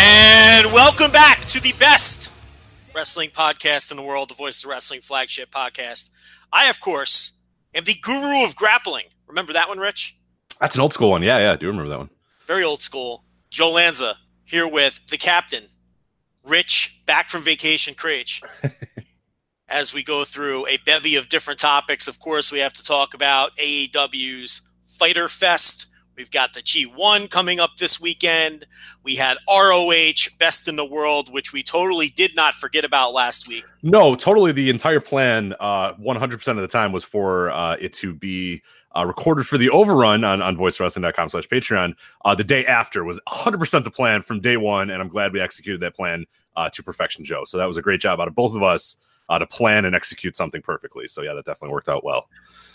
And welcome back to the best wrestling podcast in the world, the Voice of Wrestling flagship podcast. I, of course, am the guru of grappling. Remember that one, Rich? That's an old school one. Yeah, yeah, I do remember that one. Very old school. Joe Lanza here with the captain, Rich, back from vacation, Kraetsch. As we go through a bevy of different topics, of course, we have to talk about AEW's Fyter Fest. We've got the G1 coming up this weekend. We had ROH Best in the World, which we totally did not forget about last week. No, totally. The entire plan, uh, 100% of the time, was for uh, it to be uh, recorded for the overrun on, on voicewrestling.com slash Patreon. Uh, the day after was 100% the plan from day one, and I'm glad we executed that plan uh, to perfection, Joe. So that was a great job out of both of us uh, to plan and execute something perfectly. So yeah, that definitely worked out well.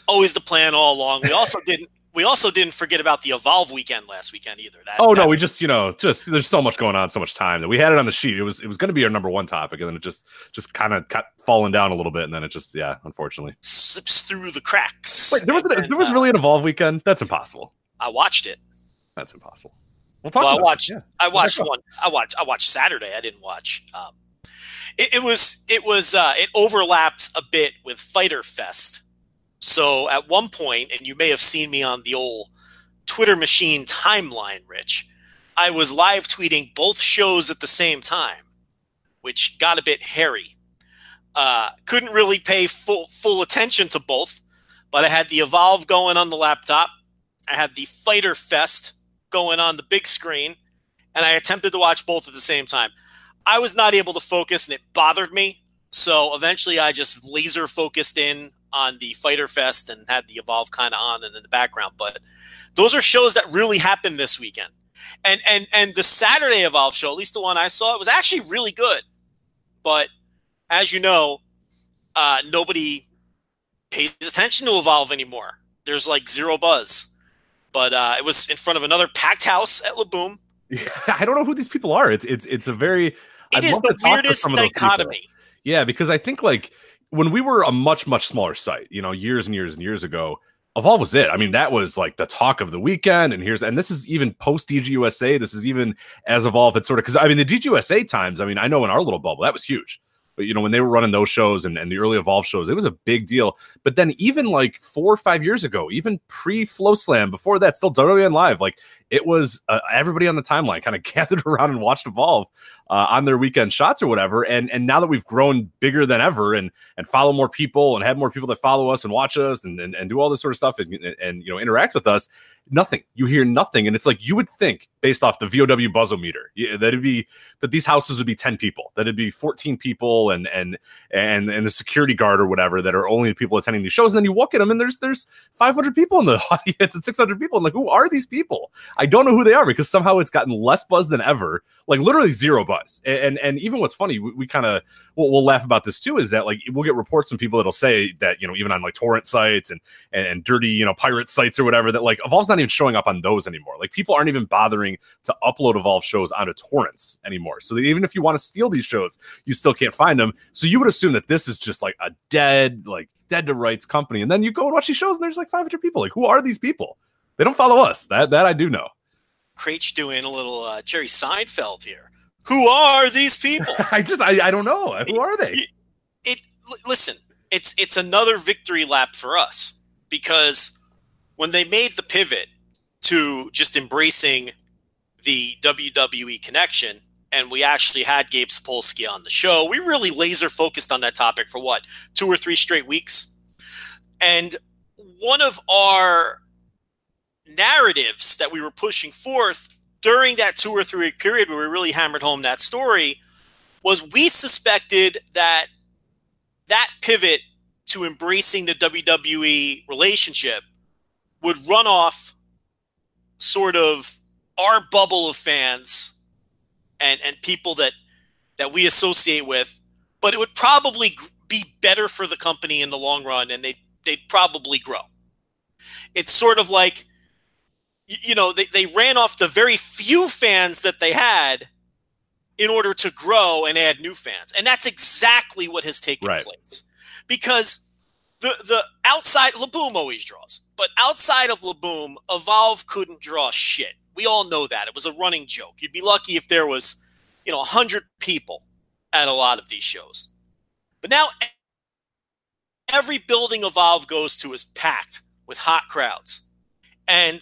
Always the plan all along. We also didn't. We also didn't forget about the Evolve weekend last weekend either. That, Oh that- no, we just you know just there's so much going on, so much time that we had it on the sheet. It was it was going to be our number one topic, and then it just just kind of got fallen down a little bit, and then it just yeah, unfortunately. slips through the cracks. Wait, there was And, there was uh, really an evolve weekend. That's impossible. I watched it. That's impossible. We'll talk. Well, I watched. Yeah. I watched one. I watched. I watched Saturday. I didn't watch. Um, it, it was. It was. Uh, it overlapped a bit with Fyter Fest. So at one point, and you may have seen me on the old Twitter machine timeline, Rich. I was live tweeting both shows at the same time, which got a bit hairy. Uh, couldn't really pay full full attention to both, but I had the Evolve going on the laptop. I had the Fyter Fest going on the big screen, and I attempted to watch both at the same time. I was not able to focus, and it bothered me. So eventually, I just laser focused in on the Fyter Fest and had the Evolve kind of on and in the background. But those are shows that really happened this weekend. And and and the Saturday Evolve show, at least the one I saw, it was actually really good. But as you know, uh, nobody pays attention to Evolve anymore. There's like zero buzz. But uh, it was in front of another packed house at Laboom. Yeah, I don't know who these people are. It's it's it's a very. It I'd is the to weirdest some of those people. dichotomy. Yeah, because I think like when we were a much much smaller site, you know, years and years and years ago, Evolve was it. I mean, that was like the talk of the weekend. And here's and this is even post DGUSA. This is even as Evolve had sort of because I mean the DGUSA times. I mean, I know in our little bubble that was huge. But you know, when they were running those shows and, and the early Evolve shows, it was a big deal. But then even like four or five years ago, even pre FloSlam, before that, still WN Live, like it was uh, everybody on the timeline kind of gathered around and watched Evolve uh, on their weekend shots or whatever. And and now that we've grown bigger than ever and and follow more people and have more people that follow us and watch us and and, and do all this sort of stuff and, and, and, you know interact with us, nothing. You hear nothing, and it's like you would think based off the VOW buzzometer yeah, that'd be that these houses would be ten people, that it'd be fourteen people and and and and the security guard or whatever that are only people attending these shows. And then you walk in them and there's there's five hundred people in the audience and six hundred people. And like, who are these people? I don't know who they are because somehow it's gotten less buzz than ever. Like literally zero buzz. And and, and even what's funny, we, we kind of we'll, we'll laugh about this too, is that like we'll get reports from people that'll say that you know even on like torrent sites and and, and dirty you know pirate sites or whatever that like Evolve's not even showing up on those anymore. Like people aren't even bothering to upload Evolve shows onto torrents anymore. So even if you want to steal these shows, you still can't find them. So you would assume that this is just like a dead like dead to rights company, and then you go and watch these shows and there's like 500 people. Like who are these people? They don't follow us. That that I do know. Kraetsch doing a little uh, Jerry Seinfeld here. Who are these people? I just I, I don't know. Who are they? It, it listen, it's it's another victory lap for us because when they made the pivot to just embracing the WWE connection and we actually had Gabe Sapolsky on the show, we really laser focused on that topic for what, two or three straight weeks. And one of our narratives that we were pushing forth during that two or three week period where we really hammered home that story was we suspected that that pivot to embracing the WWE relationship would run off sort of our bubble of fans and and people that that we associate with but it would probably be better for the company in the long run and they they'd probably grow. It's sort of like you know, they, they ran off the very few fans that they had in order to grow and add new fans. And that's exactly what has taken right. place. Because the the outside LaBoom always draws, but outside of LaBoom, Evolve couldn't draw shit. We all know that. It was a running joke. You'd be lucky if there was, you know, 100 people at a lot of these shows. But now every building Evolve goes to is packed with hot crowds. And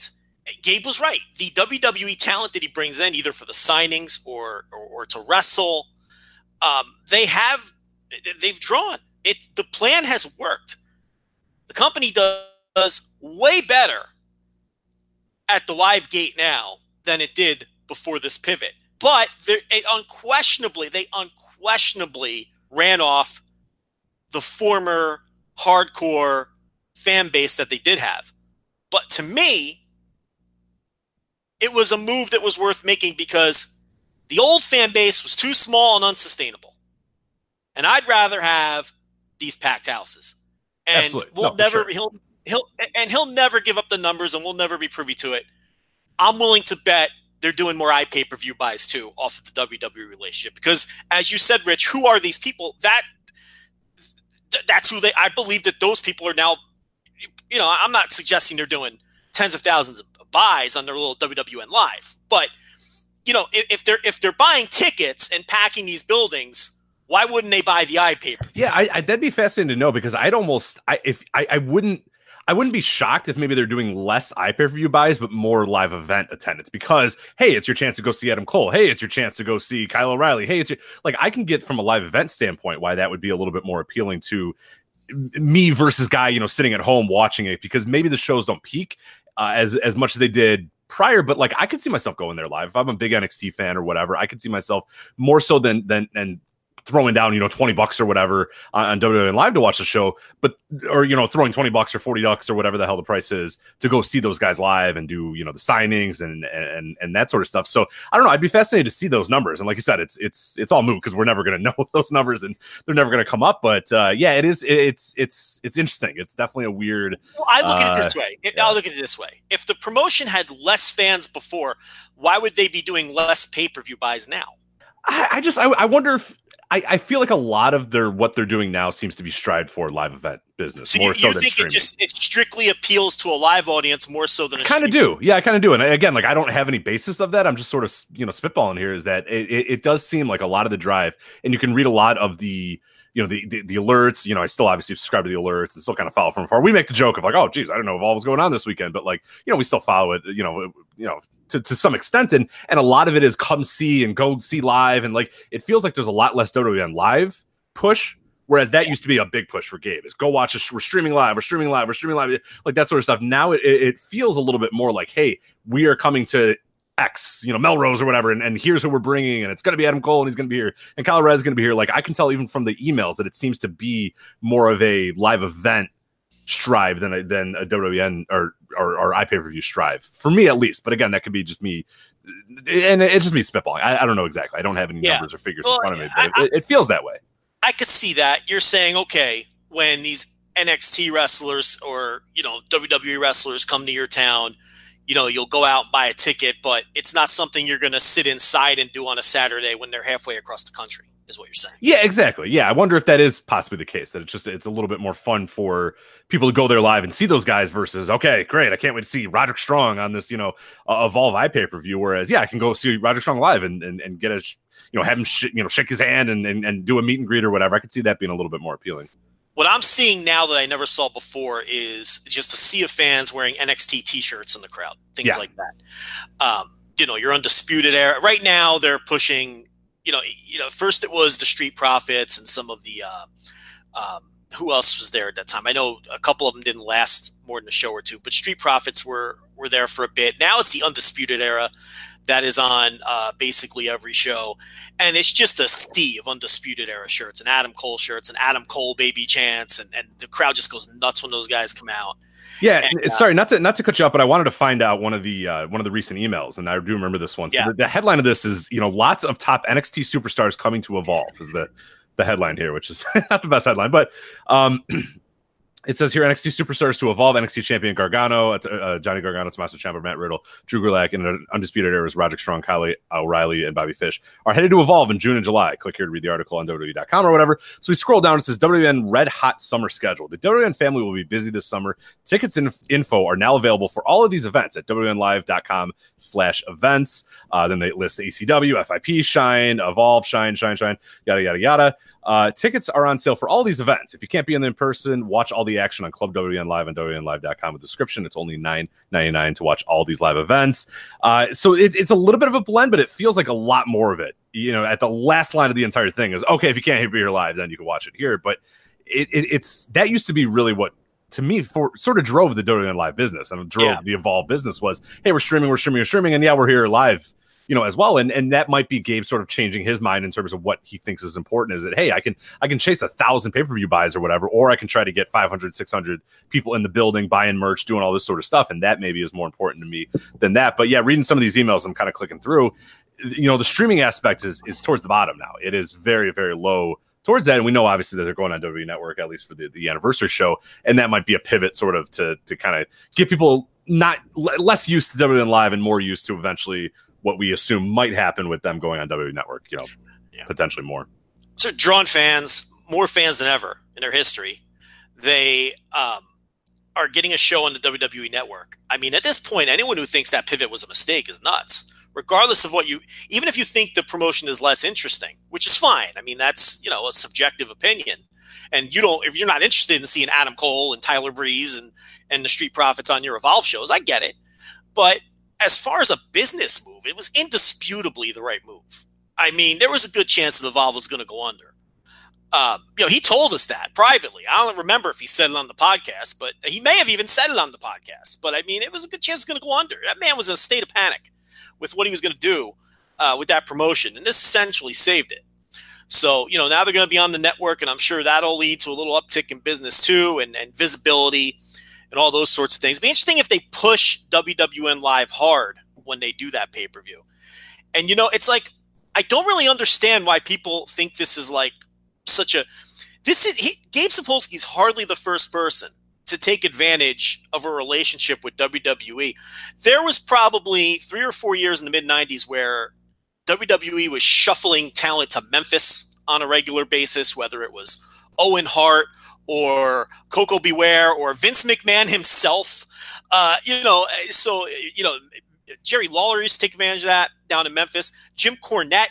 Gabe was right. The WWE talent that he brings in, either for the signings or or, or to wrestle, um, they have they've drawn it. The plan has worked. The company does, way better at the live gate now than it did before this pivot. But it unquestionably, they unquestionably ran off the former hardcore fan base that they did have. But to me, it was a move that was worth making because the old fan base was too small and unsustainable. And I'd rather have these packed houses. And Absolutely. we'll no, never sure. he'll he'll and he'll never give up the numbers and we'll never be privy to it. I'm willing to bet they're doing more eye pay per view buys too off of the WWE relationship because as you said, Rich, who are these people? That that's who they. I believe that those people are now. You know, I'm not suggesting they're doing tens of thousands of buys on their little WWN Live. But you know, if, if they're if they're buying tickets and packing these buildings, why wouldn't they buy the iPaper? Yeah, I, I, that'd be fascinating to know because I'd almost I if I, I wouldn't I wouldn't be shocked if maybe they're doing less iPay view buys, but more live event attendance because hey, it's your chance to go see Adam Cole. Hey, it's your chance to go see Kyle O'Reilly. Hey, it's your, like I can get from a live event standpoint why that would be a little bit more appealing to me versus guy, you know, sitting at home watching it because maybe the shows don't peak uh, as as much as they did prior, but like I could see myself going there live. If I'm a big NXT fan or whatever, I could see myself more so than than and throwing down, you know, 20 bucks or whatever on, on WWE Live to watch the show, but, or, you know, throwing 20 bucks or 40 bucks or whatever the hell the price is to go see those guys live and do, you know, the signings and, and, and that sort of stuff. So I don't know. I'd be fascinated to see those numbers. And like you said, it's, it's, it's all moot because we're never going to know those numbers and they're never going to come up. But, uh, yeah, it is, it's, it's, it's interesting. It's definitely a weird. Well, I look at it this uh, way. yeah. I'll look at it this way. If the promotion had less fans before, why would they be doing less pay per view buys now? I, I just I, I, wonder if I, I, feel like a lot of their what they're doing now seems to be stride for live event business. So more you, you so think it just it strictly appeals to a live audience more so than a kind of do. Yeah, I kind of do. And again, like I don't have any basis of that. I'm just sort of you know spitballing here. Is that it, it, it does seem like a lot of the drive, and you can read a lot of the you know the, the, the alerts. You know, I still obviously subscribe to the alerts and still kind of follow from afar. We make the joke of like, oh, geez, I don't know if all was going on this weekend, but like you know, we still follow it. You know, you know to, to some extent, and and a lot of it is come see and go see live, and like it feels like there's a lot less WWE live push Whereas that used to be a big push for Gabe is go watch us. We're streaming live. We're streaming live. We're streaming live. Like that sort of stuff. Now it, it feels a little bit more like, hey, we are coming to X, you know, Melrose or whatever, and, and here's who we're bringing, and it's going to be Adam Cole, and he's going to be here, and Kyle is going to be here. Like I can tell even from the emails that it seems to be more of a live event strive than a, than a WWN or or, or iPay per view strive for me at least. But again, that could be just me, and it's just me spitballing. I, I don't know exactly. I don't have any Yeah. numbers or figures Well, in front of me, I- but it, it feels that way. I could see that. You're saying, okay, when these NXT wrestlers or, you know, WWE wrestlers come to your town, you know, you'll go out and buy a ticket, but it's not something you're going to sit inside and do on a Saturday when they're halfway across the country, is what you're saying. Yeah, exactly. Yeah, I wonder if that is possibly the case. That it's just it's a little bit more fun for people to go there live and see those guys versus okay, great, I can't wait to see Roderick Strong on this you know uh, Evolve i pay per view. Whereas yeah, I can go see Roderick Strong live and and, and get a you know have him sh- you know shake his hand and, and and do a meet and greet or whatever. I could see that being a little bit more appealing. What I'm seeing now that I never saw before is just a sea of fans wearing NXT t-shirts in the crowd, things Yeah. like that. Um, you know, your undisputed era. Right now, they're pushing. You know, you know. First, it was the Street Profits and some of the. Uh, um, who else was there at that time? I know a couple of them didn't last more than a show or two, but Street Profits were were there for a bit. Now it's the Undisputed Era that is on uh, basically every show, and it's just a sea of Undisputed Era shirts and Adam Cole shirts and Adam Cole baby chants, and, and the crowd just goes nuts when those guys come out. Yeah, And, n- sorry, not to not to cut you up, but I wanted to find out one of the uh, one of the recent emails, and I do remember this one. So Yeah. the, the headline of this is, you know, lots of top NXT superstars coming to Evolve is the the headline here, which is not the best headline, but um, it says here NXT superstars to evolve NXT champion Gargano, uh, uh, Johnny Gargano, Tommaso Ciampa, Matt Riddle, Drew Gulak, and an undisputed eras Roderick Strong, Kyle O'Reilly, and Bobby Fish are headed to evolve in June and July. Click here to read the article on WWE.com or whatever. So we scroll down. It says WN Red Hot Summer Schedule. The WN family will be busy this summer. Tickets and info are now available for all of these events at WNLive.com slash events. Uh, then they list ACW, FIP, Shine, Evolve, Shine, Shine, Shine, yada, yada, yada. Uh, tickets are on sale for all these events. If you can't be in, in person, watch all the action on Club WN Live and WNLive.com with description. It's only nine ninety nine to watch all these live events. Uh, so it, it's a little bit of a blend, but it feels like a lot more of it. You know, at the last line of the entire thing is okay. If you can't be here live, then you can watch it here. But it, it, it's that used to be really what to me for sort of drove the WN Live business and drove Yeah. the evolved business was hey, we're streaming, we're streaming, we're streaming, and yeah, we're here live you know as well. And and that might be gabe sort of changing his mind in terms of what he thinks is important is that hey i can i can chase a thousand pay-per-view buys or whatever or i can try to get 500 600 people in the building buying merch doing all this sort of stuff. And that maybe is more important to me than that. But yeah reading some of these emails i'm kind of clicking through. You know the streaming aspect is is towards the bottom now. It is very very low towards that. And we know obviously that they're going on WWE network at least for the, the anniversary show. And that might be a pivot sort of to to kind of get people not l- less used to WWE live and more used to eventually what we assume might happen with them going on WWE network you know Yeah. potentially more so drawn fans, more fans than ever in their history. They um, are getting a show on the WWE network. I mean, at this point, anyone who thinks that pivot was a mistake is nuts. Regardless of what you, even if you think the promotion is less interesting, which is fine. I mean, that's you know a subjective opinion, and you don't if you're not interested in seeing Adam Cole and Tyler Breeze and and the Street Profits on your Evolve shows, I get it. But as far as a business move, it was indisputably the right move. I mean, there was a good chance that Evolve was going to go under. Um, you know, he told us that privately. I don't remember if he said it on the podcast, but he may have even said it on the podcast. But I mean, it was a good chance it's going to go under. That man was in a state of panic with what he was going to do uh, with that promotion, and this essentially saved it. So, you know, now they're going to be on the network, and I'm sure that'll lead to a little uptick in business too, and, and visibility, and all those sorts of things. It'd be interesting if they push WWN Live hard when they do that pay per view. And you know, it's like I don't really understand why people think this is like such a. This is he, Gabe Sapolsky's hardly the first person to take advantage of a relationship with WWE. There was probably three or four years in the mid '90s where WWE was shuffling talent to Memphis on a regular basis, whether it was Owen Hart or Koko B. Ware or Vince McMahon himself. Uh, you know, so you know, Jerry Lawler used to take advantage of that down in Memphis. Jim Cornette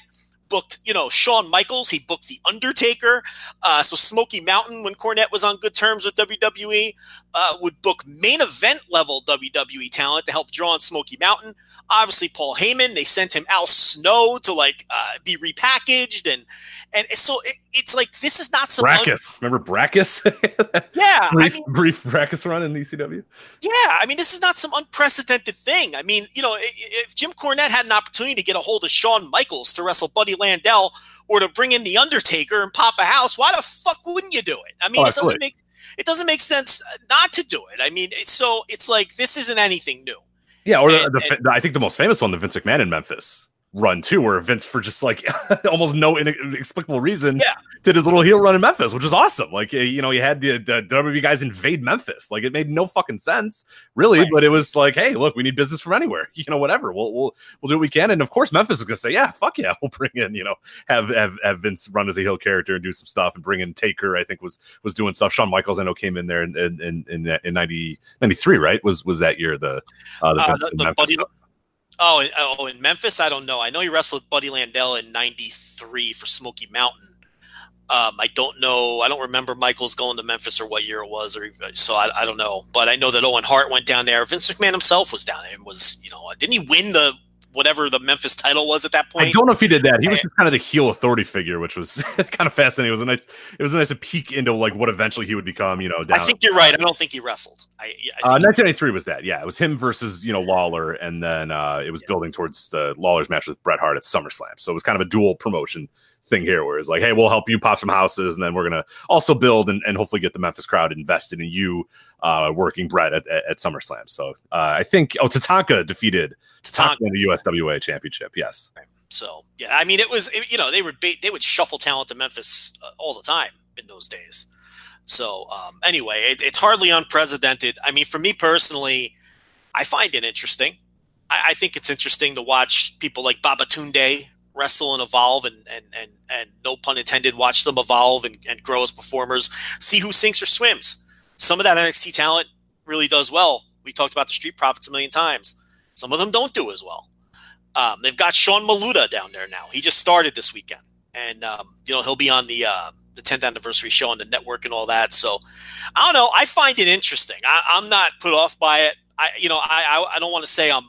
booked, you know, Shawn Michaels. He booked The Undertaker. Uh, so Smoky Mountain, when Cornette was on good terms with WWE, uh, would book main event level WWE talent to help draw on Smoky Mountain. Obviously, Paul Heyman. They sent him Al Snow to like uh, be repackaged, and and so it, it's like this is not some un- Brakkus remember Brakkus yeah. I brief, mean, brief Brakkus run in ECW Yeah, I mean, this is not some unprecedented thing. I mean, you know, if Jim Cornette had an opportunity to get a hold of Shawn Michaels to wrestle Buddy Landel or to bring in The Undertaker and pop a house, why the fuck wouldn't you do it? I mean, Oh, it doesn't make it doesn't make sense not to do it. I mean, so it's like this isn't anything new. Yeah, or And- the, the, I think the most famous one, the Vince McMahon in Memphis run too, where Vince for just like almost no inexplicable reason Yeah. did his little heel run in Memphis, which is awesome. Like eh, you know, you had the, the WWE guys invade Memphis, like it made no fucking sense, really. Right. But it was like, hey, look, we need business from anywhere, you know, whatever. We'll we'll we'll do what we can, and of course, Memphis is gonna say, yeah, fuck yeah, we'll bring in, you know, have have, have Vince run as a heel character and do some stuff, and bring in Taker. I think was was doing stuff. Shawn Michaels, I know, came in there in in in in, in 90, 93, right? Was was that year the uh, the, Uh, the- the Buddy-? Oh, oh, in Memphis, I don't know. I know he wrestled Buddy Landel in '93 for Smoky Mountain. Um, I don't know. I don't remember Michaels going to Memphis or what year it was, or so I, I don't know. But I know that Owen Hart went down there. Vince McMahon himself was down there and was, you know, didn't he win the whatever the Memphis title was at that point? I don't know if he did that. He was just kind of the heel authority figure, which was kind of fascinating. It was a nice, it was a nice peek into like what eventually he would become. You know, down. I think you're right. I don't think he wrestled. I, I uh, think 1993 was that. Yeah, it was him versus you know Lawler, and then uh, it was building towards the Lawler's match with Bret Hart at SummerSlam. So it was kind of a dual promotion thing here, where it's like, hey, we'll help you pop some houses, and then we're gonna also build and, and hopefully get the Memphis crowd invested in you uh, working Bret at, at, at SummerSlam. So uh, I think oh Tatanka defeated Tatanka. In the USWA Championship. Yes. So yeah, I mean, it was it- you know they would ba- they would shuffle talent to Memphis uh, all the time in those days. So um, anyway, it, it's hardly unprecedented. I mean, for me personally, I find it interesting. I, I think it's interesting to watch people like Babatunde wrestle and evolve, and and and and no pun intended, watch them evolve and, and grow as performers. See who sinks or swims. Some of that NXT talent really does well. We talked about the Street Profits a million times. Some of them don't do as well. Um, they've got Sean Maluta down there now. He just started this weekend, and um, you know he'll be on the uh, the 10th anniversary show on the network and all that. So I don't know. I find it interesting. I, I'm not put off by it. I you know I I, I don't want to say I'm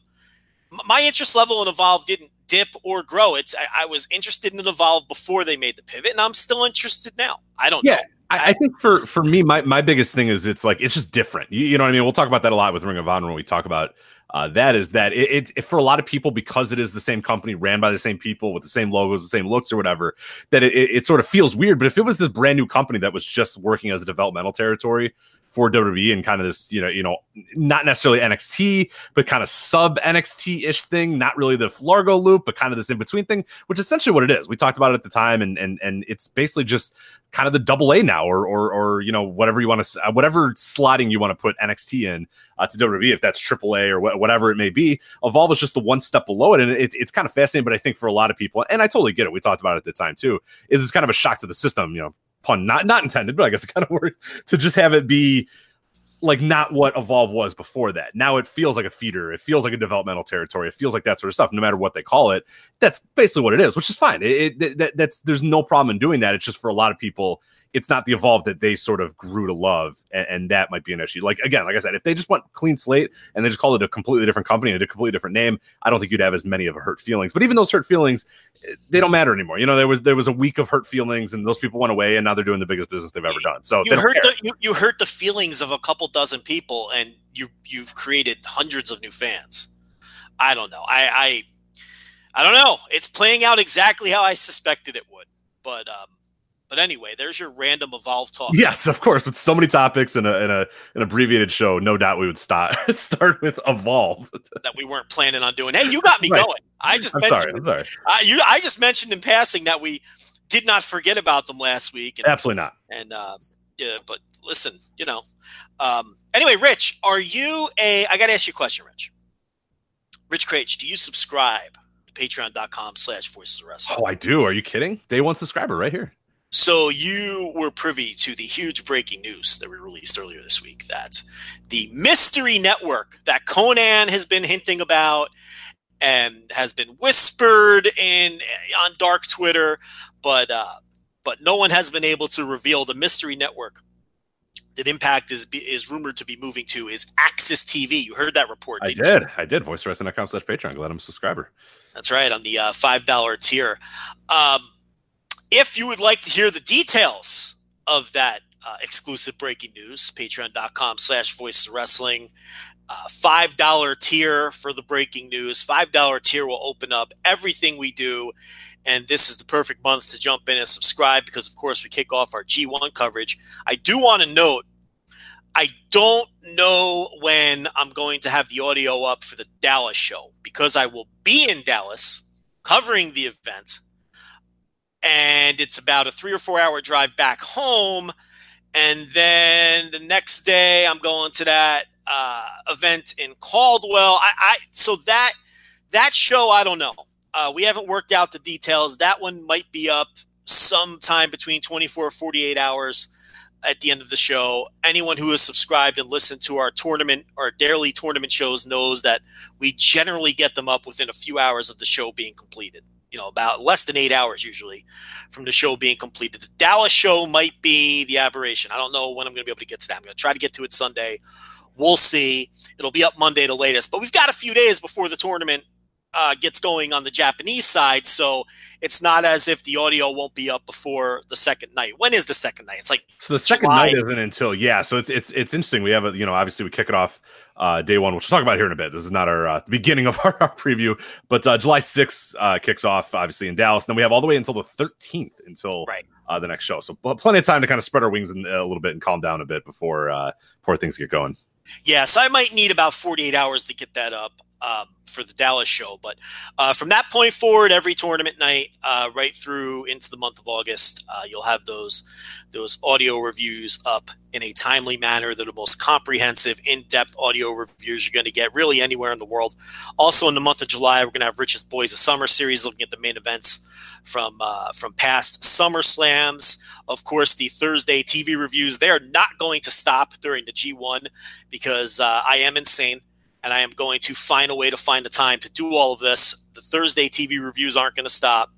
my interest level in Evolve didn't dip or grow. It's I, I was interested in it Evolve before they made the pivot, and I'm still interested now. I don't Yeah, know. I, I think for for me, my my biggest thing is it's like it's just different. You, you know what I mean? We'll talk about that a lot with Ring of Honor when we talk about uh, that. Is that it, it's it, for a lot of people because it is the same company ran by the same people with the same logos, the same looks, or whatever. That it, it, it sort of feels weird. But if it was this brand new company that was just working as a developmental territory for WWE and kind of this, you know, you know, not necessarily NXT, but kind of sub NXT ish thing, not really the Largo loop, but kind of this in between thing, which is essentially what it is. We talked about it at the time, and and and it's basically just kind of the double A now, or or or you know whatever you want to whatever slotting you want to put NXT in uh, to WWE, if that's triple A or wh- whatever it may be. Evolve is just the one step below it, and it, it's kind of fascinating. But I think for a lot of people, and I totally get it. We talked about it at the time too. Is it's kind of a shock to the system, you know, pun not not intended, but I guess it kind of works to just have it be like not what evolve was before that. Now it feels like a feeder it feels like a developmental territory it feels like that sort of stuff no matter what they call it. That's basically what it is which is fine. It, it that, that's there's no problem in doing that it's just for a lot of people it's not the evolve that they sort of grew to love and, and that might be an issue. Like again like i said if they just went clean slate and they just called it a completely different company and a completely different name i don't think you'd have as many of a hurt feelings. But even those hurt feelings eh, they don't matter anymore. You know there was there was a week of hurt feelings and those people went away and now they're doing the biggest business they've ever done. So you hurt the you, you hurt the feelings of a couple dozen people and you you've created hundreds of new fans. I don't know. I i i don't know. It's playing out exactly how i suspected it would. But um but anyway there's your random evolve talk Yes, of course. With so many topics in a in a an abbreviated show, no doubt we would start start with evolve. that we weren't planning on doing hey you got me Right. going i just I'm mentioned sorry. I'm sorry. I, you, I just mentioned in passing that we did not forget about them last week and Absolutely not. and uh, yeah, but listen, you know. Um, anyway, Rich, are you a? I got to ask you a question, Rich. Rich Kraetsch, do you subscribe to Patreon.com slash Voices of Wrestling? Oh, I do. Are you kidding? Day one subscriber right here. So you were privy to the huge breaking news that we released earlier this week that the mystery network that Conan has been hinting about and has been whispered in on dark Twitter, but uh, but no one has been able to reveal the mystery network that Impact is is rumored to be moving to is AXS TV. You heard that report? I didn't you? did. I did. VoiceWrestling.com slash Patreon. Glad I'm a subscriber. That's right, on the uh, five dollar tier. Um, if you would like to hear the details of that uh, exclusive breaking news, patreon.com slash voices wrestling. Uh, five dollar tier for the breaking news. Five dollar tier will open up everything we do, and this is the perfect month to jump in and subscribe because, of course, we kick off our G1 coverage. I do want to note I don't know when I'm going to have the audio up for the Dallas show because I will be in Dallas covering the event. And it's about a three or four hour drive back home. And then the next day, I'm going to that uh, event in Caldwell. I, I so that that show, I don't know. Uh, we haven't worked out the details. That one might be up sometime between 24 or 48 hours at the end of the show. Anyone who has subscribed and listened to our tournament or daily tournament shows knows that we generally get them up within a few hours of the show being completed. You know, about less than eight hours usually from the show being completed. The Dallas show might be the aberration. I don't know when I'm going to be able to get to that. I'm going to try to get to it Sunday. We'll see. It'll be up Monday the latest, but we've got a few days before the tournament uh, gets going on the Japanese side. So it's not as if the audio won't be up before the second night. When is the second night? It's like so the second July. night isn't until yeah. So it's it's it's interesting. We have a you know obviously we kick it off uh, day one, which we'll talk about here in a bit. This is not our uh, the beginning of our, our preview, but uh, July 6th uh, kicks off obviously in Dallas. And then we have all the way until the 13th until right. uh, the next show. So plenty of time to kind of spread our wings in, a little bit and calm down a bit before uh, before things get going. Yeah, so I might need about 48 hours to get that up um, for the Dallas show. But uh, from that point forward, every tournament night, uh, right through into the month of August, uh, you'll have those those audio reviews up in a timely manner. They're the most comprehensive, in-depth audio reviews you're going to get really anywhere in the world. Also, in the month of July, we're going to have Rich's Boys of Summer series, looking at the main events from uh, from past Summer Slams. Of course, the Thursday TV reviews they are not going to stop during the G1 because uh, I am insane and I am going to find a way to find the time to do all of this. The Thursday TV reviews aren't going to stop.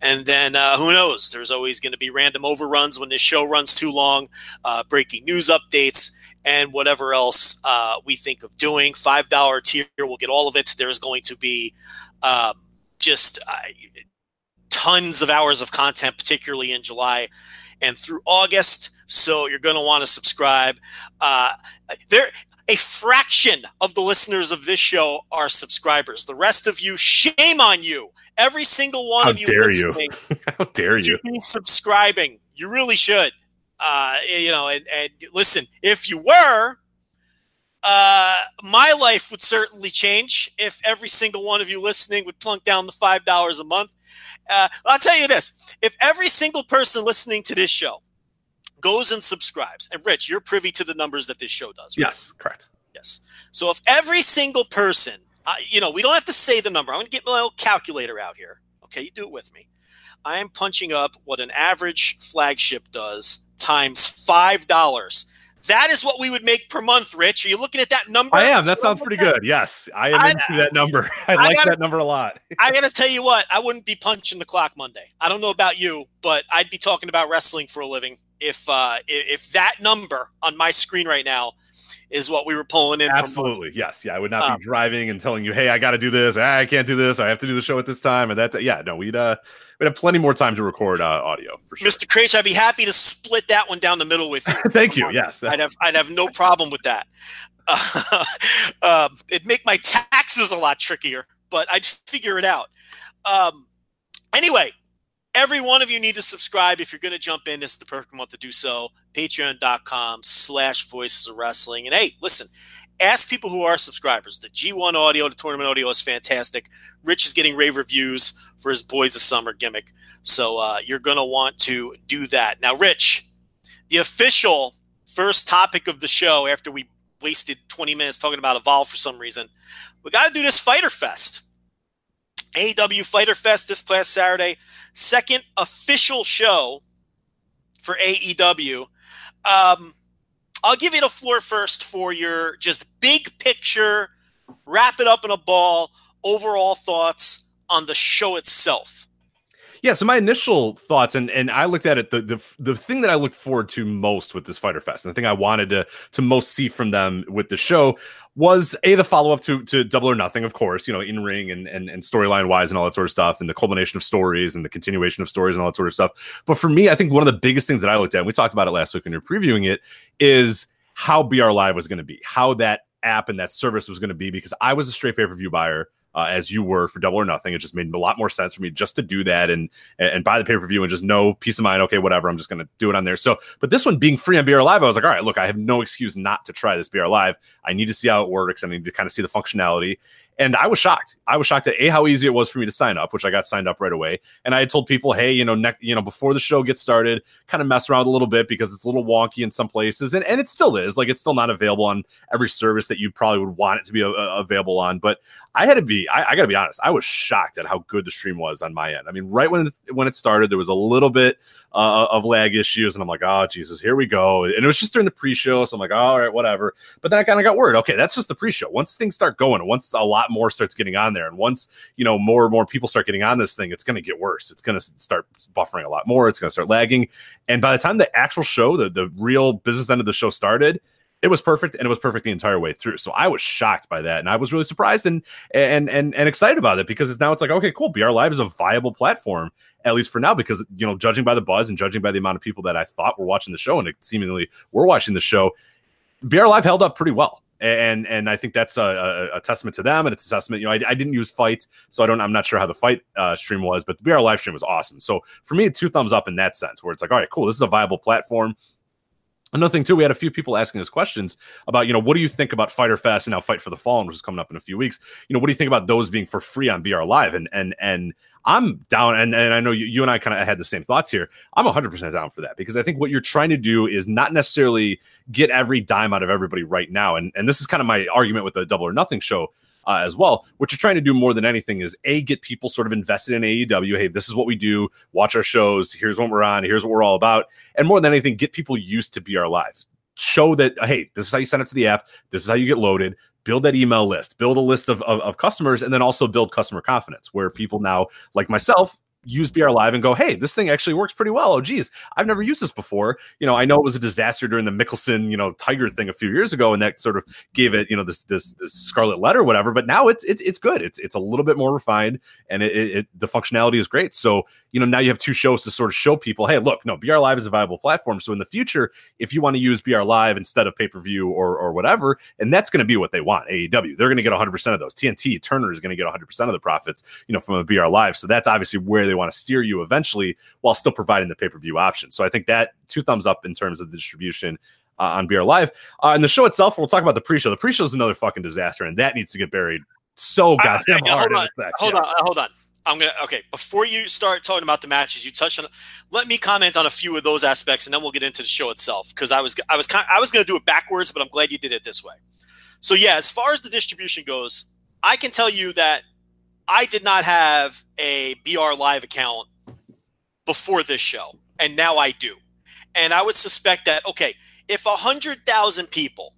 And then uh, who knows? There's always going to be random overruns when this show runs too long, uh, breaking news updates, and whatever else uh, we think of doing. $5 tier will get all of it. There's going to be um, just uh, tons of hours of content, particularly in July and through August. So you're going to want to subscribe. Uh, there, a fraction of the listeners of this show are subscribers. The rest of you, shame on you. Every single one How of you dare you. How dare you? Be subscribing. You really should. Uh, you know, and, and listen, if you were, uh, my life would certainly change if every single one of you listening would plunk down the five dollars a month. Uh, I'll tell you this: if every single person listening to this show goes and subscribes. And Rich, you're privy to the numbers that this show does. Right? Yes, correct. Yes. So if every single person, uh, you know, we don't have to say the number. I'm going to get my little calculator out here. Okay, you do it with me. I am punching up what an average flagship does times five dollars. That is what we would make per month, Rich. Are you looking at that number? I am. That sounds pretty good. Yes, I am I, into that number. I, I like gotta, that number a lot. I got to tell you what, I wouldn't be punching the clock Monday. I don't know about you, but I'd be talking about wrestling for a living if uh, if that number on my screen right now is what we were pulling in. Absolutely, yes, yeah. I would not um, be driving and telling you, "Hey, I got to do this. Ah, I can't do this. I have to do the show at this time." And that, yeah, no, we'd uh, we'd have plenty more time to record uh, audio for sure. Mr. Kraetsch, I'd be happy to split that one down the middle with you. Thank you. Yes, I'd have I'd have no problem with that. Uh, um, it'd make my taxes a lot trickier, but I'd figure it out. Um, anyway, every one of you need to subscribe if you're going to jump in. This is the perfect month to do so. Patreon.com slash voices of wrestling. And hey listen ask people who are subscribers. The g1 audio the tournament audio is fantastic. Rich is getting rave reviews for his boys of summer gimmick. So uh, you're going to want to do that. Now rich the official first topic of the show after we wasted 20 minutes talking about evolve for some reason we got to do this Fyter Fest AEW Fyter Fest this past Saturday second official show for AEW. Um, I'll give you the floor first for your just big picture, wrap it up in a ball, overall thoughts on the show itself. Yeah, so my initial thoughts, and and I looked at it. The the the thing that I looked forward to most with this Fyter Fest, and the thing I wanted to to most see from them with the show was a the follow up to to Double or Nothing, of course, you know, in ring and and, and storyline wise and all that sort of stuff, and the culmination of stories and the continuation of stories and all that sort of stuff. But for me, I think one of the biggest things that I looked at, and we talked about it last week when you're previewing it, is how BR Live was going to be, how that app and that service was going to be, because I was a straight pay per view buyer uh, as you were for Double or Nothing. It just made a lot more sense for me just to do that and and buy the pay per view and just know peace of mind. Okay, whatever. I'm just going to do it on there. So, but this one being free on BR Live, I was like, all right, look, I have no excuse not to try this BR Live. I need to see how it works. I need to kind of see the functionality. And I was shocked. I was shocked at a how easy it was for me to sign up, which I got signed up right away. And I had told people, hey, you know, ne- you know, before the show gets started, kind of mess around a little bit because it's a little wonky in some places, and and it still is. Like it's still not available on every service that you probably would want it to be uh, available on. But I had to be, I, I got to be honest, I was shocked at how good the stream was on my end. I mean, right when when it started, there was a little bit uh, of lag issues, and I'm like, oh Jesus, here we go. And it was just during the pre-show, so I'm like, all right, whatever. But then I kind of got worried. Okay, that's just the pre-show. Once things start going, once a lot more starts getting on there, and once you know more and more people start getting on this thing, it's going to get worse. It's going to start buffering a lot more. It's going to start lagging, and by the time the actual show, the the real business end of the show started it was perfect and it was perfect the entire way through. So I was shocked by that and I was really surprised and and and and excited about it because it's now it's like okay, cool. BR Live is a viable platform at least for now because you know judging by the buzz and judging by the amount of people that I thought were watching the show and it seemingly were watching the show, BR Live held up pretty well. And and I think that's a, a, a testament to them, and it's a testament. You know, I, I, didn't use FITE, so I don't. I'm not sure how the FITE uh, stream was, but the BR live stream was awesome. So for me, two thumbs up in that sense, where it's like, all right, cool, this is a viable platform. Another thing too, we had a few people asking us questions about, you know, what do you think about Fyter Fest and now Fight for the Fallen, which is coming up in a few weeks. You know, what do you think about those being for free on BR Live? And and and I'm down, and, and I know you, you and I kind of had the same thoughts here. I'm 100% down for that because I think what you're trying to do is not necessarily get every dime out of everybody right now. And, and this is kind of my argument with the Double or Nothing show uh, as well. What you're trying to do more than anything is a get people sort of invested in AEW. Hey, this is what we do. Watch our shows. Here's what we're on. Here's what we're all about. And more than anything, get people used to BR Live. Show that hey, this is how you send it to the app. This is how you get loaded. Build that email list. Build a list of, of, of customers, and then also build customer confidence, where people now, like myself, use BR Live and go, hey, this thing actually works pretty well. Oh, geez, I've never used this before. You know, I know it was a disaster during the Mickelson, you know, Tiger thing a few years ago, and that sort of gave it, you know, this this this scarlet letter, whatever. But now it's it's it's good. It's it's a little bit more refined, and it, it, it the functionality is great. So you know, now you have two shows to sort of show people, hey, look, no, BR Live is a viable platform. So in the future, if you want to use BR Live instead of pay per view or or whatever, and that's going to be what they want, AEW, they're going to get 100 percent of those. TNT Turner is going to get 100 percent of the profits, you know, from a BR Live. So that's obviously where they want to steer you eventually while still providing the pay per view option. So I think that two thumbs up in terms of the distribution. Uh, on BR Live. Uh, and the show itself, we'll talk about the pre-show. The pre-show is another fucking disaster, and that needs to get buried so goddamn uh, hard. Hold on, hold, yeah. on hold on. I'm gonna okay. Before you start talking about the matches, you touched on. Let me comment on a few of those aspects, and then we'll get into the show itself. Because I was I was kind I was gonna do it backwards, but I'm glad you did it this way. So yeah, as far as the distribution goes, I can tell you that I did not have a BR Live account before this show, and now I do. And I would suspect that, okay, if 100,000 people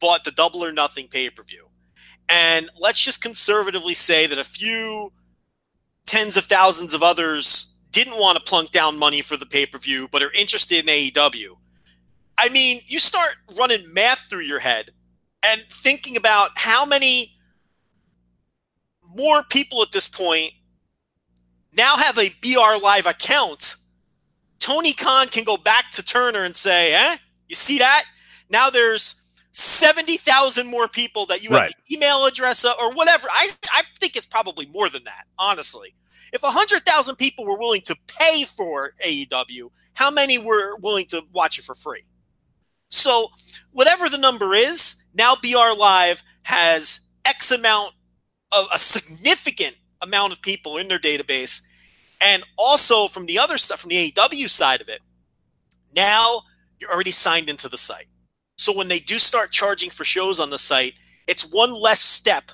bought the double or nothing pay per view, and let's just conservatively say that a few tens of thousands of others didn't want to plunk down money for the pay per view, but are interested in AEW. I mean, you start running math through your head and thinking about how many more people at this point now have a BR Live account, Tony Khan can go back to Turner and say, eh, you see that? Now there's 70,000 more people that you right. have the email address or whatever. I, I think it's probably more than that, honestly. If 100,000 people were willing to pay for AEW, how many were willing to watch it for free? So, whatever the number is, now BR Live has X amount of a significant amount of people in their database. And also from the other side, from the AEW side of it, now you're already signed into the site. So when they do start charging for shows on the site, it's one less step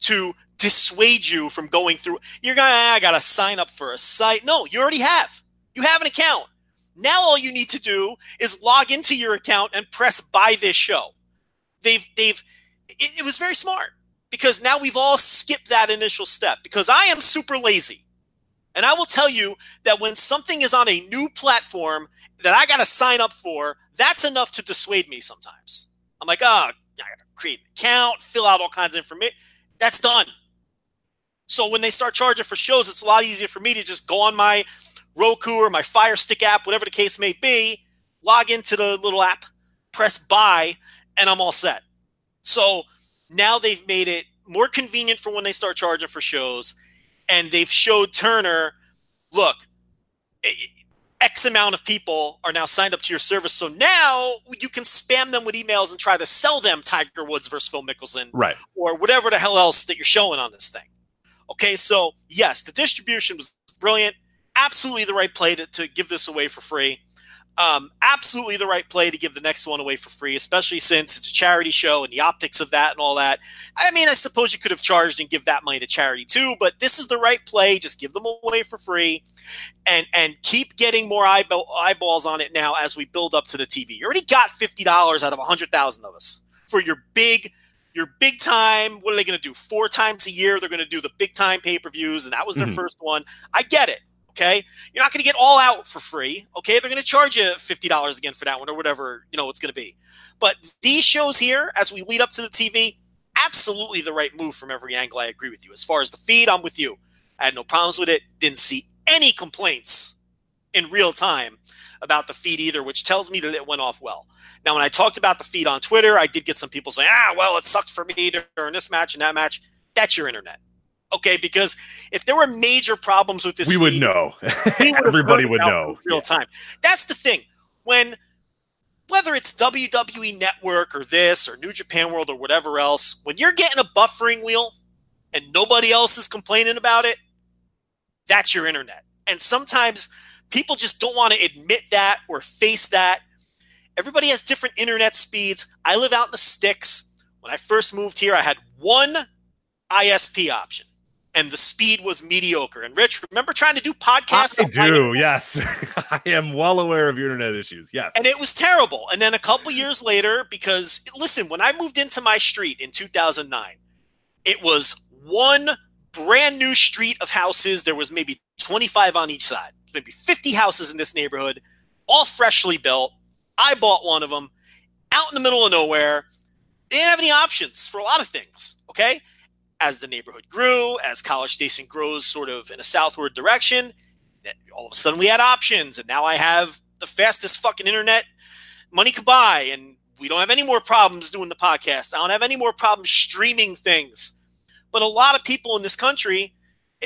to dissuade you from going through. You're gonna, ah, I gotta sign up for a site. No, you already have. You have an account. Now all you need to do is log into your account and press buy this show. They've they've it, it was very smart because now we've all skipped that initial step because I am super lazy. And I will tell you that when something is on a new platform that I got to sign up for, that's enough to dissuade me sometimes. I'm like, oh, I got to create an account, fill out all kinds of information. That's done. So when they start charging for shows, it's a lot easier for me to just go on my Roku or my Fire Stick app, whatever the case may be, log into the little app, press buy, and I'm all set. So now they've made it more convenient for when they start charging for shows. And they've showed Turner, look, eh, eh, X amount of people are now signed up to your service. So now you can spam them with emails and try to sell them Tiger Woods versus Phil Mickelson. Right. Or whatever the hell else that you're showing on this thing. Okay. So, yes, the distribution was brilliant. Absolutely the right play to, to give this away for free. Um, absolutely the right play to give the next one away for free, especially since it's a charity show and the optics of that and all that. I mean, I suppose you could have charged and give that money to charity too, but this is the right play. Just give them away for free, and and keep getting more eyeball, eyeballs on it now as we build up to the TV. You already got fifty dollars out of a hundred thousand of us for your big your big time. What are they going to do? Four times a year, they're going to do the big time pay per views, and that was their mm-hmm. first one. I get it. Okay, you're not going to get all out for free. Okay, they're going to charge you fifty dollars again for that one or whatever you know it's going to be. But these shows here, as we lead up to the TV, absolutely the right move from every angle. I agree with you. As far as the feed, I'm with you. I had no problems with it. Didn't see any complaints in real time about the feed either, which tells me that it went off well. Now, when I talked about the feed on Twitter, I did get some people saying, "Ah, well, it sucked for me during this match and that match." That's your internet okay? Because if there were major problems with this, we would know. we Everybody would know. Real time. That's the thing. When whether it's WWE Network or this or New Japan World or whatever else, when you're getting a buffering wheel and nobody else is complaining about it, that's your internet. And sometimes people just don't want to admit that or face that. Everybody has different internet speeds. I live out in the sticks. When I first moved here, I had one ISP option and the speed was mediocre. And Rich, remember trying to do podcasts? I do, yes. I am well aware of your internet issues. Yes. And it was terrible. And then a couple years later, because listen, when I moved into my street in 2009, it was one brand new street of houses. There was maybe 25 on each side, maybe 50 houses in this neighborhood, all freshly built. I bought one of them out in the middle of nowhere. They didn't have any options for a lot of things. Okay as the neighborhood grew, as College Station grows sort of in a southward direction, all of a sudden we had options. And now I have the fastest fucking internet money could buy. And we don't have any more problems doing the podcast. I don't have any more problems streaming things. But a lot of people in this country,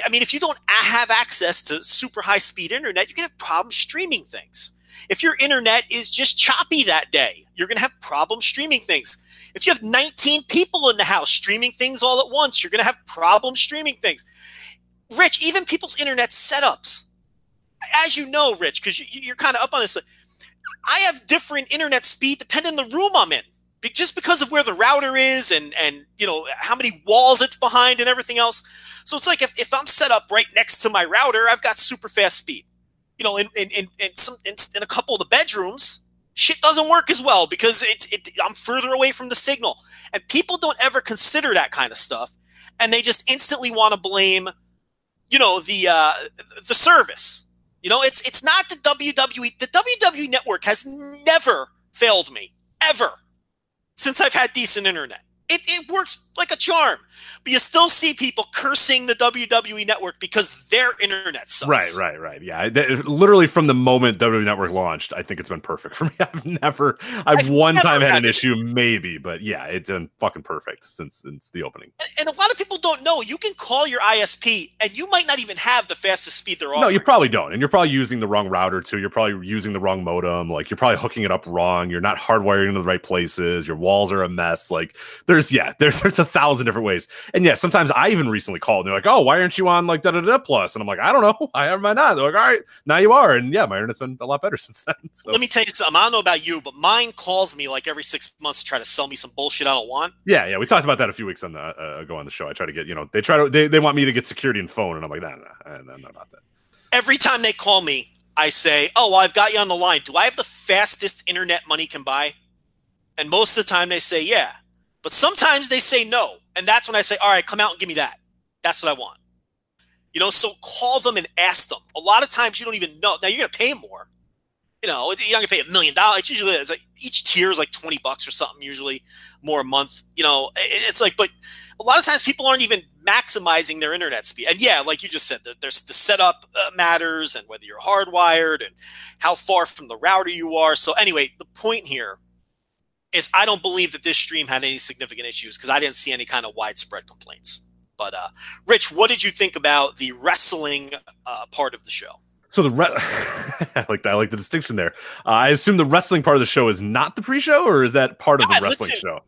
I mean, if you don't have access to super high speed internet, going to have problems streaming things. If your internet is just choppy that day, you're going to have problems streaming things. If you have 19 people in the house streaming things all at once, you're going to have problems streaming things. Rich, even people's internet setups, as you know, Rich, because you, are kind of up on this, I have different internet speed depending on the room I'm in. Just because of where the router is and and you know how many walls it's behind and everything else. So it's like if, if I'm set up right next to my router, I've got super fast speed. You know, in in, in, in some in, in a couple of the bedrooms, shit doesn't work as well because it, it, I'm further away from the signal. And people don't ever consider that kind of stuff. And they just instantly want to blame, you know, the uh, the service. You know, it's it's not the WWE. The WWE network has never failed me ever since I've had decent internet. It, it works like a charm but you still see people cursing the WWE network because their internet sucks. Right, right, right. Yeah, literally from the moment WWE Network launched, I think it's been perfect for me. I've never, I've, I've one time had, had an issue, maybe, but yeah, it's been fucking perfect since since the opening. And, and, a lot of people don't know you can call your ISP, and you might not even have the fastest speed they're offering. No, you probably don't, and you're probably using the wrong router too. You're probably using the wrong modem. Like you're probably hooking it up wrong. You're not hardwiring into the right places. Your walls are a mess. Like there's yeah, there, there's a thousand different ways. And yeah, sometimes I even recently called and they're like, "Oh, why aren't you on like da da da plus?" And I'm like, "I don't know. I am I not?" They're like, "All right, now you are." And yeah, my internet's been a lot better since then. So. Let me tell you something. I don't know about you, but mine calls me like every six months to try to sell me some bullshit I don't want. Yeah, yeah, we talked about that a few weeks on the uh, ago on the show. I try to get you know they try to they, they want me to get security and phone, and I'm like, nah, nah, nah, not about that. Every time they call me, I say, "Oh, well, I've got you on the line. Do I have the fastest internet money can buy?" And most of the time they say, "Yeah." But sometimes they say no. And that's when I say, all right, come out and give me that. That's what I want. You know, so call them and ask them. A lot of times you don't even know. Now you're going to pay more. You know, you're not going to pay a million dollars. It's usually it's like each tier is like 20 bucks or something, usually more a month. You know, it's like, but a lot of times people aren't even maximizing their internet speed. And yeah, like you just said, there's the setup uh, matters and whether you're hardwired and how far from the router you are. So anyway, the point here is I don't believe that this stream had any significant issues because I didn't see any kind of widespread complaints. But uh, Rich, what did you think about the wrestling uh, part of the show? So the re- I like that. I like the distinction there. Uh, I assume the wrestling part of the show is not the pre-show, or is that part of the wrestling listen. show?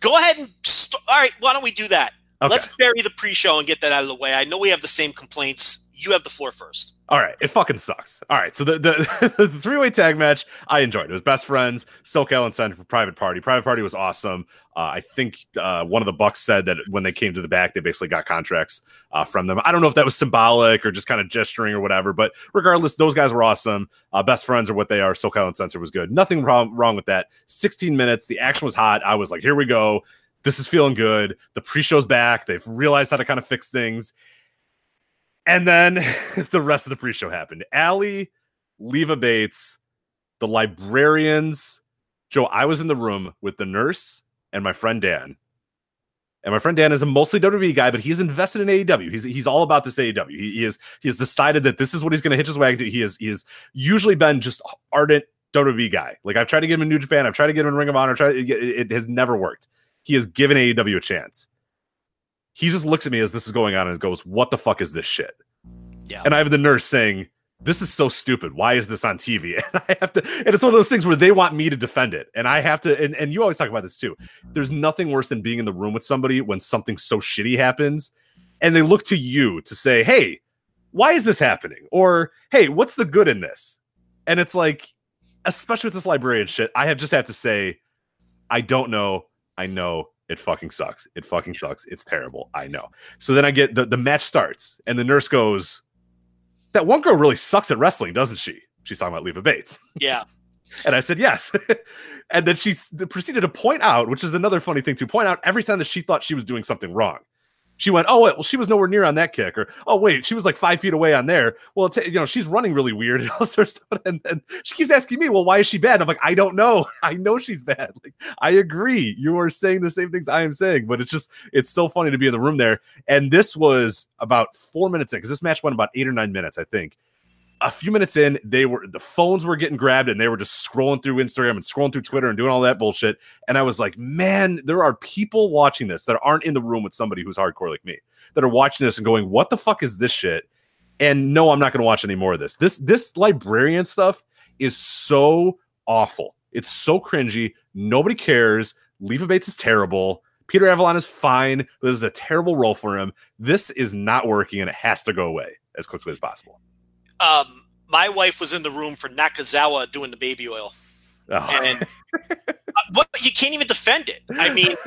Go ahead and st- all right. Why don't we do that? Okay. Let's bury the pre-show and get that out of the way. I know we have the same complaints. You have the floor first. All right, it fucking sucks. All right, so the the, the three way tag match I enjoyed. It was best friends, SoCal Uncensored for Private Party. Private Party was awesome. Uh, I think uh, one of the Bucks said that when they came to the back, they basically got contracts uh, from them. I don't know if that was symbolic or just kind of gesturing or whatever, but regardless, those guys were awesome. Uh, best friends are what they are. SoCal Uncensored was good. Nothing wrong wrong with that. 16 minutes. The action was hot. I was like, here we go. This is feeling good. The pre-show's back. They've realized how to kind of fix things. And then the rest of the pre-show happened. Allie, Leva Bates, the librarians. Joe, I was in the room with the nurse and my friend Dan. And my friend Dan is a mostly WWE guy, but he's invested in AEW. He's he's all about this AEW. He, he is he has decided that this is what he's going to hitch his wagon to. He is he has usually been just ardent WWE guy. Like I've tried to get him in New Japan, I've tried to get him in Ring of Honor. Tried it, it has never worked. He has given AEW a chance. He just looks at me as this is going on and goes, "What the fuck is this shit?" Yeah. And I have the nurse saying, "This is so stupid. Why is this on TV?" And I have to, and it's one of those things where they want me to defend it, and I have to. And, and you always talk about this too. There's nothing worse than being in the room with somebody when something so shitty happens, and they look to you to say, "Hey, why is this happening?" Or, "Hey, what's the good in this?" And it's like, especially with this librarian shit, I have just have to say, I don't know. I know it fucking sucks. It fucking sucks. It's terrible. I know. So then I get the, the match starts and the nurse goes, That one girl really sucks at wrestling, doesn't she? She's talking about Leva Bates. Yeah. And I said, Yes. and then she proceeded to point out, which is another funny thing to point out every time that she thought she was doing something wrong. She went, oh wait, well she was nowhere near on that kick, or oh wait, she was like five feet away on there. Well, you know she's running really weird and all sorts of stuff. And she keeps asking me, well, why is she bad? And I'm like, I don't know. I know she's bad. Like I agree, you are saying the same things I am saying, but it's just it's so funny to be in the room there. And this was about four minutes in because this match went about eight or nine minutes, I think. A few minutes in, they were the phones were getting grabbed and they were just scrolling through Instagram and scrolling through Twitter and doing all that bullshit. And I was like, man, there are people watching this that aren't in the room with somebody who's hardcore like me that are watching this and going, "What the fuck is this shit?" And no, I'm not going to watch any more of this. This this librarian stuff is so awful. It's so cringy. Nobody cares. Leva Bates is terrible. Peter Avalon is fine. This is a terrible role for him. This is not working, and it has to go away as quickly as possible. Um, my wife was in the room for Nakazawa doing the baby oil, Oh. and uh, what you can't even defend it. I mean,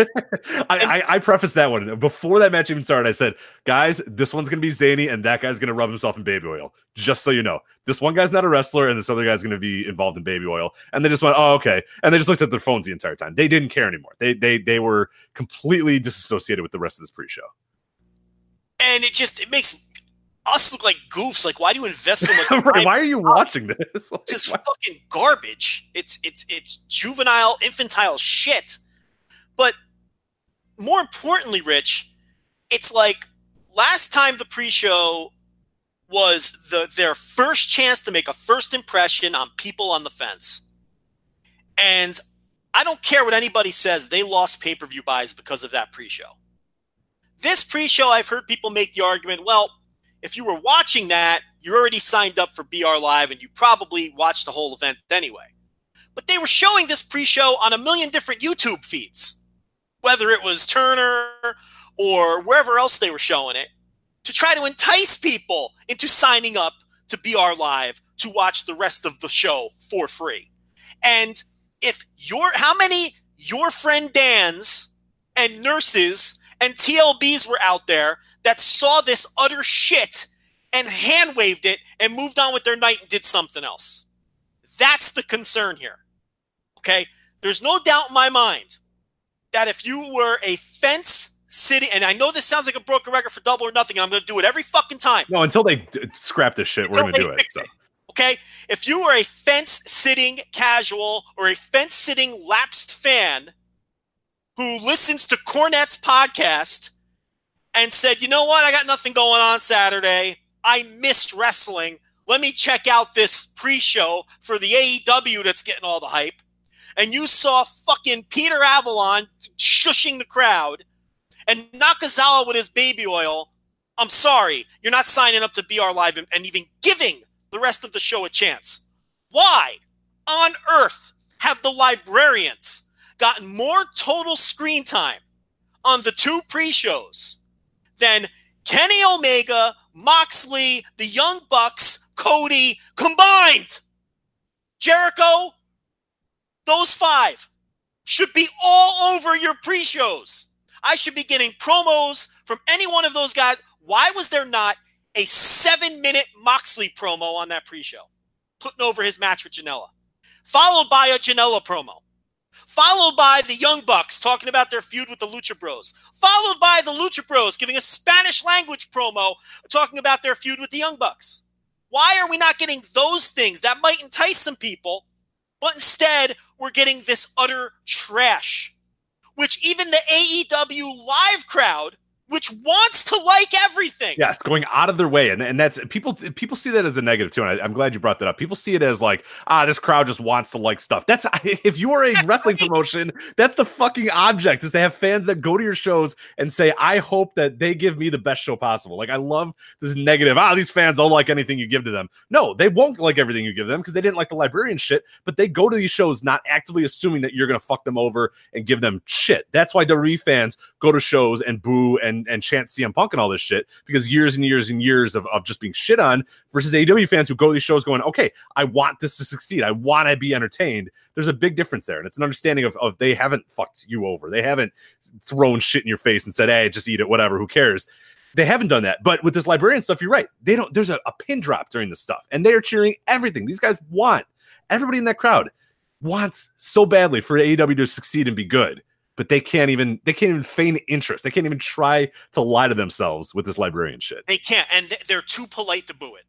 I, I, I prefaced that one before that match even started. I said, guys, this one's gonna be zany, and that guy's gonna rub himself in baby oil. Just so you know, this one guy's not a wrestler, and this other guy's gonna be involved in baby oil. And they just went, oh, okay. And they just looked at their phones the entire time. They didn't care anymore. They they they were completely disassociated with the rest of this pre-show. and it just it makes us look like goofs. Like, why do you invest so much? Right, Why are you watching this? Like, just why- fucking garbage. It's it's it's juvenile, infantile shit. But more importantly, Rich, it's like last time the pre-show was the their first chance to make a first impression on people on the fence. And I don't care what anybody says, they lost pay-per-view buys because of that pre-show. This pre-show, I've heard people make the argument, well, if you were watching that, you're already signed up for BR Live and you probably watched the whole event anyway. But they were showing this pre show on a million different YouTube feeds, whether it was Turner or wherever else they were showing it, to try to entice people into signing up to BR Live to watch the rest of the show for free. And if your, how many your friend Dan's and nurses and TLBs were out there that saw this utter shit and hand waved it and moved on with their night and did something else. That's the concern here. Okay? There's no doubt in my mind that if you were a fence sitting, and I know this sounds like a broken record for double or nothing, and I'm going to do it every fucking time. no, until they d- scrap this shit, we're gonna do it. So. it. Okay? If you were a fence sitting casual or a fence sitting lapsed fan who listens to Cornette's podcast and said, you know what? I got nothing going on Saturday. I missed wrestling. Let me check out this pre show for the AEW that's getting all the hype. and you saw fucking Peter Avalon shushing the crowd and Nakazawa with his baby oil, I'm sorry, you're not signing up to BR Live and, and even giving the rest of the show a chance. Why on earth have the librarians gotten more total screen time on the two pre shows than Kenny Omega, Moxley, the Young Bucks, Cody combined? Jericho, those five should be all over your pre shows. I should be getting promos from any one of those guys. Why was there not a seven minute Moxley promo on that pre show, putting over his match with Janela, followed by a Janela promo, followed by the Young Bucks talking about their feud with the Lucha Bros, followed by the Lucha Bros giving a Spanish language promo talking about their feud with the Young Bucks? Why are we not getting those things that might entice some people, but instead we're getting this utter trash, which even the AEW live crowd which wants to like everything. Yes, going out of their way, and and that's people. People see that as a negative too, and I, am glad you brought that up. People see it as like, ah, this crowd just wants to like stuff. That's if you are a wrestling promotion, that's the fucking object is to have fans that go to your shows and say, I hope that they give me the best show possible. Like I love this negative. Ah, these fans don't like anything you give to them. No, they won't like everything you give them because they didn't like the librarian shit. But they go to these shows not actively assuming that you're gonna fuck them over and give them shit. That's why WWE fans go to shows and boo and and and chant CM Punk and all this shit because years and years and years of, of just being shit on versus AEW fans who go to these shows going, okay, I want this to succeed. I want to be entertained. There's a big difference there. And it's an understanding of, of they haven't fucked you over. They haven't thrown shit in your face and said, hey, just eat it, whatever, who cares? They haven't done that. But with this librarian stuff, you're right. They don't, there's a, a pin drop during this stuff and they are cheering everything. These guys want everybody in that crowd wants so badly for AEW to succeed and be good but they can't even they can't even feign interest. They can't even try to lie to themselves with this librarian shit. They can't, and they're too polite to boo it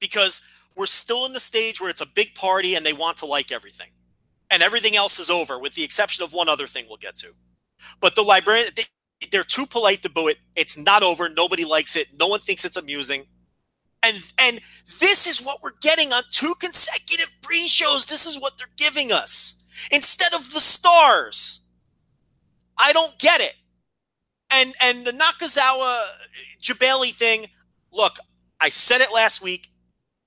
because we're still in the stage where it's a big party and they want to like everything, and everything else is over with the exception of one other thing we'll get to. But the librarian, they, they're too polite to boo it. It's not over. Nobody likes it. No one thinks it's amusing. And and this is what we're getting on two consecutive pre-shows. This is what they're giving us instead of the stars I don't get it. And and the Nakazawa Jebailey thing, look, I said it last week.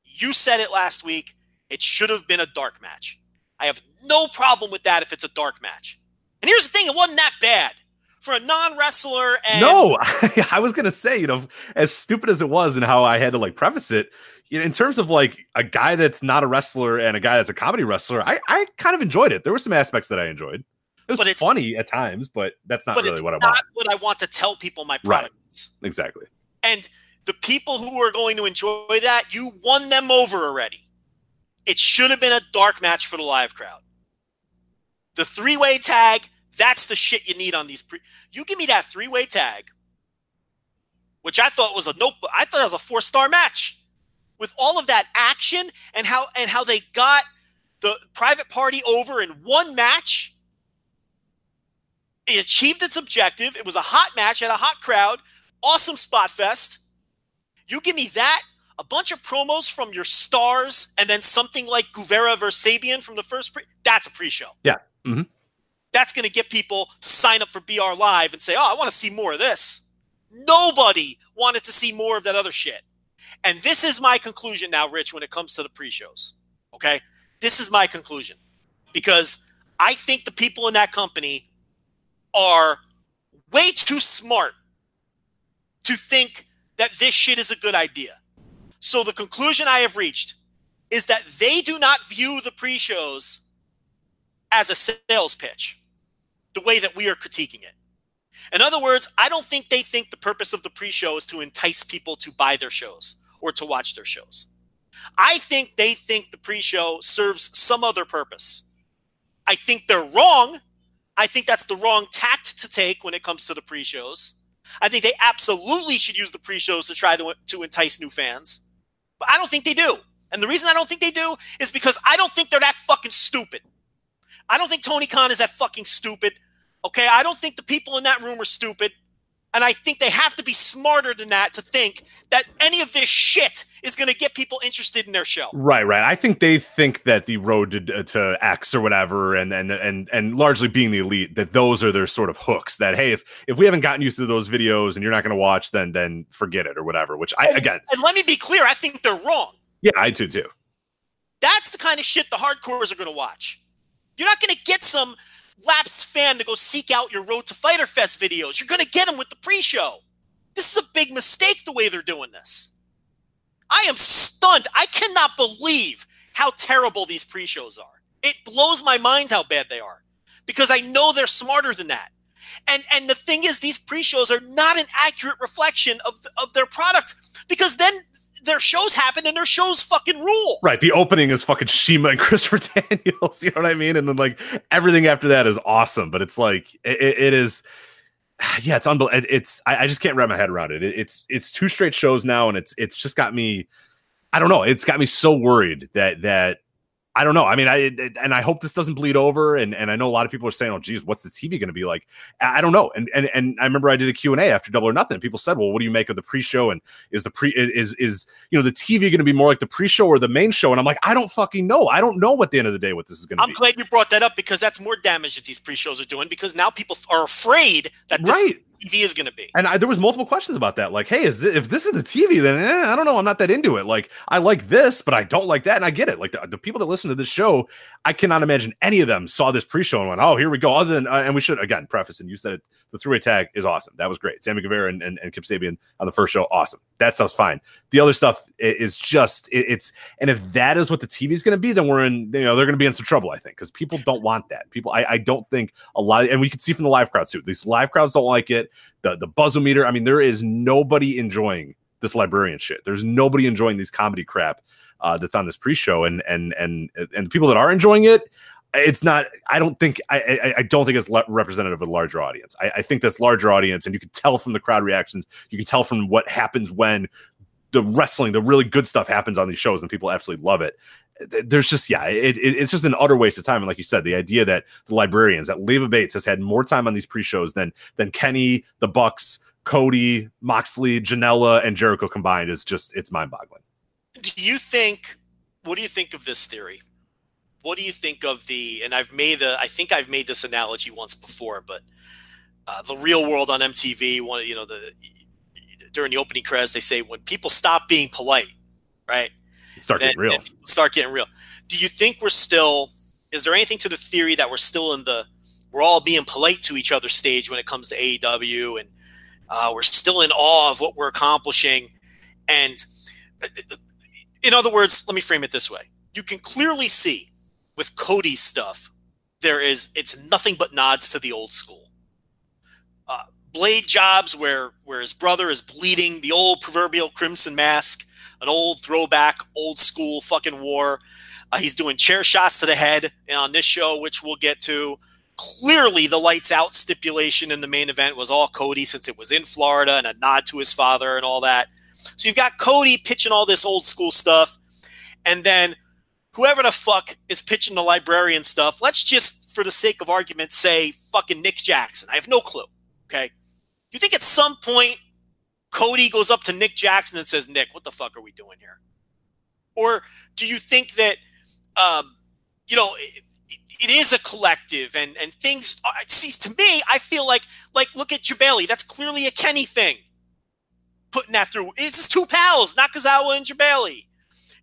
You said it last week. It should have been a dark match. I have no problem with that if it's a dark match. And here's the thing, it wasn't that bad for a non-wrestler and No, I was going to say, you know, as stupid as it was and how I had to like preface it, in terms of like a guy that's not a wrestler and a guy that's a comedy wrestler, I I kind of enjoyed it. There were some aspects that I enjoyed. It was but it's funny at times, but that's not really what I want. What I want to tell people my product right. is. Exactly. And the people who are going to enjoy that, you won them over already. It should have been a dark match for the live crowd. The three way tag, that's the shit you need on these. Pre- you give me that three way tag, which I thought was a nope. I thought it was a four star match with all of that action and how and how they got the private party over in one match it achieved its objective. It was a hot match, had a hot crowd, awesome spot fest. You give me that, a bunch of promos from your stars, and then something like Guevara versus Sabian from the first pre. That's a pre-show. Yeah. Mm-hmm. That's going to get people to sign up for BR Live and say, "Oh, I want to see more of this." Nobody wanted to see more of that other shit. And this is my conclusion now, Rich, when it comes to the pre-shows. Okay, this is my conclusion because I think the people in that company are way too smart to think that this shit is a good idea. So the conclusion I have reached is that they do not view the pre-shows as a sales pitch the way that we are critiquing it. In other words, I don't think they think the purpose of the pre-show is to entice people to buy their shows or to watch their shows. I think they think the pre-show serves some other purpose. I think they're wrong I think that's the wrong tact to take when it comes to the pre-shows. I think they absolutely should use the pre-shows to try to, to entice new fans. But I don't think they do. And the reason I don't think they do is because I don't think they're that fucking stupid. I don't think Tony Khan is that fucking stupid. Okay, I don't think the people in that room are stupid. And I think they have to be smarter than that to think that any of this shit is going to get people interested in their show. Right, right. I think they think that the road to, to X or whatever, and and and and largely being the elite, that those are their sort of hooks. That hey, if if we haven't gotten used to those videos and you're not going to watch, then then forget it or whatever. Which I And- again, And let me be clear, I think they're wrong. yeah, I do too. That's the kind of shit the hardcores are going to watch. You're not going to get some lapsed fan to go seek out your Road to Fyter Fest videos. You're going to get them with the pre-show. This is a big mistake the way they're doing this. I am stunned. I cannot believe how terrible these pre-shows are. It blows my mind how bad they are because I know they're smarter than that. And and the thing is, these pre-shows are not an accurate reflection of of their product because then their shows happen and their shows fucking rule. Right. The opening is fucking CIMA and Christopher Daniels. You know what I mean? And then like everything after that is awesome. But it's like it, it- is. Yeah, it's unbelievable. It's I, I just can't wrap my head around it. it. It's it's two straight shows now, and it's it's just got me. I don't know. It's got me so worried that that I don't know. I mean, I and I hope this doesn't bleed over. And and I know a lot of people are saying, "Oh, geez, what's the TV going to be like?" I don't know. And and and I remember I did a Q and A after Double or Nothing. And people said, "Well, what do you make of the pre-show? And is the pre is is you know the TV going to be more like the pre-show or the main show?" And I'm like, I don't fucking know. I don't know what the end of the day what this is going to be. I'm be. glad you brought that up because that's more damage that these pre-shows are doing because now people are afraid that this Right. TV is going to be. And I, there was multiple questions about that. Like, hey, is this, if this is the TV, then eh, I don't know. I'm not that into it. Like, I like this, but I don't like that. And I get it. Like the, the people that listen to this show, I cannot imagine any of them saw this pre-show and went, "Oh, here we go." Other than, uh, and we should again preface, and you said it, the three-way tag is awesome. That was great. Sammy Guevara and, and, and Kip Sabian on the first show, awesome. That stuff's fine. The other stuff is just it, it's, and if that is what the TV is going to be, then we're in, you know, they're going to be in some trouble. I think because people don't want that. People, I, I don't think a lot, and we can see from the live crowd too. These live crowds don't like it. The the buzzometer. I mean, there is nobody enjoying this librarian shit. There's nobody enjoying these comedy crap uh, that's on this pre-show, and and and and people that are enjoying it, it's not. I don't think. I I, I don't think it's le- representative of a larger audience. I, I think this larger audience, and you can tell from the crowd reactions. You can tell from what happens when the wrestling, the really good stuff happens on these shows, and people absolutely love it. There's just yeah, it, it, it's just an utter waste of time. And like you said, the idea that the librarians, that Leva Bates has had more time on these pre-shows than than Kenny, the Bucks, Cody, Moxley, Janela and Jericho combined is just it's mind-boggling. Do you think? What do you think of this theory? What do you think of the? And I've made the. I think I've made this analogy once before, but uh, the real world on MTV. One, you know, the during the opening credits, they say when people stop being polite, right? Start getting real. start getting real. Do you think we're still? Is there anything to the theory that we're still in the we're all being polite to each other stage when it comes to AEW, and uh, we're still in awe of what we're accomplishing? And uh, in other words, let me frame it this way: you can clearly see with Cody's stuff, there is it's nothing but nods to the old school. Uh, blade jobs where where his brother is bleeding, the old proverbial crimson mask an old throwback, old school fucking war. Uh, he's doing chair shots to the head on this show, which we'll get to. Clearly, the lights out stipulation in the main event was all Cody since it was in Florida and a nod to his father and all that. So you've got Cody pitching all this old school stuff, and then whoever the fuck is pitching the librarian stuff, let's just, for the sake of argument, say fucking Nick Jackson. I have no clue. Okay. You think at some point Cody goes up to Nick Jackson and says, Nick, what the fuck are we doing here? Or do you think that, um, you know, it, it is a collective and, and things, are, see, to me, I feel like, like, look at Jebailey. That's clearly a Kenny thing. Putting that through. It's just two pals, Nakazawa and Jebailey.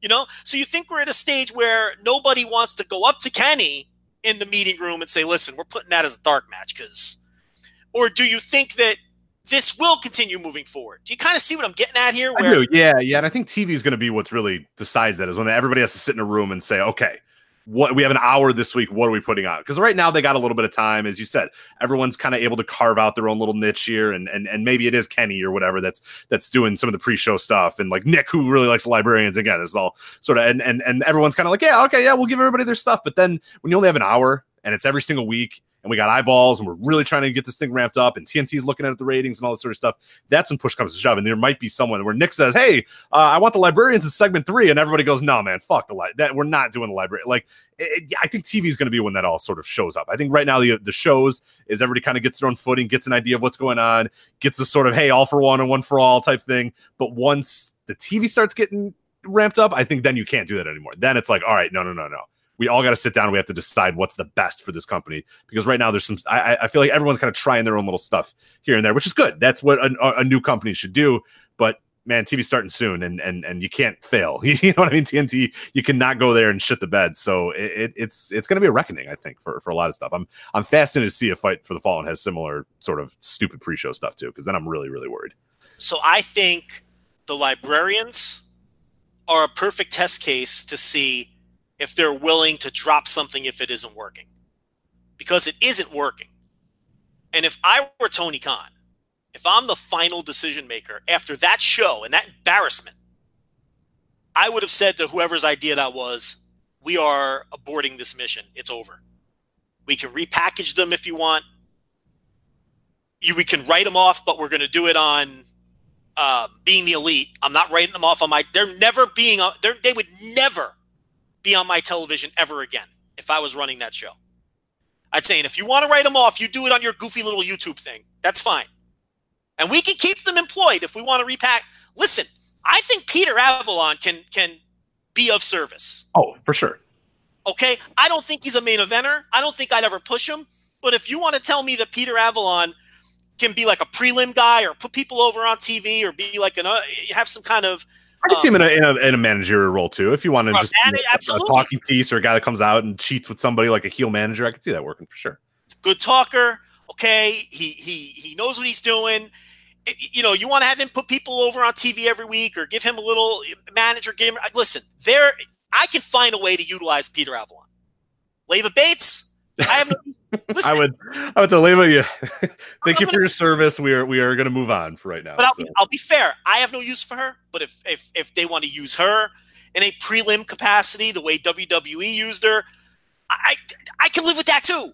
You know? So you think we're at a stage where nobody wants to go up to Kenny in the meeting room and say, listen, we're putting that as a dark match because, or do you think that this will continue moving forward. Do you kind of see what I'm getting at here? I do, yeah, yeah. And I think TV is going to be what's really decides that is when everybody has to sit in a room and say, okay, what we have an hour this week. What are we putting out? Because right now they got a little bit of time, as you said. Everyone's kind of able to carve out their own little niche here, and and and maybe it is Kenny or whatever that's that's doing some of the pre-show stuff, and like Nick, who really likes librarians. Again, is all sort of, and and and everyone's kind of like, yeah, okay, yeah, we'll give everybody their stuff. But then when you only have an hour and it's every single week and we got eyeballs and we're really trying to get this thing ramped up and TNT's looking at the ratings and all this sort of stuff, that's when push comes to shove. And there might be someone where Nick says, Hey, uh, I want the librarians in segment three. And everybody goes, No, man, fuck the light. That we're not doing the library. Like, it, I think TV is going to be when that all sort of shows up. I think right now the the shows is everybody kind of gets their own footing, gets an idea of what's going on, gets a sort of hey, all for one and one for all type thing. But once the TV starts getting ramped up, I think then you can't do that anymore. Then it's like, all right, no, no, no, no. We all got to sit down. We have to decide what's the best for this company because right now there's some. I, I feel like everyone's kind of trying their own little stuff here and there, which is good. That's what a, a new company should do. But man, TV's starting soon, and and and you can't fail. you know what I mean? TNT, you cannot go there and shit the bed. So it, it's it's going to be a reckoning, I think, for for a lot of stuff. I'm I'm fascinated to see if Fight for the Fallen has similar sort of stupid pre-show stuff too, because then I'm really really worried. So I think the librarians are a perfect test case to see if they're willing to drop something if it isn't working, because it isn't working. And if I were Tony Khan if I'm the final decision maker after that show and that embarrassment, I would have said to whoever's idea that was, we are aborting this mission. It's over. We can repackage them if you want. You, we can write them off, but we're going to do it on uh, being the elite. I'm not writing them off on my. They're never being. They're, they would never be on my television ever again if I was running that show. I'd say, and if you want to write them off, you do it on your goofy little YouTube thing. That's fine and we can keep them employed if we want to repack. Listen, I think Peter Avalon can can be of service. Oh, for sure. Okay, I don't think he's a main eventer. I don't think I'd ever push him. But if you want to tell me that Peter Avalon can be like a prelim guy or put people over on TV or be like an uh, have some kind of I can um, see him in a, in a, in a managerial role too. If you want to just man, you know, a, talking piece or a guy that comes out and cheats with somebody like a heel manager, I could see that working for sure. Good talker. Okay, he he he knows what he's doing. You know, you want to have him put people over on TV every week or give him a little manager game. Listen, there I can find a way to utilize Peter Avalon. Leva Bates, I have no. I would, I would tell Leva, you. thank you for your service. We are, we are going to move on for right now. But I'll, so. I'll, be fair. I have no use for her. But if, if, if they want to use her in a prelim capacity, the way WWE used her, I, I can live with that too.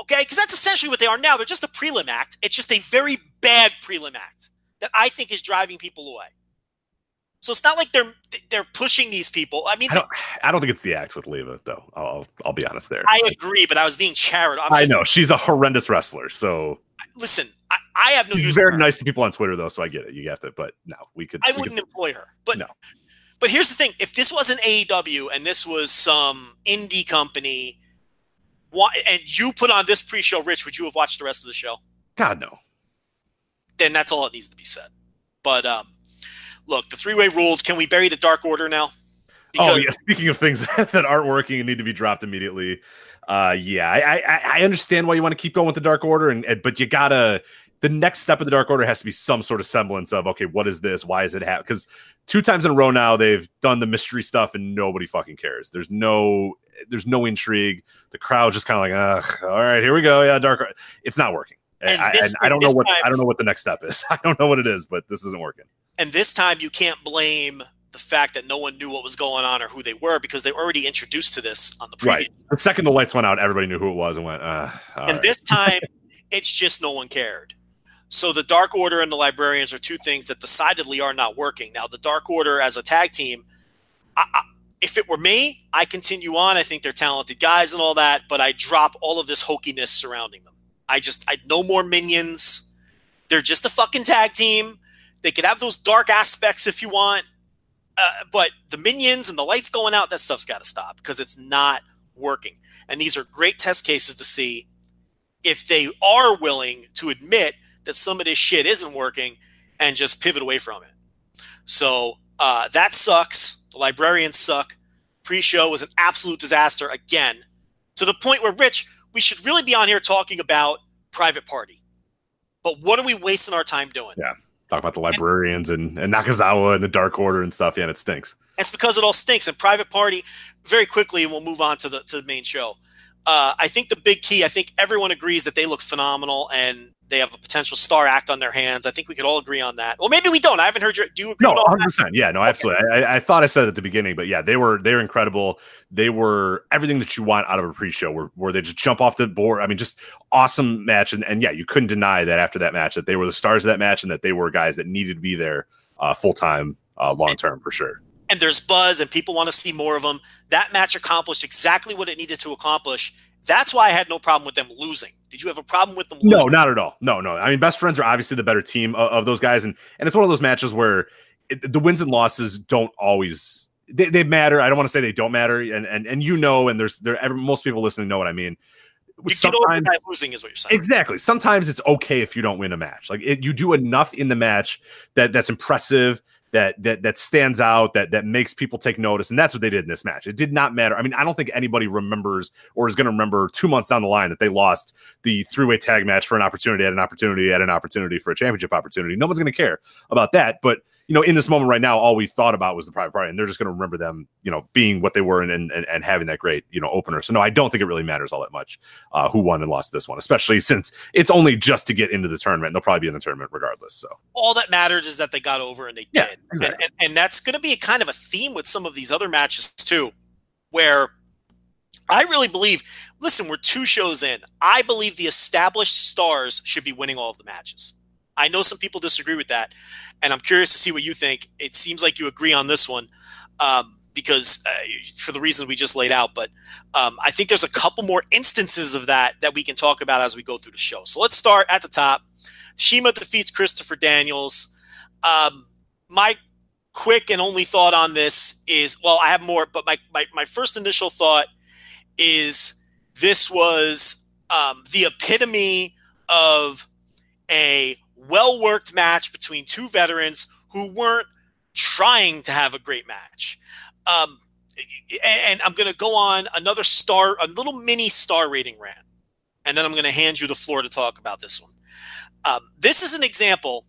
Okay, because that's essentially what they are now. They're just a prelim act. It's just a very bad prelim act that I think is driving people away. So it's not like they're they're pushing these people. I mean, I don't, I don't think it's the act with Leva, though. I'll I'll be honest there. I agree, but I was being charitable. I know she's a horrendous wrestler. So listen, I, I have no she's use. Very nice to people on Twitter, though, so I get it. You have to, but no, we could. I we wouldn't could, employ her, but no. But here's the thing: if this was an AEW and this was some indie company why, and you put on this pre-show, Rich, would you have watched the rest of the show? God no. Then that's all that needs to be said. But um, look, the three-way rules. Can we bury the Dark Order now? Oh, because- oh yeah. Speaking of things that aren't working and need to be dropped immediately, uh, yeah, I, I, I understand why you want to keep going with the Dark Order, and, and but you gotta the next step of the Dark Order has to be some sort of semblance of okay, what is this? Why is it happening? Because two times in a row now they've done the mystery stuff and nobody fucking cares. There's no there's no intrigue. The crowd's just kind of like, ugh, all right, here we go. Yeah, Dark. It's not working. And, I, this, and I, don't know what time, I don't know what the next step is. I don't know what it is, but this isn't working. And this time you can't blame the fact that no one knew what was going on or who they were because they were already introduced to this on the previous. Right. The second the lights went out, everybody knew who it was and went. Uh, and right. this time, it's just no one cared. So the Dark Order and the Librarians are two things that decidedly are not working. Now, the Dark Order as a tag team, I, I, if it were me, I continue on. I think they're talented guys and all that, but I drop all of this hokiness surrounding them. I just, I no more minions. They're just a fucking tag team. They could have those dark aspects if you want, uh, but the minions and the lights going out, that stuff's got to stop because it's not working. And these are great test cases to see if they are willing to admit that some of this shit isn't working and just pivot away from it. So uh, that sucks. The librarians suck. Pre show was an absolute disaster again, to the point where, Rich, we should really be on here talking about Private Party. But what are we wasting our time doing? Yeah. Talk about the librarians and, and Nakazawa and the Dark Order and stuff. Yeah, and it stinks. It's because it all stinks. And Private Party, very quickly, and we'll move on to the to the main show. Uh, I think the big key. I think everyone agrees that they look phenomenal and they have a potential star act on their hands. I think we could all agree on that. Well, maybe we don't. I haven't heard your. Do you agree? No, hundred percent. Yeah, no, absolutely. I, I thought I said it at the beginning, but yeah, they were they were incredible. They were everything that you want out of a pre-show, where where they just jump off the board. I mean, just awesome match, and, and yeah, you couldn't deny that after that match that they were the stars of that match, and that they were guys that needed to be there uh, full time, uh, long term for sure. And there's buzz and people want to see more of them. That match accomplished exactly what it needed to accomplish. That's why I had no problem with them losing. Did you have a problem with them Losing? No, not at all. No, no. I mean, best friends are obviously the better team of, of those guys, and and it's one of those matches where it, the wins and losses don't always they, they matter. I don't want to say they don't matter, and and and you know, and there's there every, most people listening know what I mean. You get over the losing is what you're saying. Exactly. Sometimes it's okay if you don't win a match. Like it, you do enough in the match that that's impressive, that that that stands out, that that makes people take notice, and that's what they did in this match. It did not matter. I mean, I don't think anybody remembers or is going to remember two months down the line that they lost the three-way tag match for an opportunity at an opportunity at an opportunity for a championship opportunity. No one's going to care about that, but you know, in this moment right now, all we thought about was the private party, and they're just going to remember them, you know, being what they were and, and and having that great, you know, opener. So no, I don't think it really matters all that much uh, who won and lost this one, especially since it's only just to get into the tournament. They'll probably be in the tournament regardless. So All that mattered is that they got over and they Yeah, did. exactly. And, and, and that's going to be a kind of a theme with some of these other matches too, where I really believe. Listen, we're two shows in. I believe the established stars should be winning all of the matches. I know some people disagree with that, and I'm curious to see what you think. It seems like you agree on this one um, because uh, for the reasons we just laid out. But um, I think there's a couple more instances of that that we can talk about as we go through the show. So let's start at the top. CIMA defeats Christopher Daniels. Um, my quick and only thought on this is well, I have more, but my, my, my first initial thought is this was um, the epitome of a well worked match between two veterans who weren't trying to have a great match. Um, and, I'm going to go on another star, a little mini star rating rant, and then I'm going to hand you the floor to talk about this one. Um, this is an example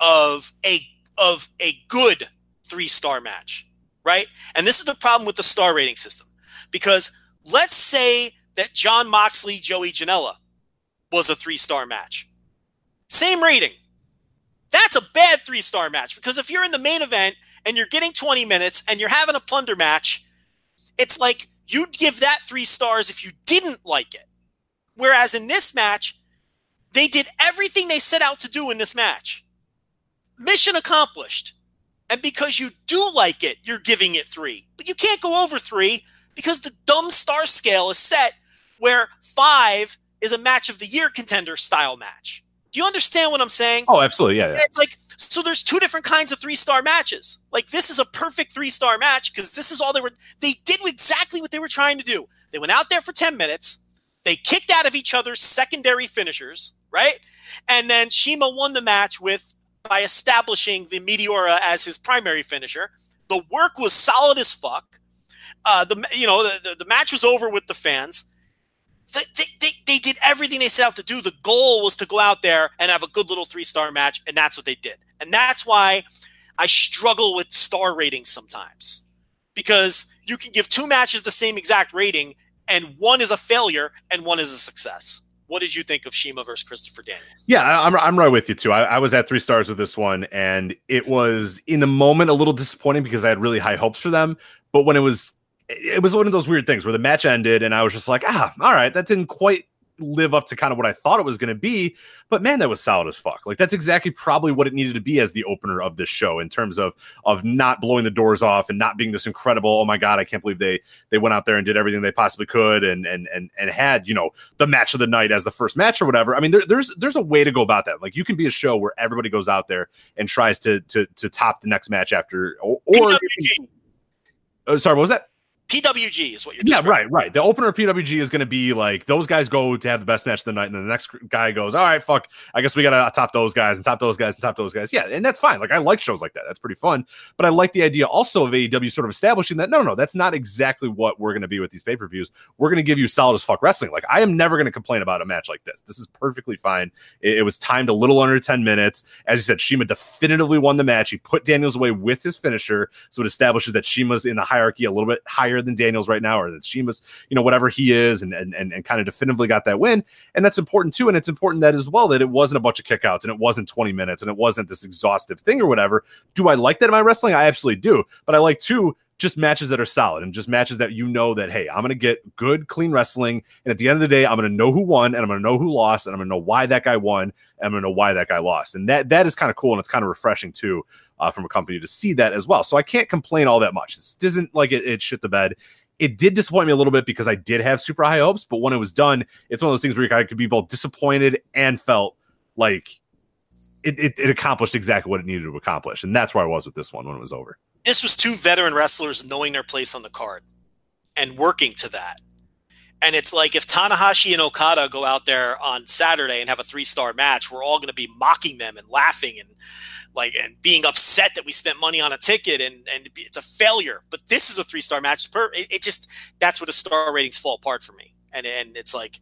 of a of a good three star match, right? And this is the problem with the star rating system because let's say that John Moxley, Joey Janela was a three star match, same rating. That's a bad three star match because if you're in the main event and you're getting 20 minutes and you're having a plunder match, it's like you'd give that three stars if you didn't like it. Whereas in this match, they did everything they set out to do in this match. Mission accomplished. And because you do like it, you're giving it three. But you can't go over three because the dumb star scale is set where five is a match of the year contender style match. Do you understand what I'm saying? oh, absolutely, yeah, yeah. It's like so. There's two different kinds of three star matches. Like this is a perfect three star match because this is all they were. They did exactly what they were trying to do. They went out there for ten minutes. They kicked out of each other's secondary finishers, right? And then CIMA won the match with by establishing the Meteora as his primary finisher. The work was solid as fuck. Uh, the you know the, the, the match was over with the fans. They, they, they, did everything they set out to do. The goal was to go out there and have a good little three star match, and that's what they did. And that's why I struggle with star ratings sometimes because you can give two matches the same exact rating, and one is a failure and one is a success. What did you think of CIMA versus Christopher Daniels? Yeah, I'm I'm right with you too. I, I was at three stars with this one, and it was in the moment a little disappointing because I had really high hopes for them. But when it was, it was one of those weird things where the match ended, and I was just like, ah, all right, that didn't quite live up to kind of what I thought it was going to be. But man, that was solid as fuck. Like that's exactly probably what it needed to be as the opener of this show in terms of of not blowing the doors off and not being this incredible. Oh my god, I can't believe they they went out there and did everything they possibly could and and and and had you know the match of the night as the first match or whatever. I mean, there, there's there's a way to go about that. Like you can be a show where everybody goes out there and tries to to to top the next match after or. or oh, sorry, what was that? PWG is what you're Yeah, right, right. The opener of PWG is going to be like those guys go to have the best match of the night, and then the next guy goes, "All right, fuck, I guess we got to top those guys and top those guys and top those guys." Yeah, and that's fine. Like I like shows like that. That's pretty fun. But I like the idea also of AEW sort of establishing that no, no, no, that's not exactly what we're going to be with these pay per views. We're going to give you solid as fuck wrestling. Like I am never going to complain about a match like this. This is perfectly fine. It, it was timed a little under ten minutes. As you said, CIMA definitively won the match. He put Daniels away with his finisher, so it establishes that CIMA's in the hierarchy a little bit higher than Daniels right now, or that CIMA's, you know, whatever he is, and and and, and kind of definitively got that win. And that's important too. And it's important that as well that it wasn't a bunch of kickouts and it wasn't 20 minutes and it wasn't this exhaustive thing or whatever. Do I like that in my wrestling? I absolutely do. But I like too just matches that are solid and just matches that you know that hey i'm to get good clean wrestling. And at the end of the day i'm to know who won and i'm to know who lost and i'm to know why that guy won and i'm to know why that guy lost. And that that is kind of cool and it's kind of refreshing too uh, from a company to see that as well. So i can't complain all that much. This isn't like it, it shit the bed. It did disappoint me a little bit because i did have super high hopes but when it was done it's one of those things where i could be both disappointed and felt like it, it, it accomplished exactly what it needed to accomplish. And that's where i was with this one when it was over this was two veteran wrestlers knowing their place on the card and working to that. And it's like if Tanahashi and Okada go out there on Saturday and have a three star match, we're all going to be mocking them and laughing and like and being upset that we spent money on a ticket and and it's a failure. But this is a three star match. It, it, just that's where the star ratings fall apart for me. And and it's like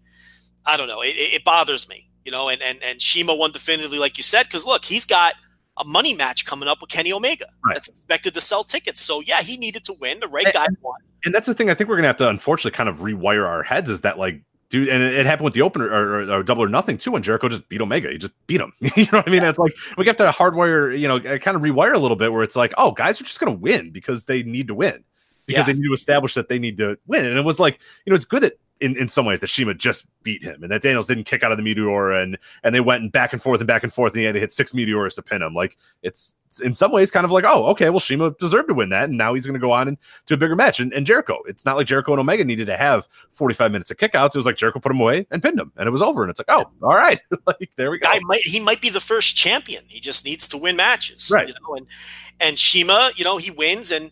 I don't know. It, it bothers me, you know. And and and CIMA won definitively, like you said, because look, he's got a money match coming up with Kenny Omega right. that's expected to sell tickets. So yeah, he needed to win. The right and, guy won. And that's the thing. I think we're gonna have to unfortunately kind of rewire our heads. Is that like dude, and it, happened with the opener or, or, or, double or nothing too. When Jericho just beat Omega, he just beat him. you know what I mean? Yeah. It's like we have to hardwire, you know, uh, kind of rewire a little bit where it's like, oh, guys are just going to win because they need to win because yeah. they need to establish that they need to win. And it was like, you know, it's good that in, in some ways that CIMA just beat him and that Daniels didn't kick out of the meteor and and they went and back and forth and back and forth and he had to hit six meteors to pin him. Like it's, it's in some ways kind of like, oh, okay, well CIMA deserved to win that and now he's going to go on and to a bigger match. And, and Jericho, it's not like Jericho and Omega needed to have 45 minutes of kickouts. It was like Jericho put him away and pinned him and it was over. And it's like, oh, all right, like there we go. Guy might, he might be the first champion. He just needs to win matches, right? You know? And and CIMA, you know, he wins and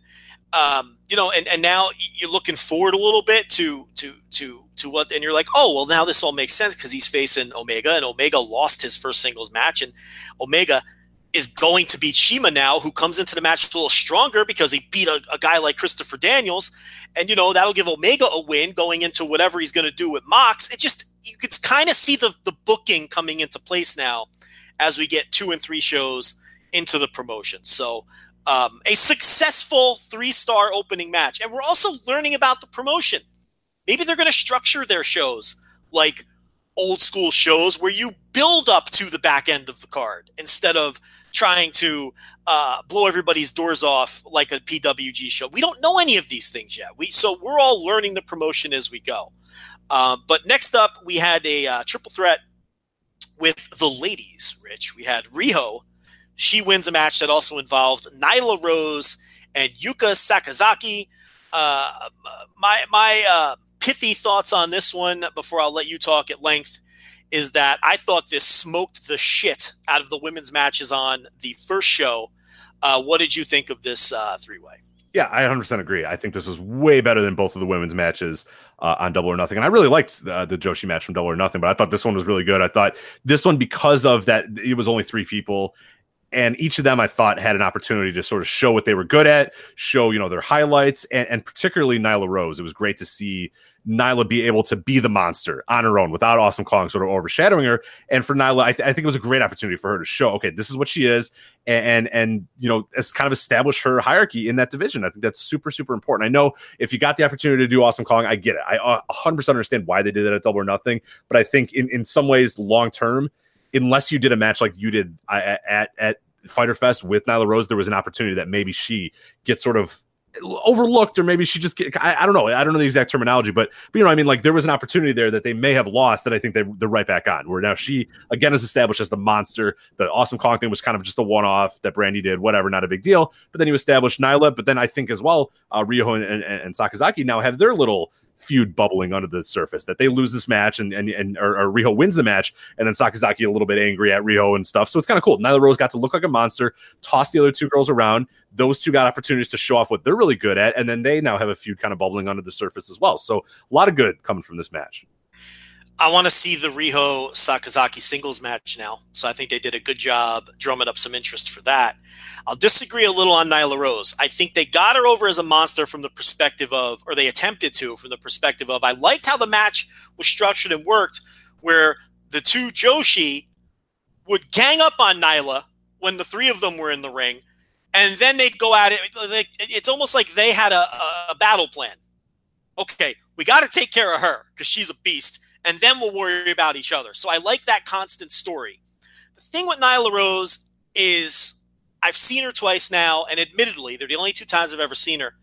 um, you know, and, and now you're looking forward a little bit to to to to what, and you're like, oh well, now this all makes sense because he's facing Omega, and Omega lost his first singles match, and Omega is going to beat CIMA now, who comes into the match a little stronger because he beat a, a guy like Christopher Daniels, and you know that'll give Omega a win going into whatever he's going to do with Mox. It just you could kind of see the the booking coming into place now as we get two and three shows into the promotion. So um, a successful three star opening match. And we're also learning about the promotion. Maybe they're going to structure their shows like old school shows where you build up to the back end of the card instead of trying to uh, blow everybody's doors off like a PWG show. We don't know any of these things yet. We so we're all learning the promotion as we go. Uh, but next up, we had a uh, triple threat with the ladies. Rich, we had Riho she wins a match that also involved Nyla Rose and Yuka Sakazaki. Uh, my my uh, pithy thoughts on this one before I'll let you talk at length is that I thought this smoked the shit out of the women's matches on the first show. Uh, what did you think of this uh, three way? Yeah, I 100% agree. I think this was way better than both of the women's matches uh, on Double or Nothing. And I really liked uh, the Joshi match from Double or Nothing, but I thought this one was really good. I thought this one, because of that, it was only three people and each of them I thought had an opportunity to sort of show what they were good at, show you know their highlights, and, and particularly Nyla Rose. It was great to see Nyla be able to be the monster on her own without Awesome Kong sort of overshadowing her. And for Nyla, I, th- I think it was a great opportunity for her to show, okay, this is what she is, and, and and you know, as kind of establish her hierarchy in that division. I think that's super super important. I know if you got the opportunity to do Awesome Kong, I get it. I uh, 100% understand why they did that at Double or Nothing, but I think in in some ways, long term unless you did a match like you did at at Fyter Fest with Nyla Rose, there was an opportunity that maybe she gets sort of overlooked or maybe she just get, I, I, don't know. I don't know the exact terminology but, but you know I mean? Like there was an opportunity there that they may have lost that I think they, they're right back on where now she again is established as the monster. The awesome Kong thing was kind of just a one-off that Brandi did whatever not a big deal. But then you established Nyla but then I think as well uh, Riho and, and, and Sakazaki now have their little feud bubbling under the surface that they lose this match and and, and or, or Riho wins the match and then Sakazaki a little bit angry at Riho and stuff. So it's kind of cool. Nyla Rose got to look like a monster, toss the other two girls around. Those two got opportunities to show off what they're really good at, and then they now have a feud kind of bubbling under the surface as well. So a lot of good coming from this match. I want to see the Riho Sakazaki singles match now. So I think they did a good job drumming up some interest for that. I'll disagree a little on Nyla Rose. I think they got her over as a monster from the perspective of, or they attempted to, from the perspective of, I liked how the match was structured and worked, where the two Joshi would gang up on Nyla when the three of them were in the ring, and then they'd go at it. It's almost like they had a, a battle plan okay, we got to take care of her because she's a beast, and then we'll worry about each other. So I like that constant story. The thing with Nyla Rose is I've seen her twice now, and admittedly, they're the only two times I've ever seen her.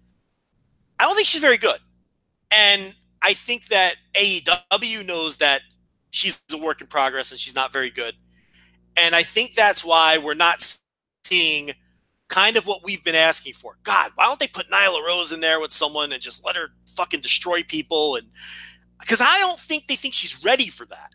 I don't think she's very good. And I think that AEW knows that she's a work in progress and she's not very good. And I think that's why we're not seeing kind of what we've been asking for. God, why don't they put Nyla Rose in there with someone and just let her fucking destroy people? And because I don't think they think she's ready for that.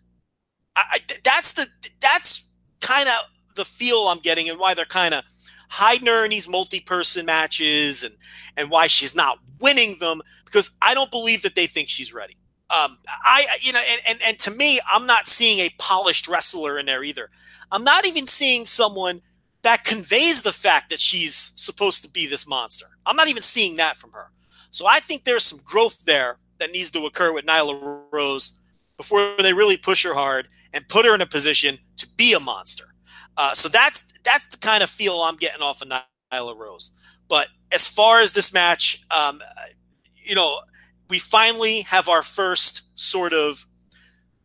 I, I that's the that's kind of the feel I'm getting and why they're kind of hiding her in these multi-person matches and and why she's not winning them because I don't believe that they think she's ready. Um, I you know and, and and to me, I'm not seeing a polished wrestler in there either. I'm not even seeing someone that conveys the fact that she's supposed to be this monster. I'm not even seeing that from her. So I think there's some growth there that needs to occur with Nyla Rose before they really push her hard and put her in a position to be a monster. Uh, so that's that's the kind of feel I'm getting off of Nyla Rose. But as far as this match, um, you know, we finally have our first sort of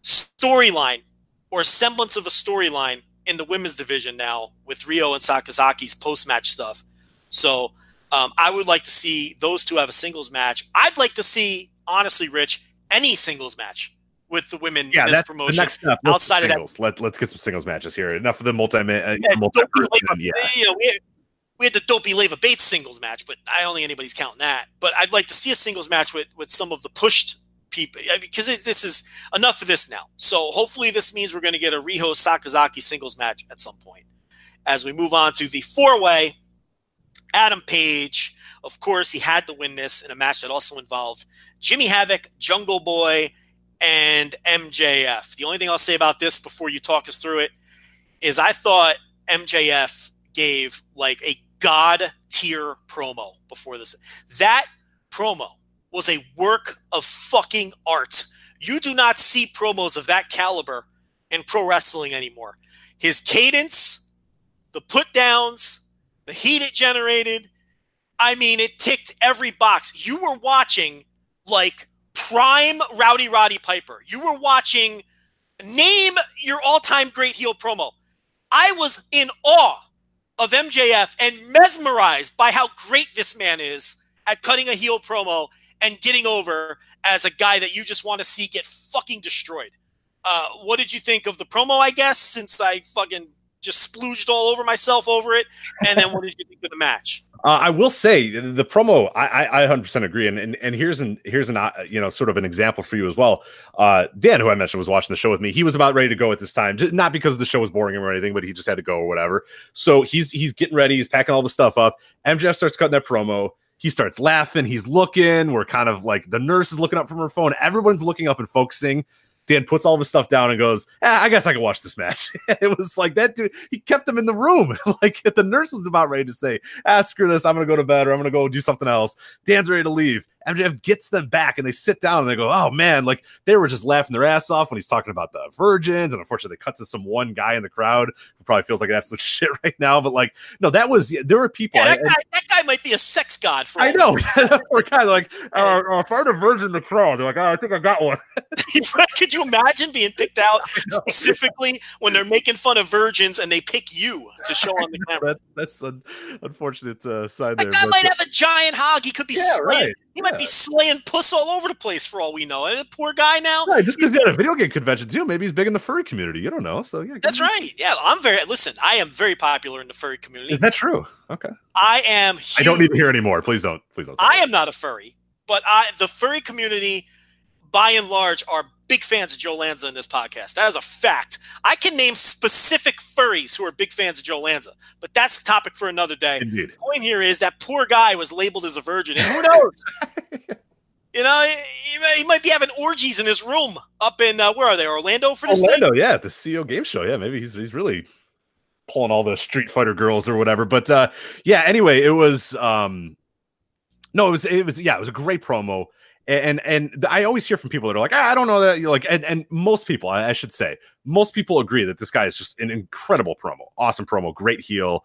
storyline or semblance of a storyline in the women's division now with Riho and Sakazaki's post match stuff. So um, I would like to see those two have a singles match. I'd like to see, honestly, Rich, any singles match with the women yeah, in this that's promotion. The next step. outside of singles. Let, let's get some singles matches here. Enough of the multi, uh, Yeah, multi don't be Leva- yeah. you know, we had, we had the Dopey Leva Bates singles match, but I don't think anybody's counting that. But I'd like to see a singles match with, with some of the pushed people because this is enough of this now. So hopefully this means we're going to get a Riho Sakazaki singles match at some point. As we move on to the four way, Adam Page, of course, he had to win this in a match that also involved Jimmy Havoc, Jungle Boy, and MJF. The only thing I'll say about this before you talk us through it is I thought MJF gave like a god tier promo before this. That promo was a work of fucking art. You do not see promos of that caliber in pro wrestling anymore. His cadence, the put downs, the heat it generated. I mean, it ticked every box. You were watching like prime Rowdy Roddy Piper. You were watching, name your all time great heel promo. I was in awe of MJF and mesmerized by how great this man is at cutting a heel promo and getting over as a guy that you just want to see get fucking destroyed. Uh, what did you think of the promo? I guess since I fucking just splooged all over myself over it, and then what did you think of the match? Uh, I will say the promo. I, I, I 100% agree, and, and and here's an here's an uh, you know sort of an example for you as well. Uh, Dan, who I mentioned, was watching the show with me. He was about ready to go at this time, just, not because the show was boring him or anything, but he just had to go or whatever. So he's he's getting ready. He's packing all the stuff up. MJF starts cutting that promo. He starts laughing. He's looking. We're kind of like the nurse is looking up from her phone. Everyone's looking up and focusing. Dan puts all of his stuff down and goes, eh, I guess I can watch this match. it was like that dude, he kept them in the room. like the nurse was about ready to say, ah, screw this, I'm gonna go to bed or I'm gonna go do something else. Dan's ready to leave. MJF gets them back and they sit down and they go, Oh man, like they were just laughing their ass off when he's talking about the virgins. And unfortunately, they cut to some one guy in the crowd who probably feels like absolute shit right now. But like, no, that was there were people. Yeah, that, I, guy, that guy might be a sex god for I know. kind of like, uh, uh, if I had a virgin in the crowd, they're like, oh, I think I got one. Could you imagine being picked out specifically when they're making fun of virgins and they pick you to show on the camera? That, that's an unfortunate uh, side That there. guy but- might have a giant hog. He could be Yeah, right. He might be slaying puss all over the place for all we know. And the poor guy now. Right, just because he's at a video game convention too, maybe he's big in the furry community. You don't know. So yeah, That's right. Yeah, I'm very. Listen, I am very popular in the furry community. Is that true? Okay. I am. I don't need to hear anymore. Please don't. Please don't. I am not a furry, but I the furry community, by and large, are big fans of Joe Lanza in this podcast. That is a fact. I can name specific furries who are big fans of Joe Lanza, but that's a topic for another day. Indeed. The point here is that poor guy was labeled as a virgin, and who knows? you know, he, he might be having orgies in his room up in uh, where are they? Orlando for this thing. Orlando, yeah, at the CEO game show. Yeah, maybe he's he's really pulling all the Street Fighter girls or whatever. But uh yeah, anyway, it was um no, it was it was yeah, it was a great promo. And and I always hear from people that are like, ah, I don't know that you like, and, and most people, I, I should say, most people agree that this guy is just an incredible promo, awesome promo, great heel.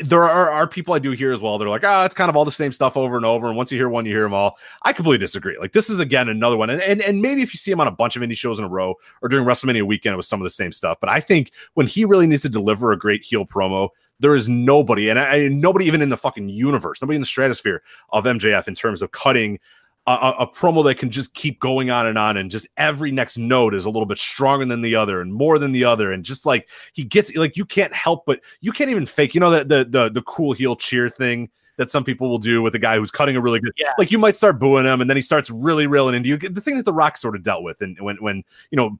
There are, are people I do hear as well. They're like, ah, oh, it's kind of all the same stuff over and over. And once you hear one, you hear them all. I completely disagree. Like this is again another one. And and, and maybe if you see him on a bunch of indie shows in a row or during WrestleMania weekend, it was some of the same stuff. But I think when he really needs to deliver a great heel promo, there is nobody, and I, nobody even in the fucking universe, nobody in the stratosphere of MJF in terms of cutting a, a, promo that can just keep going on and on, and just every next note is a little bit stronger than the other and more than the other, and just like he gets like you can't help but you can't even fake, you know, the the the, the cool heel cheer thing that some people will do with a guy who's cutting a really good. Yeah. Like you might start booing him, and then he starts really reeling into you. The thing that The Rock sort of dealt with, and when when you know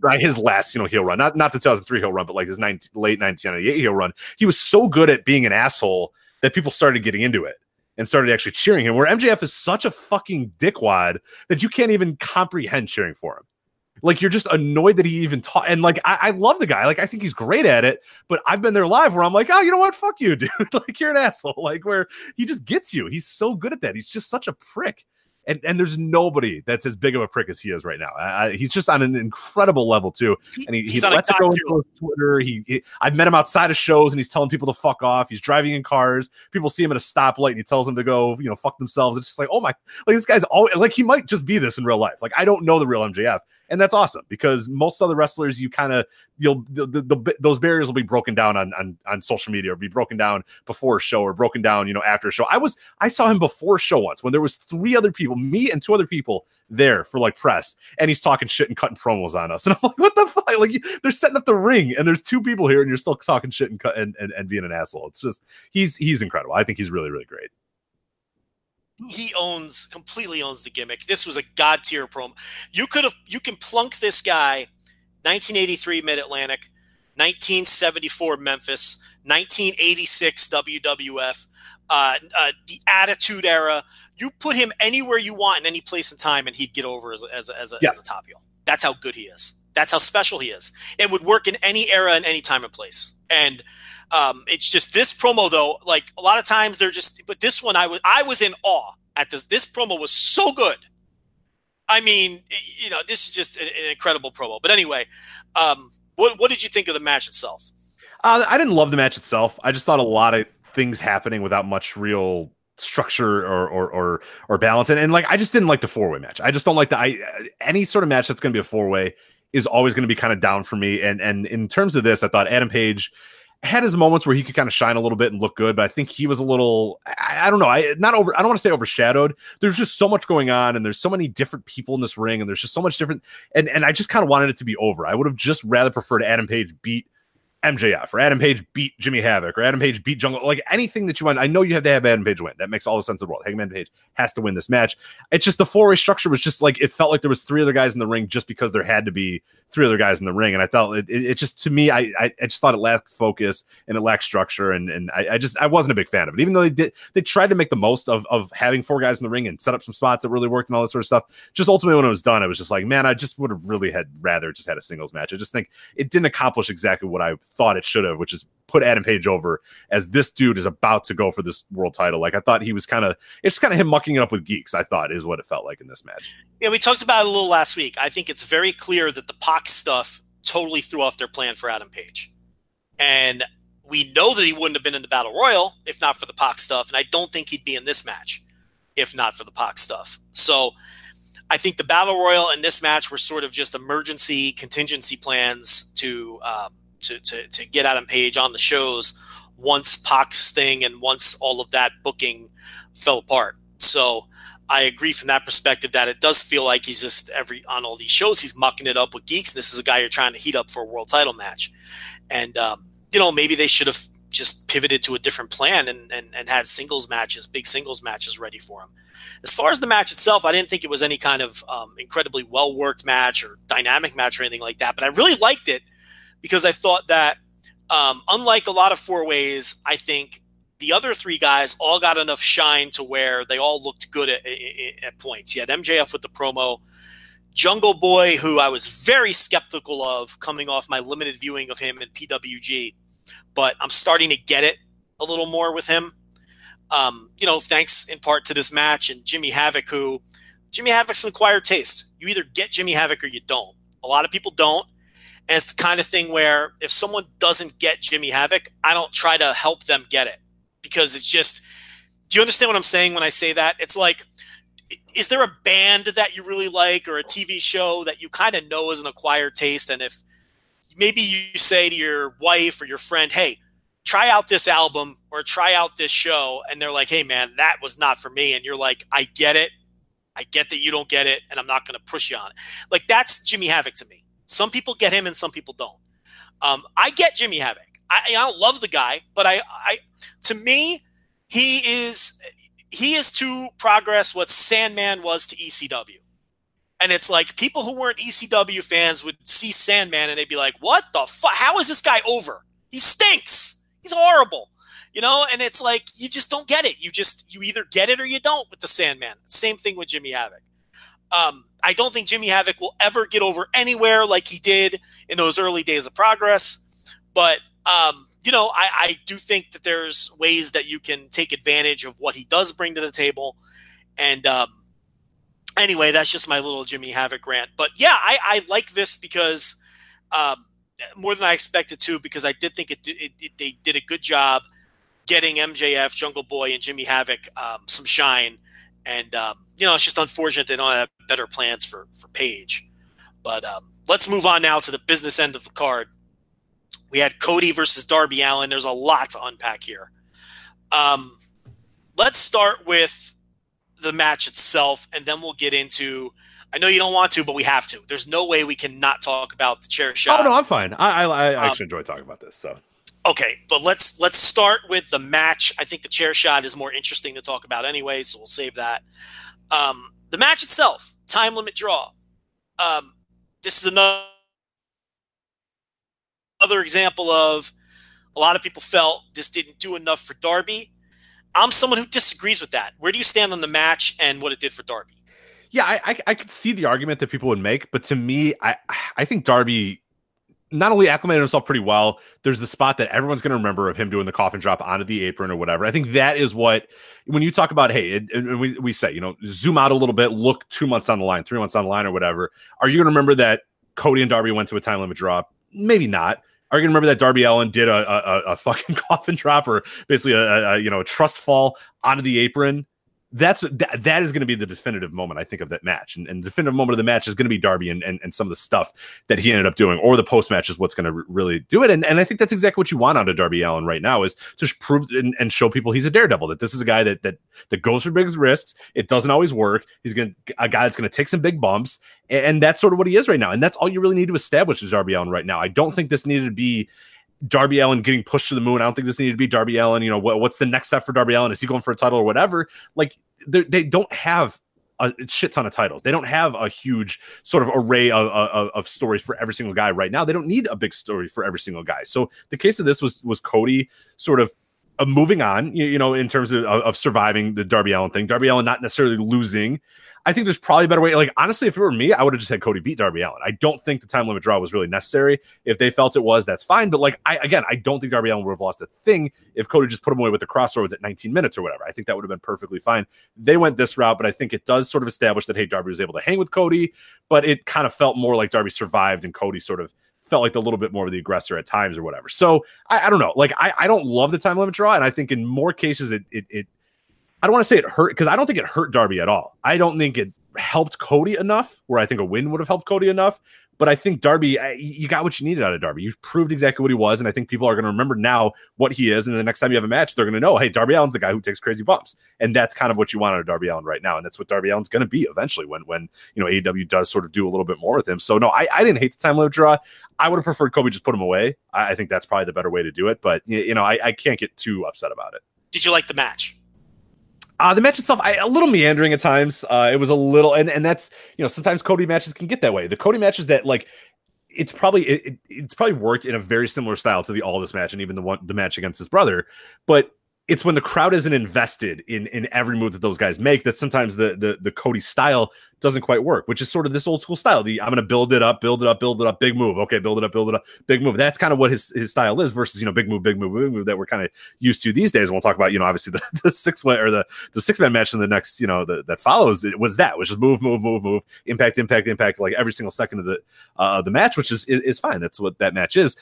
by his last you know heel run, not not the 2003 heel run, but like his 19, late 1998 heel run, he was so good at being an asshole that people started getting into it and started actually cheering him. Where MJF is such a fucking dickwad that you can't even comprehend cheering for him. Like you're just annoyed that he even taught. And like I, I, love the guy. Like I think he's great at it. But I've been there live where I'm like, oh, you know what? Fuck you, dude. like you're an asshole. Like where he just gets you. He's so good at that. He's just such a prick and and there's nobody that's as big of a prick as he is right now. I, he's just on an incredible level too, and he, he lets it go into Twitter. He, he, I've met him outside of shows, and he's telling people to fuck off. He's driving in cars. People see him at a stoplight, and he tells them to go, you know, fuck themselves. It's just like, oh my, like this guy's all like he might just be this in real life. Like I don't know the real MJF, and that's awesome because most other wrestlers, you kind of you'll the, the, the, those barriers will be broken down on, on on social media or be broken down before a show or broken down, you know, after a show. I was I saw him before show once when there was three other people, me and two other people there for like press, and he's talking shit and cutting promos on us, and I'm like, what the fuck? Like they're setting up the ring, and there's two people here, and you're still talking shit and cut and, and, and being an asshole. It's just he's he's incredible. I think he's really really great he owns completely owns the gimmick. This was a god tier promo. You could have you can plunk this guy 1983 Mid Atlantic, 1974 Memphis, 1986 WWF, uh, uh, the Attitude Era. You put him anywhere you want in any place and time, and he'd get over as, as, as, a, yeah. as a top heel. That's how good he is. That's how special he is. It would work in any era and any time and place. And um, it's just this promo though. Like a lot of times they're just, but this one I was I was in awe at this. This promo was so good I mean, you know, this is just an, an incredible promo. But anyway, um, what what did you think of the match itself? Uh, I didn't love the match itself. I just thought a lot of things happening without much real structure or or or, or balance. And, and like I just didn't like the four way match. I just don't like the I any sort of match that's going to be a four way is always going to be kind of down for me. And and in terms of this, I thought Adam Page had his moments where he could kind of shine a little bit and look good, but I think he was a little I, I, don't know, I not over I don't want to say overshadowed. There's just so much going on and there's so many different people in this ring and there's just so much different and and I just kind of wanted it to be over. I would have just rather preferred Adam Page beat MJF or Adam Page beat Jimmy Havoc or Adam Page beat Jungle, like anything that you want. I know you have to have Adam Page win. That makes all the sense in the world. Hangman Page has to win this match. It's just the four way structure was just like it felt like there was three other guys in the ring just because there had to be three other guys in the ring, and I felt it. It, it just to me, I, I, I just thought it lacked focus and it lacked structure, and and I, I, just I wasn't a big fan of it. Even though they did, they tried to make the most of of having four guys in the ring and set up some spots that really worked and all that sort of stuff. Just ultimately when it was done, I was just like, man, I just would have really had rather just had a singles match. I just think it didn't accomplish exactly what I thought it should have, which is put Adam Page over as this dude is about to go for this world title. Like I thought he was kind of it's kind of him mucking it up with geeks. I thought is what it felt like in this match. Yeah, we talked about it a little last week. I think it's very clear that the Pac stuff totally threw off their plan for Adam Page, and we know that he wouldn't have been in the Battle Royal if not for the Pac stuff, and I don't think he'd be in this match if not for the Pac stuff. So. I think the battle royal and this match were sort of just emergency contingency plans to um, to, to, to get Adam Page on the shows once Pac's thing and once all of that booking fell apart. So I agree from that perspective that it does feel like he's just every on all these shows he's mucking it up with geeks. And this is a guy you're trying to heat up for a world title match, and um, you know maybe they should have just pivoted to a different plan and, and and had singles matches, big singles matches ready for him. As far as the match itself, I didn't think it was any kind of um, incredibly well worked match or dynamic match or anything like that, but I really liked it because I thought that, um, unlike a lot of four ways, I think the other three guys all got enough shine to where they all looked good at, at, at points. You had MJF with the promo, Jungle Boy, who I was very skeptical of coming off my limited viewing of him in PWG, but I'm starting to get it a little more with him. Um, you know, thanks in part to this match and Jimmy Havoc, who Jimmy Havoc's an acquired taste. You either get Jimmy Havoc or you don't. A lot of people don't. And it's the kind of thing where if someone doesn't get Jimmy Havoc, I don't try to help them get it because it's just. Do you understand what I'm saying when I say that? It's like, is there a band that you really like or a TV show that you kind of know is an acquired taste? And if maybe you say to your wife or your friend, hey, try out this album or try out this show, and they're like, hey, man, that was not for me. And you're like, I get it. I get that you don't get it, and I'm not going to push you on it. Like, that's Jimmy Havoc to me. Some people get him and some people don't. Um, I get Jimmy Havoc. I, I don't love the guy, but I, I, to me, he is he is to progress what Sandman was to ECW. And it's like people who weren't ECW fans would see Sandman and they'd be like, "What the fuck? How is this guy over? He stinks. He's horrible." You know, and it's like you just don't get it. You just you either get it or you don't with the Sandman. Same thing with Jimmy Havoc. Um, I don't think Jimmy Havoc will ever get over anywhere like he did in those early days of progress. But um, you know, I, I do think that there's ways that you can take advantage of what he does bring to the table. And um, anyway, that's just my little Jimmy Havoc rant. But yeah, I, I like this because um, more than I expected to, because I did think it, it, it, they did a good job getting MJF, Jungle Boy, and Jimmy Havoc um, some shine. And um, you know, it's just unfortunate they don't have better plans for for Page. But um, let's move on now to the business end of the card. We had Cody versus Darby Allin. There's a lot to unpack here. Um, let's start with the match itself, and then we'll get into. I know you don't want to, but we have to. There's no way we cannot talk about the chair shot. Oh no, I'm fine. I I, I actually um, enjoy talking about this. So okay, but let's let's start with the match. I think the chair shot is more interesting to talk about anyway, so we'll save that. Um, the match itself, time limit draw. Um, this is another example of a lot of people felt this didn't do enough for Darby. I'm someone who disagrees with that. Where do you stand on the match and what it did for Darby? Yeah, I, I, I could see the argument that people would make, but to me, I I think Darby not only acclimated himself pretty well, there's the spot that everyone's going to remember of him doing the coffin drop onto the apron or whatever. I think that is what, when you talk about, hey, and we, we say, you know, zoom out a little bit, look two months on the line, three months on the line or whatever. Are you going to remember that Cody and Darby went to a time limit drop? Maybe not. Are you gonna remember that Darby Allin did a, a, a fucking coffin drop or basically a, a, you know a trust fall onto the apron that's that, that is going to be the definitive moment I think of that match, and, and the definitive moment of the match is going to be Darby and, and, and some of the stuff that he ended up doing, or the post match is what's going to r- really do it. And and I think that's exactly what you want out of Darby Allin right now is to prove and, and, show people he's a daredevil. That this is a guy that that that goes for big risks. It doesn't always work. He's going to a guy that's going to take some big bumps, and, and that's sort of what he is right now. And that's all you really need to establish is Darby Allin right now. I don't think this needed to be Darby Allin getting pushed to the moon. I don't think this needed to be Darby Allin. You know, what, what's the next step for Darby Allin? Is he going for a title or whatever? Like, they don't have a shit ton of titles. They don't have a huge sort of array of, of, of, stories for every single guy right now. They don't need a big story for every single guy. So the case of this was was Cody sort of moving on, you, you, know, in terms of, of surviving the Darby Allin thing. Darby Allin not necessarily losing, I think there's probably a better way. Like honestly, if it were me, I would have just had Cody beat Darby Allin. I don't think the time limit draw was really necessary. If they felt it was, that's fine. But like I again, I don't think Darby Allin would have lost a thing if Cody just put him away with the crossroads at 19 minutes or whatever. I think that would have been perfectly fine. They went this route, but I think it does sort of establish that hey, Darby was able to hang with Cody, but it kind of felt more like Darby survived and Cody sort of felt like a little bit more of the aggressor at times or whatever. So I, I don't know. Like I, I don't love the time limit draw, and I think in more cases it it, it I don't want to say it hurt because I don't think it hurt Darby at all. I don't think it helped Cody enough, where I think a win would have helped Cody enough. But I think Darby, you got what you needed out of Darby. You've proved exactly what he was, and I think people are going to remember now what he is. And the next time you have a match, they're going to know, hey, Darby Allin's the guy who takes crazy bumps, and that's kind of what you want out of Darby Allin right now, and that's what Darby Allin's going to be eventually when when you know AEW does sort of do a little bit more with him. So no, I, I didn't hate the time limit draw. I would have preferred Cody just put him away. I, I think that's probably the better way to do it. But you know, I, I can't get too upset about it. Did you like the match? Uh, the match itself, I, a little meandering at times. Uh, it was a little, and and that's you know sometimes Cody matches can get that way. The Cody matches that like it's probably it, it, it's probably worked in a very similar style to the Aldis match and even the one the match against his brother, but it's when the crowd isn't invested in in every move that those guys make that sometimes the the the Cody style doesn't quite work, which is sort of this old school style. The I'm going to build it up, build it up, build it up, big move. Okay, build it up, build it up, big move. That's kind of what his his style is versus you know big move, big move, big move that we're kind of used to these days. And we'll talk about you know obviously the, the six way or the the six man match in the next you know the, that follows. It was that which is move, move, move, move, impact, impact, impact, like every single second of the uh, the match, which is, is is fine. That's what that match is.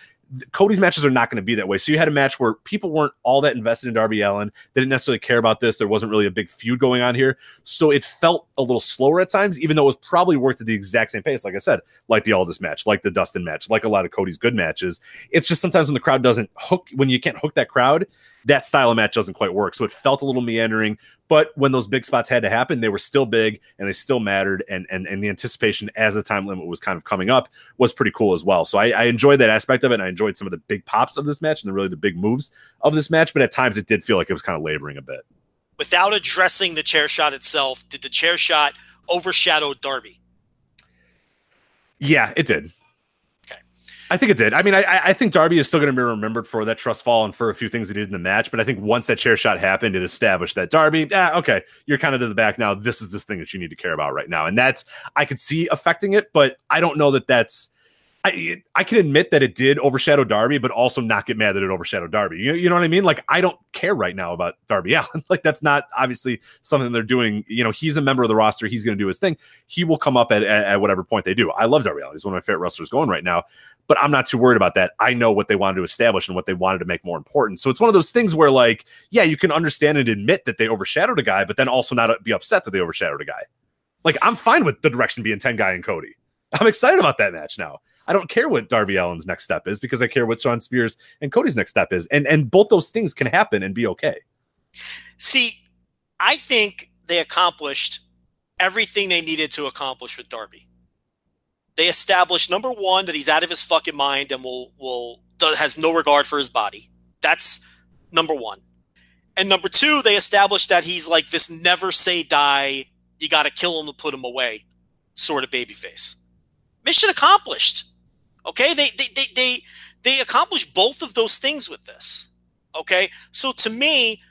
Cody's matches are not going to be that way. So you had a match where people weren't all that invested in Darby Allin. They didn't necessarily care about this. There wasn't really a big feud going on here. So it felt a little slower at times, even though it was probably worked at the exact same pace. Like I said, like the Aldis match, like the Dustin match, like a lot of Cody's good matches. It's just sometimes when the crowd doesn't hook, when you can't hook that crowd, that style of match doesn't quite work. So it felt a little meandering, but when those big spots had to happen, they were still big and they still mattered. And and and the anticipation as the time limit was kind of coming up was pretty cool as well. So I, I enjoyed that aspect of it. And I enjoyed some of the big pops of this match and the really the big moves of this match. But at times it did feel like it was kind of laboring a bit. Without addressing the chair shot itself, did the chair shot overshadow Darby? Yeah, it did. I think it did. I mean, I, I think Darby is still going to be remembered for that trust fall and for a few things he did in the match. But I think once that chair shot happened, it established that Darby, ah, okay, you're kind of to the back now. This is the thing that you need to care about right now, and that's I could see affecting it, but I don't know that that's. I, I can admit that it did overshadow Darby, but also not get mad that it overshadowed Darby. You, you know what I mean? Like, I don't care right now about Darby Allin. like, that's not obviously something they're doing. You know, he's a member of the roster. He's going to do his thing. He will come up at, at, at, whatever point they do. I love Darby Allin. He's one of my favorite wrestlers going right now but I'm not too worried about that. I know what they wanted to establish and what they wanted to make more important. So it's one of those things where, like, yeah, you can understand and admit that they overshadowed a guy, but then also not be upset that they overshadowed a guy. Like, I'm fine with the direction being 10 guy and Cody. I'm excited about that match now. I don't care what Darby Allin's next step is because I care what Shawn Spears and Cody's next step is. And and both those things can happen and be okay. See, I think they accomplished everything they needed to accomplish with Darby. They established number one that he's out of his fucking mind and will will has no regard for his body. That's number one. And number two, they established that he's like this never say die, you got to kill him to put him away sort of babyface. Mission accomplished. Okay, they they they they they accomplished both of those things with this. Okay, so to me,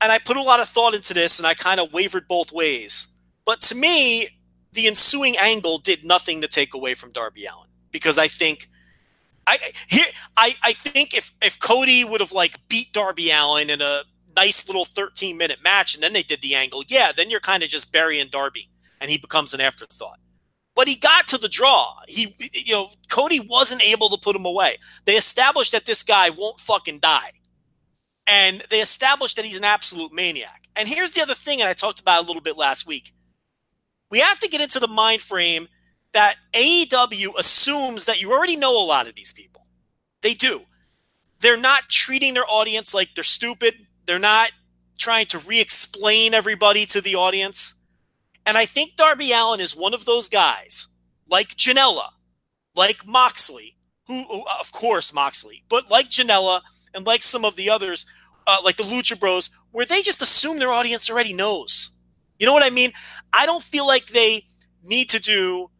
and I put a lot of thought into this, and I kind of wavered both ways. But to me, the ensuing angle did nothing to take away from Darby Allin because I think I here I, I think if if Cody would have like beat Darby Allin in a nice little 13 minute match and then they did the angle, yeah, then you're kind of just burying Darby and he becomes an afterthought. But he got to the draw. He you know, Cody wasn't able to put him away. They established that this guy won't fucking die. And they established that he's an absolute maniac. And here's the other thing, and I talked about a little bit last week we have to get into the mind frame that AEW assumes that you already know a lot of these people. They do. They're not treating their audience like they're stupid. They're not trying to re explain everybody to the audience. And I think Darby Allin is one of those guys, like Janela, like Moxley, who, of course, Moxley, but like Janela and like some of the others, uh, like the Lucha Bros, where they just assume their audience already knows. You know what I mean? I don't feel like they need to do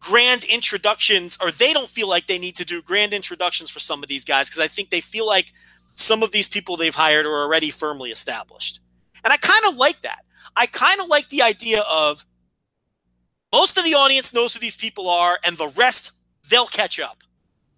grand introductions, or they don't feel like they need to do grand introductions for some of these guys because I think they feel like some of these people they've hired are already firmly established. And I kind of like that. I kind of like the idea of most of the audience knows who these people are, and the rest, they'll catch up.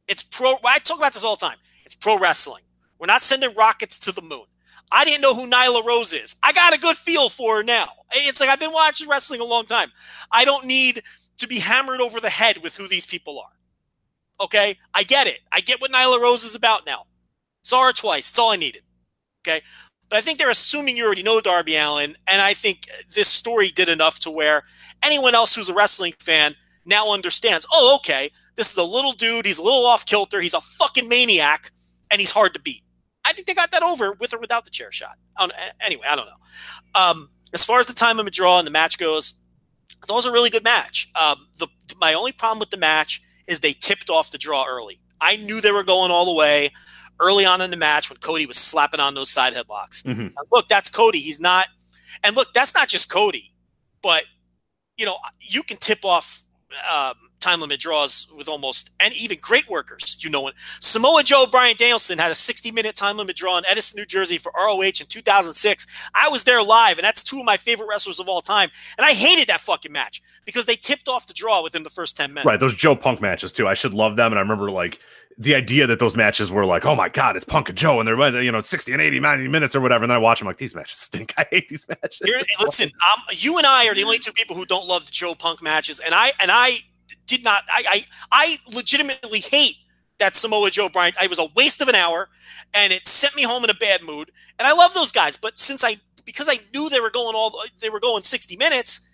It's pro. I talk about this all the time. It's pro wrestling. We're not sending rockets to the moon. I didn't know who Nyla Rose is. I got a good feel for her now. It's like I've been watching wrestling a long time. I don't need to be hammered over the head with who these people are. Okay? I get it. I get what Nyla Rose is about now. Saw her twice. It's all I needed. Okay? But I think they're assuming you already know Darby Allin, and I think this story did enough to where anyone else who's a wrestling fan now understands, oh, okay, this is a little dude, he's a little off kilter, he's a fucking maniac, and he's hard to beat. I think they got that over with or without the chair shot. anyway, I don't know. Um, as far as the time of a draw and the match goes, that was a really good match. Um, the my only problem with the match is they tipped off the draw early. I knew they were going all the way early on in the match when Cody was slapping on those side headlocks. Mm-hmm. Look, that's Cody. He's not, and look, that's not just Cody, but you know, you can tip off um, time limit draws with almost and even great workers. You know, Samoa Joe Bryan Danielson had a 60 minute time limit draw in Edison, New Jersey for ROH in 2006. I was there live, and that's two of my favorite wrestlers of all time. And I hated that fucking match because they tipped off the draw within the first 10 minutes. Right, those Joe Punk matches too. I should love them, and I remember like the idea that those matches were like, oh my god, it's Punk and Joe, and they're you know 60 and 80, 90 minutes or whatever. And then I watch them like these matches stink. I hate these matches. Listen, um, you and I are the only two people who don't love the Joe Punk matches, and I and I did not. I I, I legitimately hate that Samoa Joe Bryant. It was a waste of an hour, and it sent me home in a bad mood. And I love those guys, but since I because I knew they were going all they were going 60 minutes.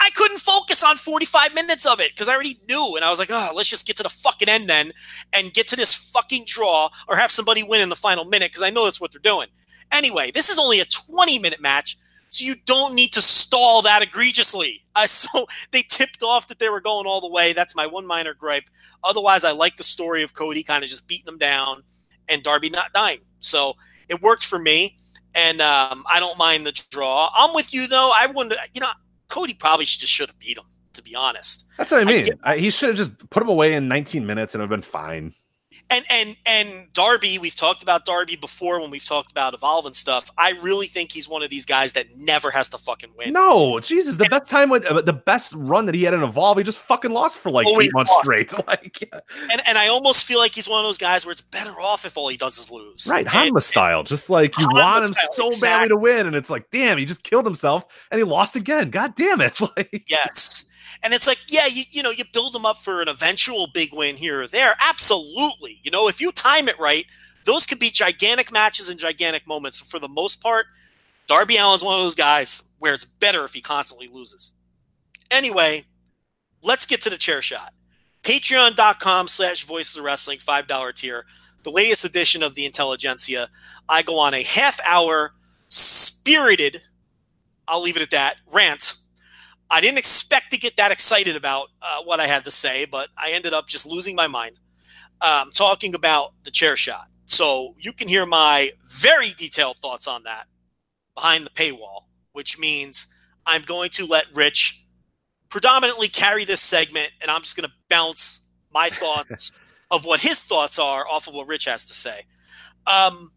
I couldn't focus on 45 minutes of it because I already knew. And I was like, oh, let's just get to the fucking end then and get to this fucking draw or have somebody win in the final minute because I know that's what they're doing. Anyway, this is only a 20 minute match. So you don't need to stall that egregiously. Uh, so they tipped off that they were going all the way. That's my one minor gripe. Otherwise, I like the story of Cody kind of just beating them down and Darby not dying. So it worked for me, and um, I don't mind the draw. I'm with you though. I wouldn't. You know, Cody probably just should have beat him. To be honest, that's what I mean. I I, he should have just put him away in 19 minutes and have been fine and and and Darby, we've talked about Darby before when we've talked about Evolve and stuff. I really think he's one of these guys that never has to fucking win. No, Jesus, the and, best time with uh, the best run that he had in Evolve, he just fucking lost for like eight months lost. straight. Like, yeah. and and I almost feel like he's one of those guys where it's better off if all he does is lose. Right, Hanma style, just like you Hanma want him style, so exactly. badly to win, and it's like, damn, he just killed himself and he lost again. God damn it! Like, yes. And it's like, yeah, you, you know, you build them up for an eventual big win here or there. Absolutely. You know, if you time it right, those could be gigantic matches and gigantic moments. But for the most part, Darby Allin's one of those guys where it's better if he constantly loses. Anyway, let's get to the chair shot. Patreon.com slash voices of the wrestling, $5 tier. The latest edition of the Intelligentsia. I go on a half hour spirited, I'll leave it at that, rant I didn't expect to get that excited about uh, what I had to say, but I ended up just losing my mind um, talking about the chair shot. So you can hear my very detailed thoughts on that behind the paywall, which means I'm going to let Rich predominantly carry this segment, and I'm just going to bounce my thoughts of what his thoughts are off of what Rich has to say. Um,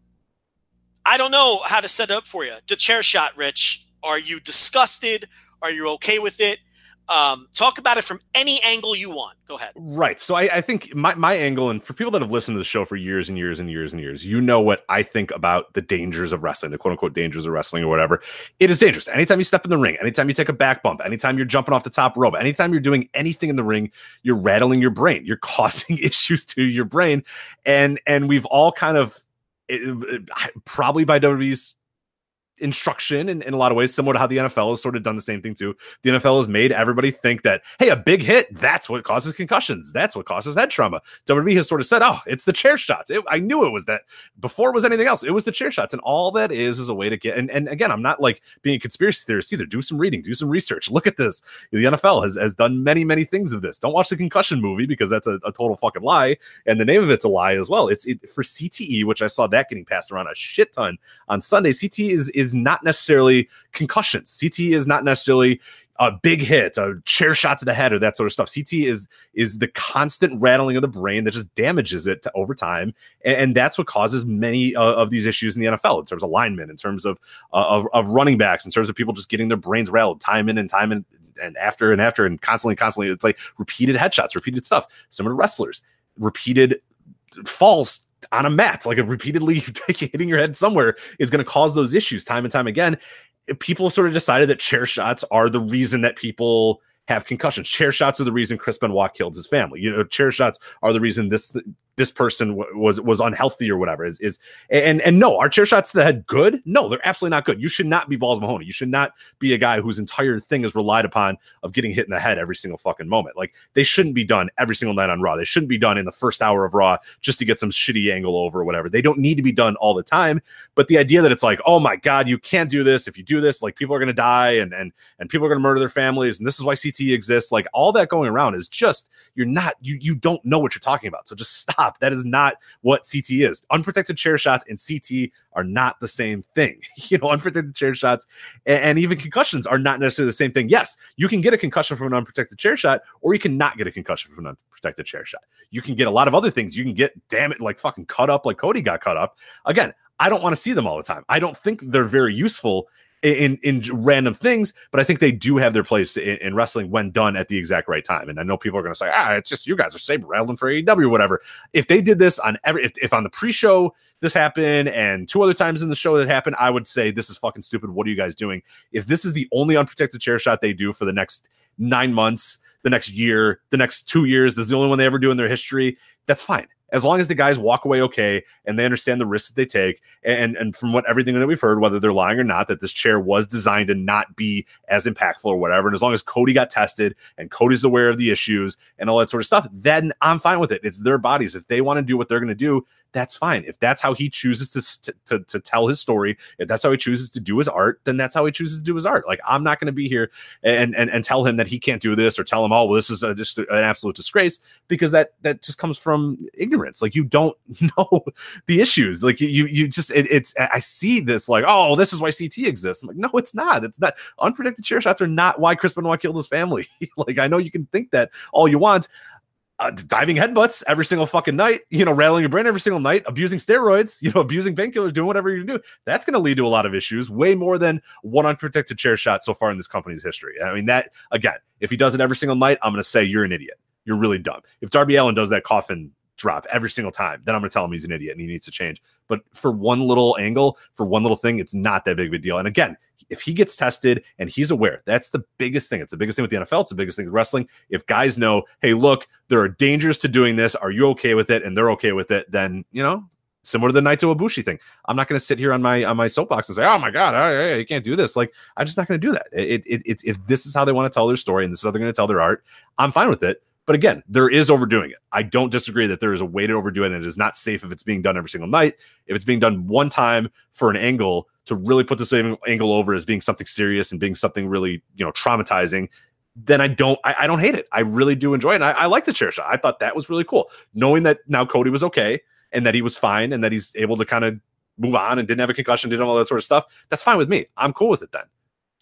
I don't know how to set it up for you. The chair shot, Rich. Are you disgusted? Are you okay with it? Um, talk about it from any angle you want. Go ahead. Right. So I, I, think my, my angle, and for people that have listened to the show for years and years and years and years, you know what I think about the dangers of wrestling, the quote unquote dangers of wrestling or whatever. It is dangerous. Anytime you step in the ring, anytime you take a back bump, anytime you're jumping off the top rope, anytime you're doing anything in the ring, you're rattling your brain. You're causing issues to your brain. And and we've all kind of it, it, probably by WWE's instruction in, in a lot of ways, similar to how the NFL has sort of done the same thing too. The NFL has made everybody think that, hey, a big hit, that's what causes concussions. That's what causes head trauma. WWE has sort of said, oh, it's the chair shots. It, I knew it was that before it was anything else. It was the chair shots. And all that is is a way to get, and, and again, I'm not like being a conspiracy theorist either. Do some reading, do some research. Look at this. The NFL has, has done many, many things of this. Don't watch the concussion movie because that's a, a total fucking lie. And the name of it's a lie as well. It's it, for CTE, which I saw that getting passed around a shit ton on Sunday. CTE is, is not necessarily concussions. CT is not necessarily a big hit, a chair shot to the head, or that sort of stuff. CT is is the constant rattling of the brain that just damages it to, over time, and, and, that's what causes many uh, of these issues in the NFL in terms of linemen, in terms of, uh, of of running backs, in terms of people just getting their brains rattled time in and time in and after and after and constantly, constantly. It's like repeated headshots, repeated stuff. Similar to wrestlers, repeated falls on a mat, like a repeatedly hitting your head somewhere is going to cause those issues time and time again. People sort of decided that chair shots are the reason that people have concussions. Chair shots are the reason Chris Benoit killed his family. You know, chair shots are the reason this this person w- was was unhealthy or whatever is is and and no are chair shots the head good? No they're absolutely not good. You should not be balls mahoney. You should not be a guy whose entire thing is relied upon of getting hit in the head every single fucking moment. Like they shouldn't be done every single night on raw. They shouldn't be done in the first hour of raw just to get some shitty angle over or whatever. They don't need to be done all the time but the idea that it's like oh my god you can't do this. If you do this like people are going to die and and and people are going to murder their families and this is why ct exists. Like all that going around is just you're not you you don't know what you're talking about. So just stop That is not what CT is. Unprotected chair shots and CT are not the same thing. You know, unprotected chair shots and, and even concussions are not necessarily the same thing. Yes, you can get a concussion from an unprotected chair shot, or you can not get a concussion from an unprotected chair shot. You can get a lot of other things. You can get, damn it, like fucking cut up like Cody got cut up. Again, I don't want to see them all the time. I don't think they're very useful in in random things, but I think they do have their place in, in wrestling when done at the exact right time. And I know people are going to say, ah, it's just you guys are saber rattling for AEW whatever. If they did this on every, if, if on the pre-show this happened and two other times in the show that happened, I would say this is fucking stupid. What are you guys doing? If this is the only unprotected chair shot they do for the next nine months, the next year, the next two years, this is the only one they ever do in their history. That's fine as long as the guys walk away okay and they understand the risks that they take and and from what everything that we've heard whether they're lying or not that this chair was designed to not be as impactful or whatever and as long as cody got tested and cody's aware of the issues and all that sort of stuff then i'm fine with it it's their bodies if they want to do what they're going to do that's fine. If that's how he chooses to, to to tell his story, if that's how he chooses to do his art, then that's how he chooses to do his art. Like I'm not going to be here and, and and tell him that he can't do this or tell him, oh, well, this is a, just an absolute disgrace because that that just comes from ignorance. Like you don't know the issues. Like you you just it, it's I see this like oh this is why CT exists. I'm like no, it's not. It's not. Unprotected chair shots are not why Chris Benoit killed his family. like I know you can think that all you want uh, diving headbutts every single fucking night, you know, rattling your brain every single night, abusing steroids, you know, abusing painkillers, doing whatever you do. That's going to lead to a lot of issues, way more than one unprotected chair shot so far in this company's history. I mean, that again, if he does it every single night, I'm going to say you're an idiot. You're really dumb. If Darby Allin does that coffin drop every single time, then I'm going to tell him he's an idiot and he needs to change. But for one little angle, for one little thing, it's not that big of a deal. And again, if he gets tested and he's aware, that's the biggest thing. It's the biggest thing with the NFL. It's the biggest thing with wrestling. If guys know, hey, look, there are dangers to doing this. Are you okay with it? And they're okay with it. Then you know, similar to the Naito Ibushi thing. I'm not going to sit here on my on my soapbox and say, "Oh my god, I, you can't do this." Like, I'm just not going to do that. It, it, it, if this is how they want to tell their story and this is how they're going to tell their art, I'm fine with it. But again, there is overdoing it. I don't disagree that there is a way to overdo it, and it is not safe if it's being done every single night. If it's being done one time for an angle to really put this angle over as being something serious and being something really, you know, traumatizing, then I don't I, I don't hate it. I really do enjoy it. And I, I like the chair shot. I thought that was really cool. Knowing that now Cody was okay and that he was fine and that he's able to kind of move on and didn't have a concussion, didn't all that sort of stuff. That's fine with me. I'm cool with it then.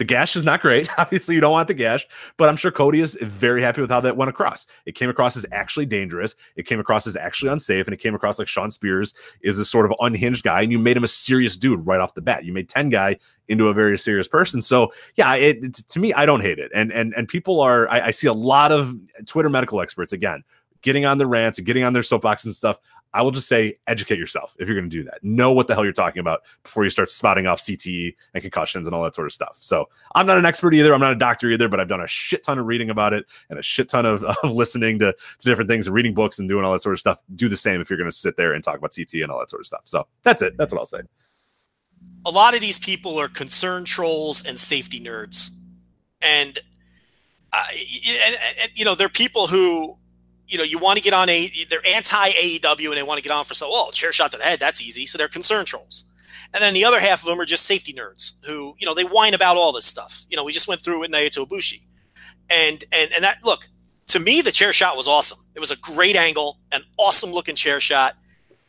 The gash is not great. Obviously, you don't want the gash, but I'm sure Cody is very happy with how that went across. It came across as actually dangerous. It came across as actually unsafe, and it came across like Shawn Spears is a sort of unhinged guy, and you made him a serious dude right off the bat. You made ten guy into a very serious person. So yeah, it, it to me, I don't hate it, and and and people are. I, I see a lot of Twitter medical experts again getting on the rants and getting on their soapbox and stuff. I will just say educate yourself if you're going to do that. Know what the hell you're talking about before you start spouting off CTE and concussions and all that sort of stuff. So I'm not an expert either. I'm not a doctor either, but I've done a shit ton of reading about it and a shit ton of, of listening to, to different things and reading books and doing all that sort of stuff. Do the same if you're going to sit there and talk about CTE and all that sort of stuff. So that's it. That's what I'll say. A lot of these people are concerned trolls and safety nerds. And, uh, and, and you know, they're people who you know, you want to get on a, they're anti AEW and they want to get on for so, oh, chair shot to the head, that's easy. So they're concern trolls. And then the other half of them are just safety nerds who, you know, they whine about all this stuff. You know, we just went through with Naito Ibushi. And, and, and that, look, to me, the chair shot was awesome. It was a great angle, an awesome looking chair shot.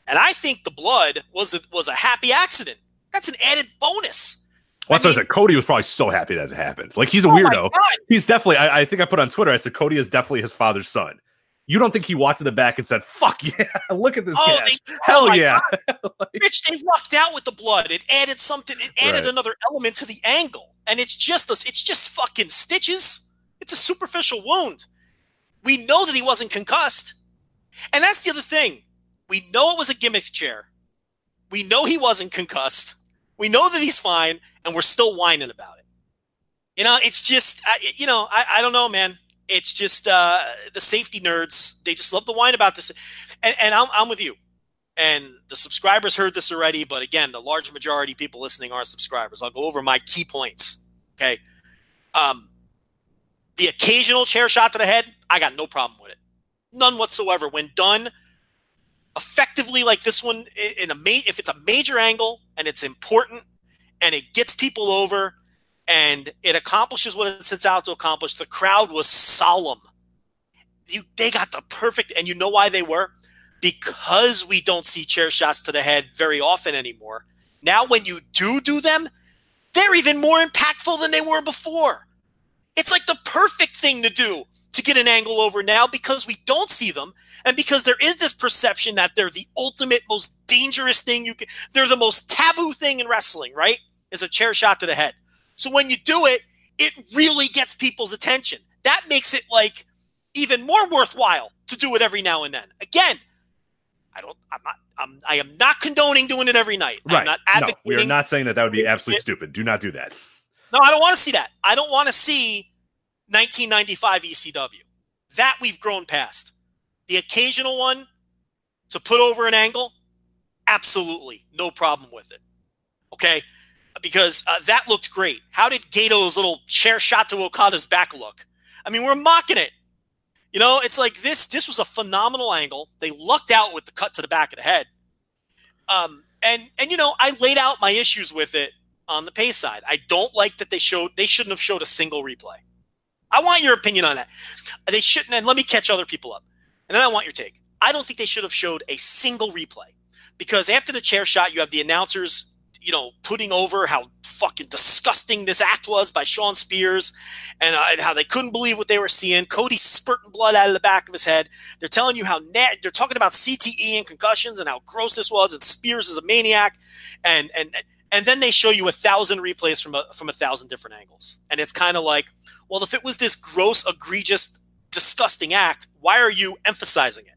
And I think the blood was a, was a happy accident. That's an added bonus. Well, that's I mean, what I said. Cody was probably so happy that it happened. Like he's a oh weirdo. He's definitely. I, I, think I put on Twitter. I said Cody is definitely his father's son. You don't think he walked to the back and said, "Fuck yeah, look at this oh, They, Hell oh yeah!" like, Bitch, they lucked out with the blood. It added something. It added right. another element to the angle, and it's just a, It's just fucking stitches. It's a superficial wound. We know that he wasn't concussed, and that's the other thing. We know it was a gimmick chair. We know he wasn't concussed. We know that he's fine, and we're still whining about it. You know, it's just, you know, I, I don't know, man. It's just uh, the safety nerds. They just love to whine about this. And, and I'm, I'm with you. And the subscribers heard this already, but again, the large majority of people listening are subscribers. I'll go over my key points. Okay. Um, the occasional chair shot to the head, I got no problem with it. None whatsoever. When done effectively like this one in a ma- if it's a major angle and it's important and it gets people over and it accomplishes what it sets out to accomplish. The crowd was solemn. You, they got the perfect, and you know why they were? because we don't see chair shots to the head very often anymore. Now, when you do do them, they're even more impactful than they were before. It's like the perfect thing to do to get an angle over now because we don't see them and because there is this perception that they're the ultimate most dangerous thing you can they're the most taboo thing in wrestling right is a chair shot to the head so when you do it it really gets people's attention that makes it like even more worthwhile to do it every now and then again i don't i'm not I'm, I am not condoning doing it every night. Right. I'm not No, we are not saying that that would be absolutely stupid. Do not do that. No, I don't want to see that. I don't want to see 1995 ECW. That we've grown past. The occasional one to put over an angle, absolutely no problem with it. Okay, because uh, that looked great. How did Gedo's little chair shot to Okada's back look? I mean, we're mocking it. You know, it's like this. This was a phenomenal angle. They lucked out with the cut to the back of the head. Um, and and you know, I laid out my issues with it on the pay side. I don't like that they showed they shouldn't have showed a single replay. I want your opinion on that. They shouldn't and let me catch other people up. And then I want your take. I don't think they should have showed a single replay. Because after the chair shot, you have the announcers, you know, putting over how fucking disgusting this act was by Shawn Spears and, uh, and how they couldn't believe what they were seeing. Cody spurting blood out of the back of his head. They're telling you how na- they're talking about CTE and concussions and how gross this was and Spears is a maniac and and and then they show you a thousand replays from a from a thousand different angles. And it's kind of like, well, if it was this gross, egregious, disgusting act, why are you emphasizing it?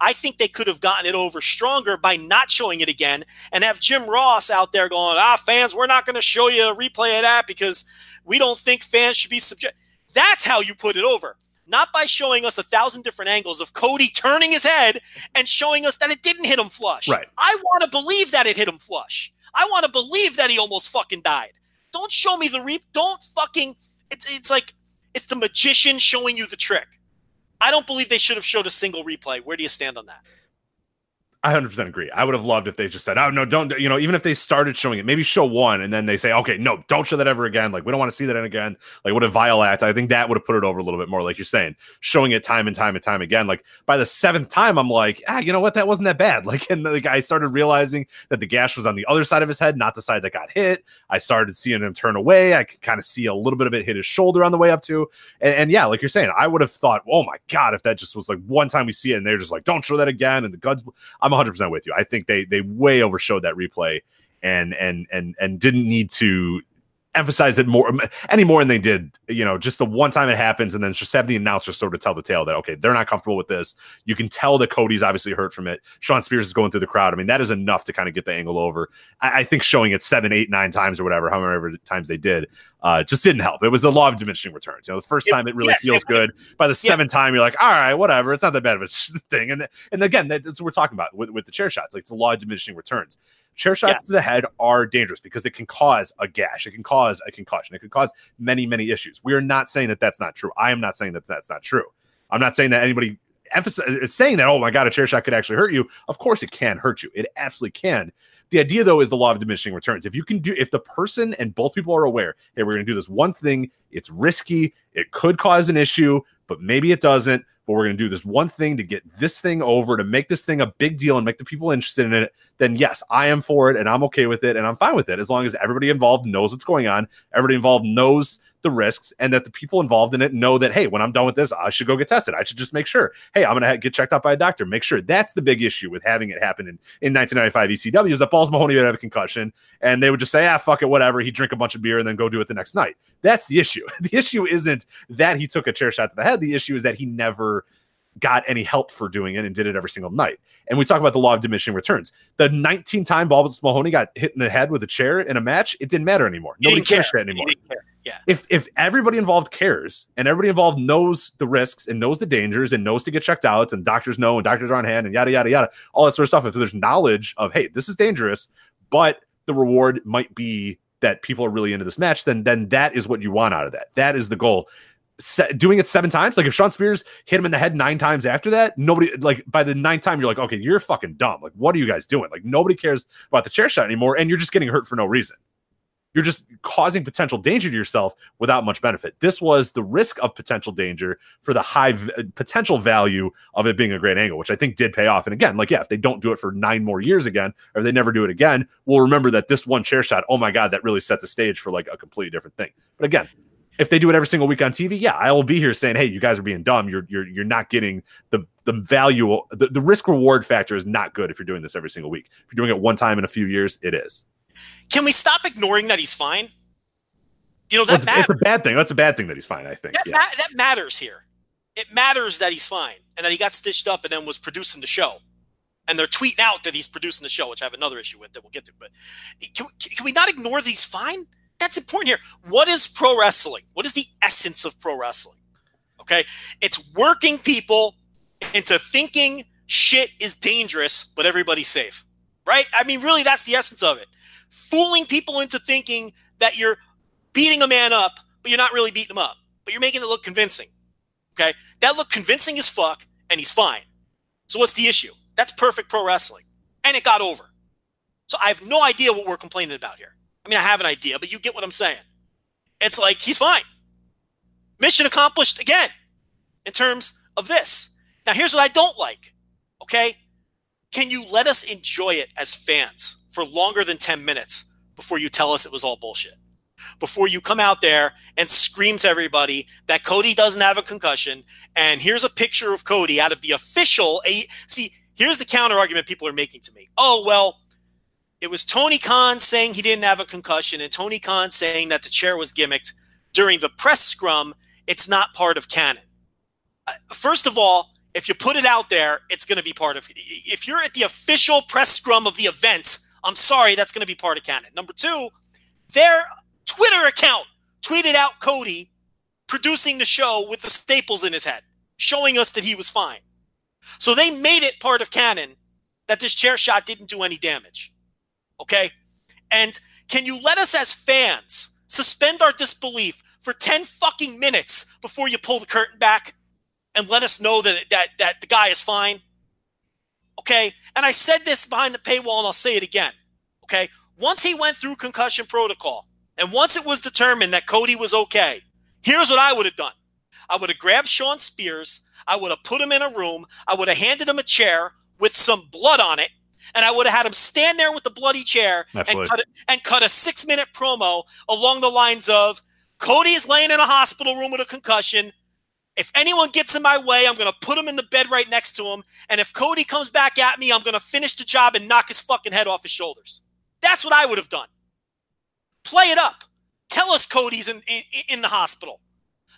I think they could have gotten it over stronger by not showing it again and have Jim Ross out there going, ah, fans, we're not going to show you a replay of that because we don't think fans should be subject. That's how you put it over. Not by showing us a thousand different angles of Cody turning his head and showing us that it didn't hit him flush. Right. I want to believe that it hit him flush. I want to believe that he almost fucking died. Don't show me the reap. Don't fucking. It's it's like it's the magician showing you the trick. I don't believe they should have showed a single replay. Where do you stand on that? I 100% agree. I would have loved if they just said, "Oh no, don't." You know, even if they started showing it, maybe show one, and then they say, "Okay, no, don't show that ever again." Like we don't want to see that again. Like what a vile act. I think that would have put it over a little bit more. Like you're saying, showing it time and time and time again. Like by the seventh time, I'm like, ah, you know what? That wasn't that bad. Like and the guy started realizing that the gash was on the other side of his head, not the side that got hit. I started seeing him turn away. I could kind of see a little bit of it hit his shoulder on the way up to. And, and yeah, like you're saying, I would have thought, oh my god, if that just was like one time we see it, and they're just like, don't show that again, and the guns. I'm 100 percent with you. I think they they way overshowed that replay and and and and didn't need to emphasize it more any more than they did you know just the one time it happens and then just have the announcer sort of tell the tale that okay they're not comfortable with this you can tell that cody's obviously hurt from it shawn spears is going through the crowd i mean that is enough to kind of get the angle over i, I think showing it seven eight nine times or whatever however times they did uh, just didn't help. It was the law of diminishing returns. You know, the first time it really yes, feels it- good. By the yeah. seventh time, you're like, all right, whatever. It's not that bad of a thing. And and again, that's what we're talking about with, with the chair shots. Like it's the law of diminishing returns. Chair shots Yeah. to the head are dangerous because it can cause a gash. It can cause a concussion. It can cause many, many issues. We are not saying that that's not true. I am not saying that that's not true. I'm not saying that anybody emphasize is uh, uh, saying that, oh my God, a chair shot could actually hurt you. Of course it can hurt you. It absolutely can. The idea though is the law of diminishing returns. If you can do if the person and both people are aware, hey, we're gonna do this one thing, it's risky, it could cause an issue, but maybe it doesn't. But we're gonna do this one thing to get this thing over, to make this thing a big deal and make the people interested in it, then yes, I am for it and I'm okay with it and I'm fine with it as long as everybody involved knows what's going on, everybody involved knows the risks, and that the people involved in it know that hey, when I'm done with this, I should go get tested. I should just make sure. Hey, I'm gonna ha- get checked out by a doctor. Make sure. That's the big issue with having it happen in, in 1995 ECW is that Balls Mahoney would have a concussion, and they would just say, ah, fuck it, whatever. He'd drink a bunch of beer and then go do it the next night. That's the issue. The issue isn't that he took a chair shot to the head. The issue is that he never got any help for doing it and did it every single night. And we talk about the law of diminishing returns. The 19 time Balls Mahoney got hit in the head with a chair in a match, it didn't matter anymore. Nobody cares that anymore. Yeah. if if everybody involved cares and everybody involved knows the risks and knows the dangers and knows to get checked out and doctors know and doctors are on hand and yada yada yada all that sort of stuff if there's knowledge of hey this is dangerous but the reward might be that people are really into this match then then that is what you want out of that that is the goal doing it seven times like if Shawn Spears hit him in the head nine times after that nobody like by the ninth time you're like okay you're fucking dumb like what are you guys doing like nobody cares about the chair shot anymore and you're just getting hurt for no reason You're just causing potential danger to yourself without much benefit. This was the risk of potential danger for the high v- potential value of it being a great angle, which I think did pay off. And again, like, yeah, if they don't do it for nine more years again, or they never do it again, we'll remember that this one chair shot, oh my God, that really set the stage for like a completely different thing. But again, if they do it every single week on TV, yeah, I will be here saying, "Hey, you guys are being dumb. You're you're you're not getting the the value. The, the risk reward factor is not good if you're doing this every single week. If you're doing it one time in a few years, it is. Can we stop ignoring that he's fine? You know Well, that it's, it's a bad thing. That's a bad thing that he's fine. I think. That, Yeah. ma- that matters here. It matters that he's fine and that he got stitched up and then was producing the show. And they're tweeting out that he's producing the show, which I have another issue with that we'll get to. But can, can we not ignore that he's fine? That's important here. What is pro wrestling? What is the essence of pro wrestling? Okay. It's working people into thinking shit is dangerous, but everybody's safe. Right? I mean, really, that's the essence of it. Fooling people into thinking that you're beating a man up, but you're not really beating him up, but you're making it look convincing. Okay. That looked convincing as fuck, and he's fine. So what's the issue? That's perfect pro wrestling. And it got over. So I have no idea what we're complaining about here. I mean, I have an idea, but you get what I'm saying. It's like he's fine. Mission accomplished again in terms of this. Now, here's what I don't like. Okay. Can you let us enjoy it as fans for longer than 10 minutes before you tell us it was all bullshit? Before you come out there and scream to everybody that Cody doesn't have a concussion, and here's a picture of Cody out of the official. A- See, here's the counter argument people are making to me. Oh, well, it was Tony Khan saying he didn't have a concussion, and Tony Khan saying that the chair was gimmicked during the press scrum. It's not part of canon. Uh, First of all, if you put it out there, it's going to be part of. If you're at the official press scrum of the event, I'm sorry, that's going to be part of canon. Number two, their Twitter account tweeted out Cody producing the show with the staples in his head, showing us that he was fine. So they made it part of canon that this chair shot didn't do any damage. Okay? And can you let us as fans suspend our disbelief for 10 fucking minutes before you pull the curtain back and let us know that that that the guy is fine? Okay? And I said this behind the paywall and I'll say it again. Okay? Once he went through concussion protocol and once it was determined that Cody was okay, here's what I would have done. I would have grabbed Shawn Spears, I would have put him in a room, I would have handed him a chair with some blood on it, and I would have had him stand there with the bloody chair and cut, it, and cut a six minute promo along the lines of Cody is laying in a hospital room with a concussion. If anyone gets in my way, I'm going to put him in the bed right next to him. And if Cody comes back at me, I'm going to finish the job and knock his fucking head off his shoulders. That's what I would have done. Play it up. Tell us Cody's in, in, in the hospital.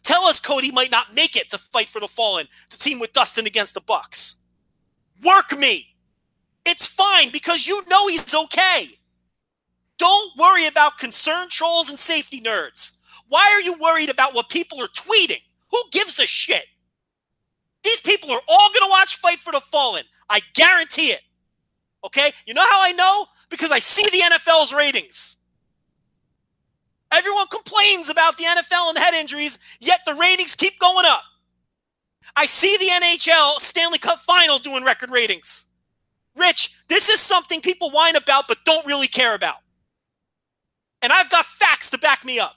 Tell us Cody might not make it to fight for the fallen to team with Dustin against the Bucks. Work me. It's fine because you know he's okay. Don't worry about concern trolls and safety nerds. Why are you worried about what people are tweeting? Who gives a shit? These people are all going to watch Fight for the Fallen. I guarantee it. Okay? You know how I know? Because I see the NFL's ratings. Everyone complains about the NFL and head injuries, yet the ratings keep going up. I see the NHL Stanley Cup final doing record ratings. Rich, this is something people whine about but don't really care about. And I've got facts to back me up.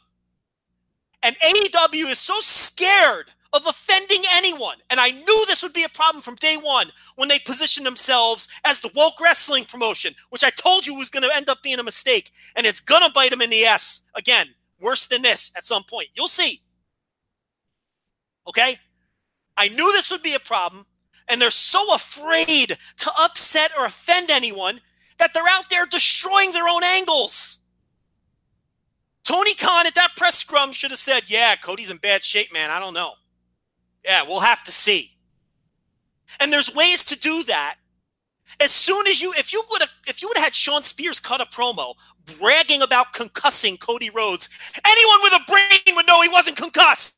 And AEW is so scared of offending anyone. And I knew this would be a problem from day one when they positioned themselves as the woke wrestling promotion, which I told you was going to end up being a mistake. And it's going to bite them in the ass again, worse than this at some point. You'll see. Okay? I knew this would be a problem. And they're so afraid to upset or offend anyone that they're out there destroying their own angles. Tony Khan at that press scrum should have said, Yeah, Cody's in bad shape, man. I don't know. Yeah, we'll have to see. And there's ways to do that. As soon as you, if you would have, if you would have had Shawn Spears cut a promo bragging about concussing Cody Rhodes, anyone with a brain would know he wasn't concussed.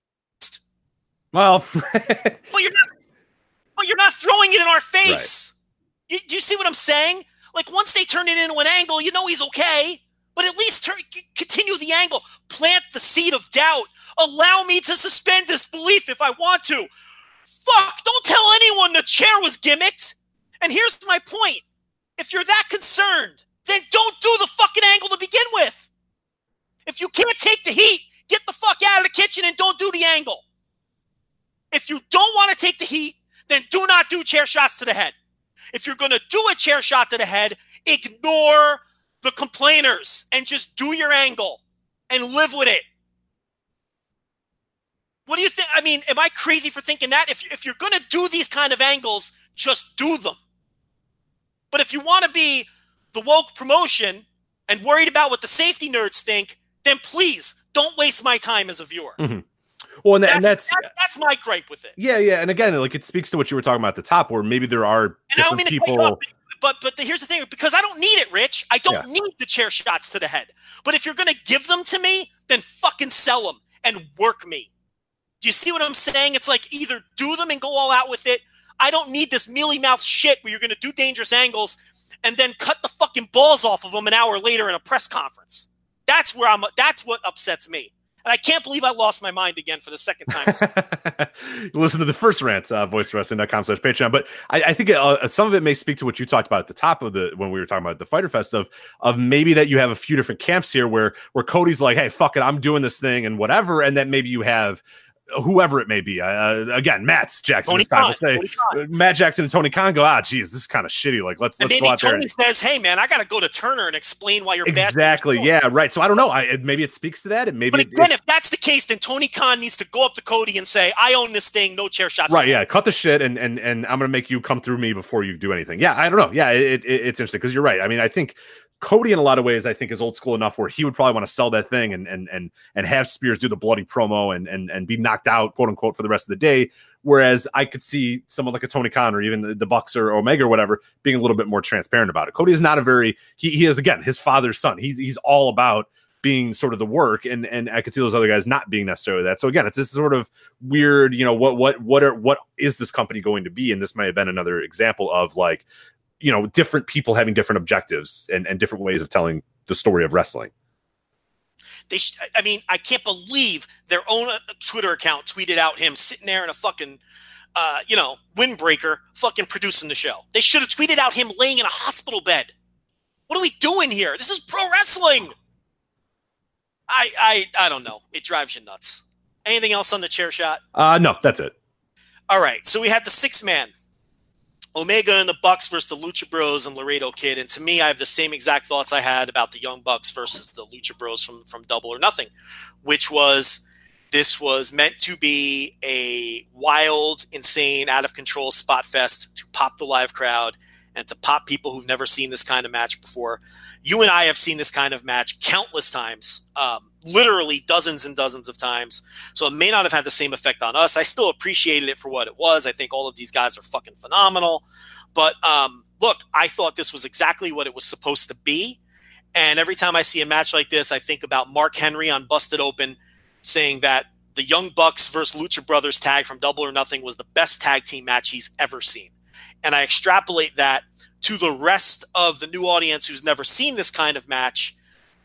Well, well, you're not. But you're not throwing it in our face. You, do you see what I'm saying? Like once they turn it into an angle, you know he's okay. But at least turn, continue the angle. Plant the seed of doubt. Allow me to suspend disbelief if I want to. Fuck! Don't tell anyone the chair was gimmicked. And here's my point: if you're that concerned, then don't do the fucking angle to begin with. If you can't take the heat, get the fuck out of the kitchen and don't do the angle. If you don't want to take the heat, then do not do chair shots to the head. If you're going to do a chair shot to the head, ignore the complainers and just do your angle and live with it. What do you think? I mean, am I crazy for thinking that? If, if you're going to do these kind of angles, just do them. But if you want to be the woke promotion and worried about what the safety nerds think, then please don't waste my time as a viewer. Mm-hmm. Well, and, that's, and that's, that's, that's my gripe with it. Yeah, yeah, and again, like it speaks to what you were talking about at the top, where maybe there are and I don't different people. up, but but the, here's the thing: because I don't need it, Rich. I don't Yeah. need the chair shots to the head. But if you're going to give them to me, then fucking sell them and work me. Do you see what I'm saying? It's like either do them and go all out with it. I don't need this mealy mouth shit where you're going to do dangerous angles and then cut the fucking balls off of them an hour later in a press conference. That's where I'm. That's what upsets me. And I can't believe I lost my mind again for the second time. Listen to the first rant, uh, voicewrestling.com slash Patreon. But I, I think uh, some of it may speak to what you talked about at the top of the when we were talking about the Fyter Fest of of maybe that you have a few different camps here where where Cody's like, hey, fuck it, I'm doing this thing and whatever, and that maybe you have whoever it may be. Uh, again, Matt's Jackson. Tony this time Khan, to say Tony Matt Jackson and Tony Khan go, ah, geez, this is kind of shitty. Like, let's And let's go out there. Tony And, says, "Hey, man, I got to go to Turner and explain why you're bad." exactly. Yeah. Right. So I don't know. I it, maybe it speaks to that. And maybe But it- again, if that's the case, then Tony Khan needs to go up to Cody and say, "I own this thing. No chair shots." Right, yeah. Cut the shit, and and and I'm gonna make you come through me before you do anything. Yeah, I don't know. Yeah, it, it, it's interesting because you're right. I mean, I think Cody in a lot of ways, I think, is old school enough where he would probably want to sell that thing and and and and have Spears do the bloody promo and and and be knocked out, quote unquote, for the rest of the day. Whereas I could see someone like a Tony Khan or even the, the Bucks or Omega or whatever being a little bit more transparent about it. Cody is not a very he he is again his father's son. He's he's all about being sort of the work and and I could see those other guys not being necessarily that. So again, it's this sort of weird, you know, what what what are what is this company going to be? And this may have been another example of like, you know, different people having different objectives and, and different ways of telling the story of wrestling. They, sh- I mean, I can't believe their own uh, Twitter account tweeted out him sitting there in a fucking, uh, you know, windbreaker, fucking producing the show. They should have tweeted out him laying in a hospital bed. What are we doing here? This is pro wrestling. I, I, I don't know. It drives you nuts. Anything else on the chair shot? Uh no, that's it. All right, so we had the six man, Omega and the Bucks versus the Lucha Bros and Laredo Kid. And to me, I have the same exact thoughts I had about the Young Bucks versus the Lucha Bros from from Double or Nothing, which was this was meant to be a wild, insane, out of control spot fest to pop the live crowd and to pop people who've never seen this kind of match before. You and I have seen this kind of match countless times, um, literally dozens and dozens of times. So it may not have had the same effect on us. I still appreciated it for what it was. I think all of these guys are fucking phenomenal. But um, look, I thought this was exactly what it was supposed to be. And every time I see a match like this, I think about Mark Henry on Busted Open saying that the Young Bucks versus Lucha Brothers tag from Double or Nothing was the best tag team match he's ever seen. And I extrapolate that to the rest of the new audience who's never seen this kind of match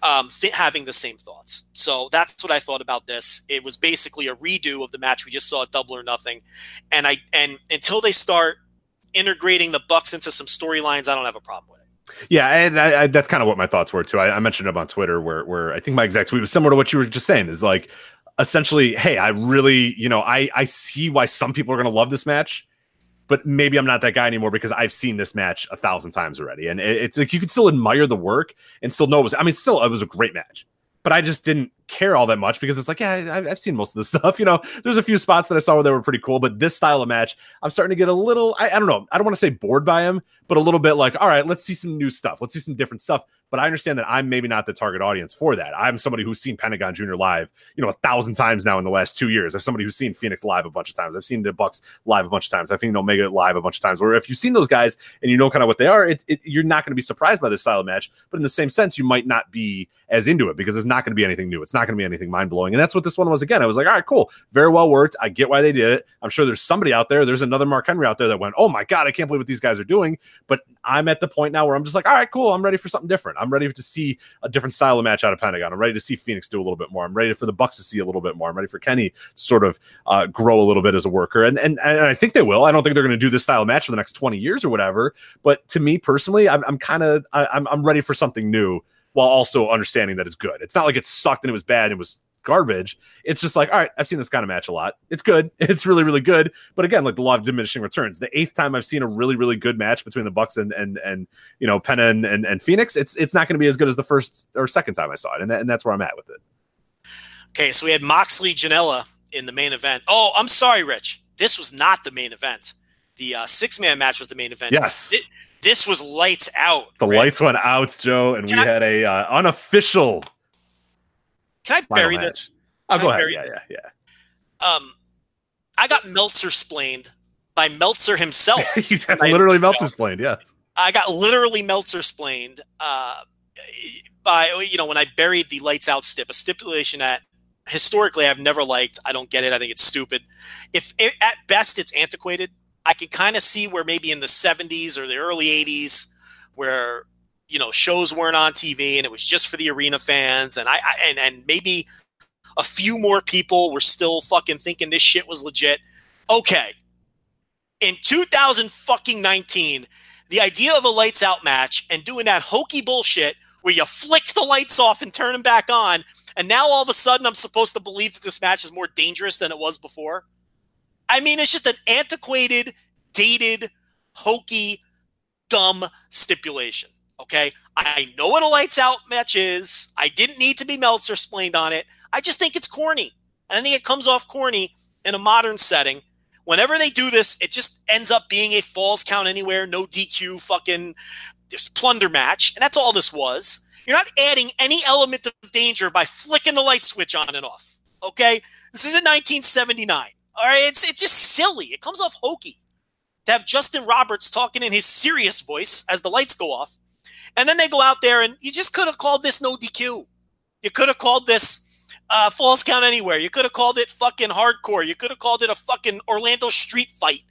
um, th- having the same thoughts. So that's what I thought about this. It was basically a redo of the match we just saw at Double or Nothing, and I and until they start integrating the Bucks into some storylines, I don't have a problem with it. Yeah, and I, I, that's kind of what my thoughts were too. I, I mentioned it on Twitter where where I think my exact tweet was similar to what you were just saying. Is like essentially, hey, I really, you know, I I see why some people are going to love this match, but maybe I'm not that guy anymore because I've seen this match a thousand times already, and it's like you can still admire the work and still know it was. I mean, still it was a great match, but I just didn't care all that much because it's like, yeah, I, I've seen most of this stuff. You know, there's a few spots that I saw where they were pretty cool, but this style of match, I'm starting to get a little, I, I don't know, I don't want to say bored by him, but a little bit like, all right, let's see some new stuff. Let's see some different stuff. But I understand that I'm maybe not the target audience for that. I'm somebody who's seen Pentagon Jr. live, you know, a thousand times now in the last two years. I'm somebody who's seen Phoenix live a bunch of times. I've seen the Bucks live a bunch of times. I've seen Omega live a bunch of times. Where if you've seen those guys and you know kind of what they are, it, it, you're not going to be surprised by this style of match. But in the same sense, you might not be as into it because it's not going to be anything new. It's not going to be anything mind blowing. And that's what this one was again. I was like, all right, cool. Very well worked. I get why they did it. I'm sure there's somebody out there. There's another Mark Henry out there that went, oh my God, I can't believe what these guys are doing. But I'm at the point now where I'm just like, all right, cool. I'm ready for something different. I'm ready to see a different style of match out of Pentagon. I'm ready to see Phoenix do a little bit more. I'm ready for the Bucks to see a little bit more. I'm ready for Kenny to sort of uh, grow a little bit as a worker. And, and and I think they will. I don't think they're going to do this style of match for the next 20 years or whatever. But to me personally, I'm, I'm kind of I'm I'm ready for something new while also understanding that it's good. It's not like it sucked and it was bad and it was garbage. It's just like, all right, I've seen this kind of match a lot. It's good. It's really, really good. But again, like the law of diminishing returns. The eighth time I've seen a really, really good match between the Bucks and and and you know Penta and and, and Phoenix, it's it's not going to be as good as the first or second time I saw it, and that, and that's where I'm at with it. Okay, so we had Moxley Janela in the main event. Oh, I'm sorry, Rich. This was not the main event. The uh, six man match was the main event. Yes. This was lights out. The Rich. lights went out, Joe, and Can we I- had a uh, unofficial. Can I bury this? Oh, Can go ahead. bury Yeah, this? yeah, yeah. Um, I got Meltzer splained by Meltzer himself. you literally Meltzer's splained, Yes. I got literally Meltzer splained uh, by you know when I buried the lights out stip, a stipulation that historically I've never liked. I don't get it. I think it's stupid. If it, at best it's antiquated, I could kind of see where maybe in the '70s or the early '80s, where you know shows weren't on TV and it was just for the arena fans, and I, I and and maybe a few more people were still fucking thinking this shit was legit. Okay, in 2000 fucking 19 the idea of a lights out match and doing that hokey bullshit where you flick the lights off and turn them back on, and now all of a sudden I'm supposed to believe that this match is more dangerous than it was before. I mean, it's just an antiquated, dated, hokey, dumb stipulation. Okay. I know what a lights out match is. I didn't need to be Meltzer explained on it. I just think it's corny. And I think it comes off corny in a modern setting whenever they do this, it just ends up being a falls count anywhere, no DQ, fucking just plunder match, and that's all this was. You're not adding any element of danger by flicking the light switch on and off. Okay, this isn't 1979. All right, it's it's just silly. It comes off hokey to have Justin Roberts talking in his serious voice as the lights go off, and then they go out there and you just could have called this no DQ. You could have called this uh, falls count anywhere. You could have called it fucking hardcore. You could have called it a fucking Orlando street fight,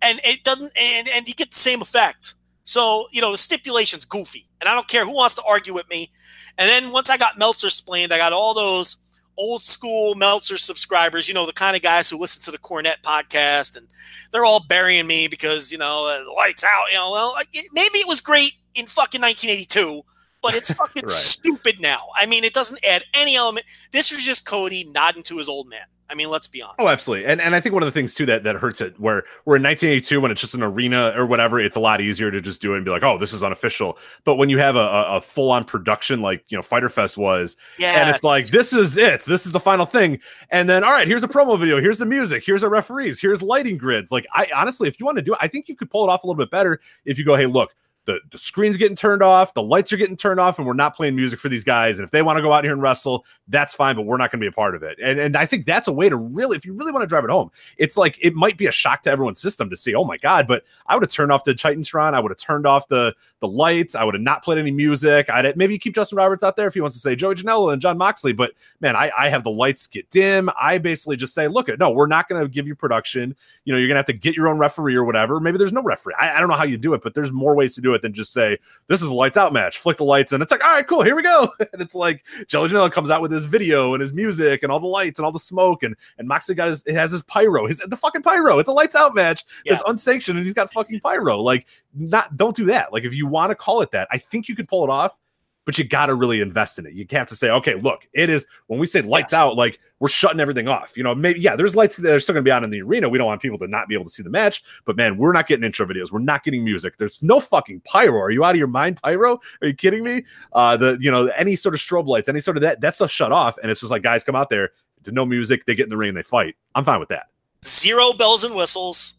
and it doesn't. And and you get the same effect. So you know the stipulation's goofy, and I don't care who wants to argue with me. And then once I got Meltzer explained, I got all those old school Meltzer subscribers. You know the kind of guys who listen to the Cornette podcast, and they're all burying me because you know uh, lights out. You know, well, like, it- maybe it was great in fucking 1982 but it's fucking Right. stupid now. I mean, it doesn't add any element. This was just Cody nodding to his old man. I mean, let's be oh, honest. Oh, absolutely. And and I think one of the things too that that hurts it where we're in 1982 when it's just an arena or whatever, it's a lot easier to just do it and be like, oh, this is unofficial. But when you have a, a, a full on production like you know Fyter Fest was, yeah, and it's like this is it, this is the final thing, and then all right, here's a promo video, here's the music, here's our referees, here's lighting grids. Like I honestly, if you want to do it, I think you could pull it off a little bit better if you go, hey, look. The, the screen's getting turned off, the lights are getting turned off, and we're not playing music for these guys. And if they want to go out here and wrestle, that's fine, but we're not going to be a part of it. And and I think that's a way to really, if you really want to drive it home, it's like it might be a shock to everyone's system to see, oh my god, but I would have turned off the Titantron, I would have turned off the the lights, I would have not played any music. I'd maybe keep Justin Roberts out there if he wants to say Joey Janela and Jon Moxley, but man, I, I have the lights get dim. I basically just say, look, at no, we're not going to give you production. You know, you're going to have to get your own referee or whatever. Maybe there's no referee. I, I don't know how you do it, but there's more ways to do it than just say this is a lights out match. Flick the lights, and it's like, all right, cool, here we go. and it's like Joey Janela comes out with his video and his music and all the lights and all the smoke, and and Moxley got his has his pyro, his the fucking pyro. It's a lights out match that's unsanctioned, and he's got fucking pyro. Like, not don't do that. Like, if you want to call it that, I think you could pull it off. But you got to really invest in it. You have to say, okay, look, it is when we say lights Yes. out, like we're shutting everything off. You know, maybe yeah, there's lights that are still going to be on in the arena. We don't want people to not be able to see the match. But man, we're not getting intro videos. We're not getting music. There's no fucking pyro. Are you out of your mind, pyro? Are you kidding me? Uh, the you know any sort of strobe lights, any sort of that that stuff shut off, and it's just like guys come out there to no music. They get in the ring, and they fight. I'm fine with that. zero bells and whistles,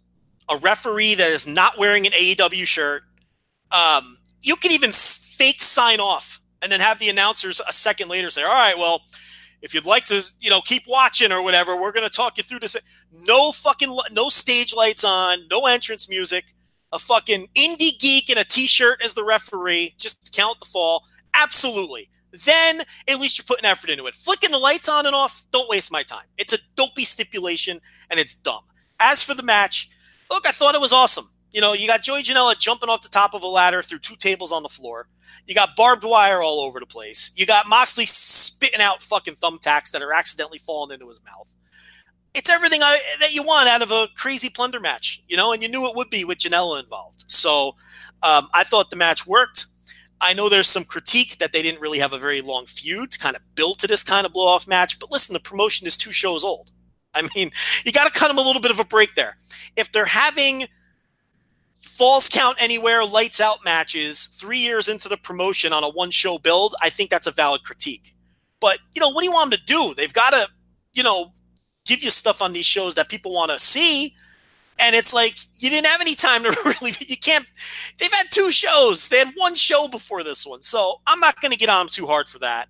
a referee that is not wearing an AEW shirt. Um, you can even fake sign off and then have the announcers a second later say, "All right, well, if you'd like to, you know, keep watching or whatever, we're going to talk you through this." No fucking no stage lights on, no entrance music, a fucking indie geek in a t-shirt as the referee, just count the fall. Absolutely. Then at least you're putting effort into it. Flicking the lights on and off, don't waste my time. It's a dopey stipulation and it's dumb. As for the match, look, I thought it was awesome. You know, you got Joey Janela jumping off the top of a ladder through two tables on the floor. You got barbed wire all over the place. You got Moxley spitting out fucking thumbtacks that are accidentally falling into his mouth. It's everything I, that you want out of a crazy plunder match, you know, and you knew it would be with Janela involved. So um, I thought the match worked. I know there's some critique that they didn't really have a very long feud to kind of build to this kind of blow off match. But listen, the promotion is two shows old. I mean, you got to cut them a little bit of a break there. If they're having false count anywhere, lights out matches three years into the promotion on a one show build, I think that's a valid critique. But, you know, what do you want them to do? They've got to, you know, give you stuff on these shows that people want to see. And it's like you didn't have any time to really. You can't. They've had two shows. They had one show before this one, so I'm not going to get on them too hard for that.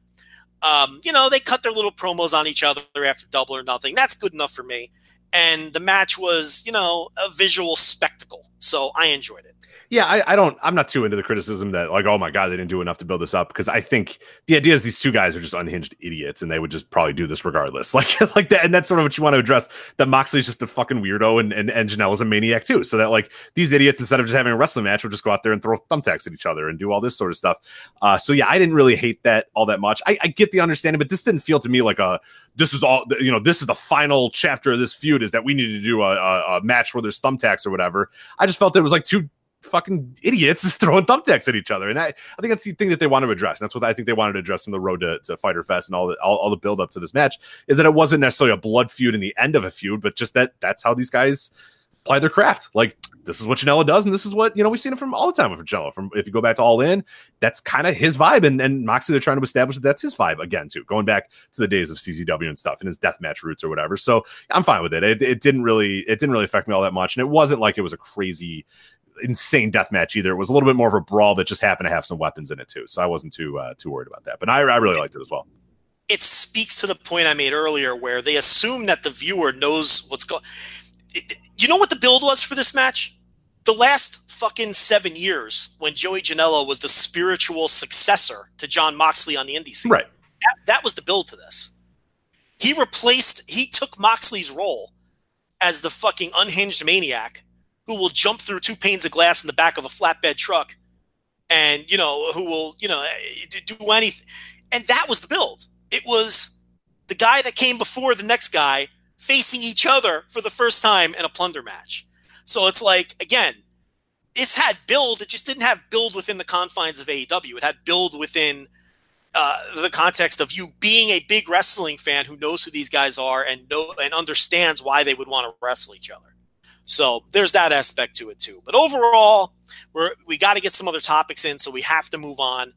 Um, you know, they cut their little promos on each other after Double or Nothing. That's good enough for me. And the match was, you know, a visual spectacle, so I enjoyed it yeah, I, I, don't. I'm not too into the criticism that like, oh my god, they didn't do enough to build this up because I think the idea is these two guys are just unhinged idiots and they would just probably do this regardless. Like, like that, and that's sort of what you want to address. That Moxley's just a fucking weirdo and and, and Janela is a maniac too. So that like these idiots instead of just having a wrestling match would just go out there and throw thumbtacks at each other and do all this sort of stuff. Uh, so yeah, I didn't really hate that all that much. I, I get the understanding, but this didn't feel to me like a this is all you know. This is the final chapter of this feud is that we need to do a, a, a match where there's thumbtacks or whatever. I just felt it was like two fucking idiots throwing thumbtacks at each other. And I, I think that's the thing that they want to address. And that's what I think they wanted to address from the road to, to Fyter Fest and all the all, all the build up to this match is that it wasn't necessarily a blood feud in the end of a feud, but just that that's how these guys apply their craft. Like this is what Janela does, and this is what you know we've seen it from all the time with Janela. From if you go back to All In, that's kind of his vibe, and and Moxie they're trying to establish that that's his vibe again too, going back to the days of CZW and stuff and his deathmatch roots or whatever. So I'm fine with it. it. It didn't really it didn't really affect me all that much, and it wasn't like it was a crazy insane death match either. It was a little bit more of a brawl that just happened to have some weapons in it too. So I wasn't too uh, too worried about that. But I, I really liked it as well. It speaks to the point I made earlier, where they assume that the viewer knows what's going. You know what the build was for this match? The last fucking seven years, when Joey Janela was the spiritual successor to Jon Moxley on the indie scene, right? That, that was the build to this. He replaced. He took Moxley's role as the fucking unhinged maniac who will jump through two panes of glass in the back of a flatbed truck and you know who will you know do anything and that was the build. It was the guy that came before the next guy facing each other for the first time in a plunder match. So it's like again this had build it just didn't have build within the confines of AEW it had build within uh, the context of you being a big wrestling fan who knows who these guys are and know and understands why they would want to wrestle each other so there's that aspect to it too. But overall, we're we got to get some other topics in, so we have to move on.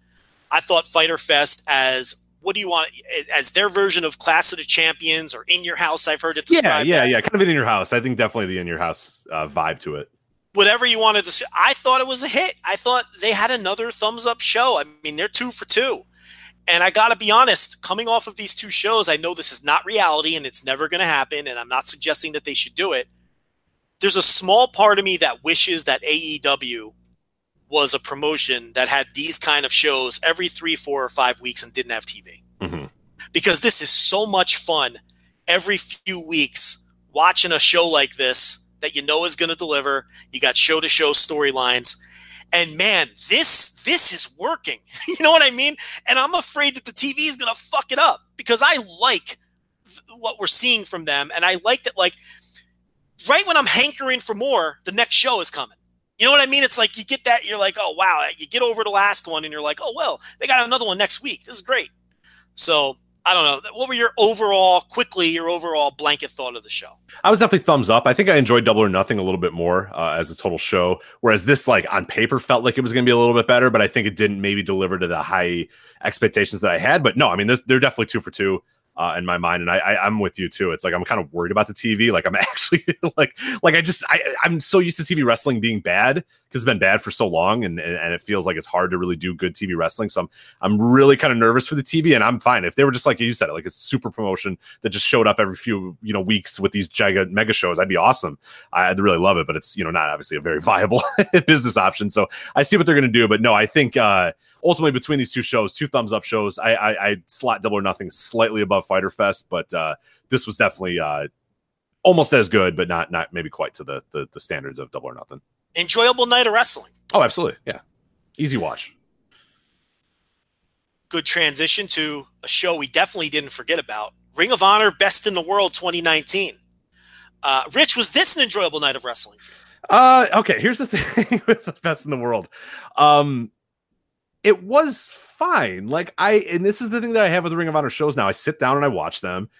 I thought Fyter Fest as what do you want as their version of Clash of the Champions or In Your House? I've heard it. Yeah, yeah, that. yeah. Kind of in your house. I think definitely the In Your House uh, vibe to it. Whatever you wanted to say, I thought it was a hit. I thought they had another thumbs up show. I mean, they're two for two. And I got to be honest, coming off of these two shows, I know this is not reality and it's never going to happen. And I'm not suggesting that they should do it there's a small part of me that wishes that AEW was a promotion that had these kind of shows every three, four, or five weeks and didn't have TV. Mm-hmm. Because this is so much fun every few weeks watching a show like this that you know is going to deliver. You got show to show storylines. And man, this this is working. you know what I mean? And I'm afraid that the TV is going to fuck it up because I like th- what we're seeing from them and I like that like right when I'm hankering for more, the next show is coming. You know what I mean? It's like you get that, you're like, oh wow, you get over the last one, and you're like, oh well, they got another one next week. This is great. So I don't know. What were your overall, quickly, your overall blanket thought of the show? I was definitely thumbs up. I think I enjoyed Double or Nothing a little bit more uh, as a total show, whereas this, like on paper, felt like it was going to be a little bit better, but I think it didn't maybe deliver to the high expectations that I had. But no, I mean, this, they're definitely two for two uh, in my mind, and I, I am with you too. It's like I'm kind of worried about the TV. Like I'm actually like like I just I I'm so used to TV wrestling being bad because it's been bad for so long, and, and, and it feels like it's hard to really do good TV wrestling. So I'm I'm really kind of nervous for the TV, and I'm fine if they were just like you said, like a super promotion that just showed up every few you know weeks with these giga mega shows. I'd be awesome. I'd really love it, but it's you know not obviously a very viable business option. So I see what they're gonna do, but no, I think. uh ultimately between these two shows, two thumbs up shows. I, I, I slot Double or Nothing slightly above Fyter Fest, but uh, this was definitely uh, almost as good, but not not maybe quite to the, the the standards of Double or Nothing. Enjoyable night of wrestling. Oh, absolutely, yeah, easy watch. Good transition to a show we definitely didn't forget about: Ring of Honor Best in the World 2019. Uh, Rich, was this an enjoyable night of wrestling? Uh, okay. Here's the thing with the best in the world. Um, it was fine. Like I, and this is the thing that I have with the Ring of Honor shows now. I sit down and I watch them,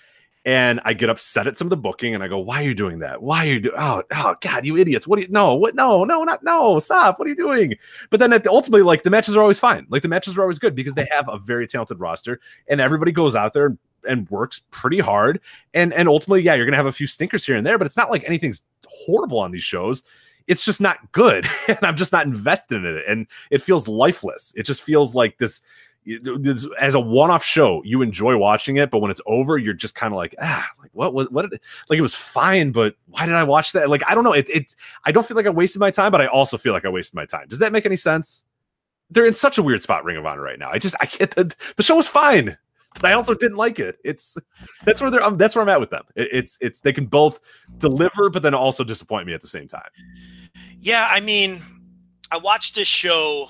and I get upset at some of the booking, and I go, "Why are you doing that? Why are you doing? Oh, oh, God, you idiots! What do you? No, what? No, no, not no! Stop! What are you doing?" But then, at the, ultimately, like the matches are always fine. Like the matches are always good because they have a very talented roster, and everybody goes out there and, and works pretty hard. And and ultimately, yeah, you're gonna have a few stinkers here and there, but it's not like anything's horrible on these shows it's just not good and i'm just not invested in it and it feels lifeless. It just feels like this, this as a one-off show you enjoy watching it but when it's over you're just kind of like ah like what was what, what like it was fine but why did i watch that? Like i don't know it, it i don't feel like i wasted my time but i also feel like i wasted my time. Does that make any sense? They're in such a weird spot ring of honor right now. I just i get the the show was fine but I also didn't like it. It's that's where they're um, that's where I'm at with them. It, it's it's they can both deliver, but then also disappoint me at the same time. Yeah, I mean, I watched this show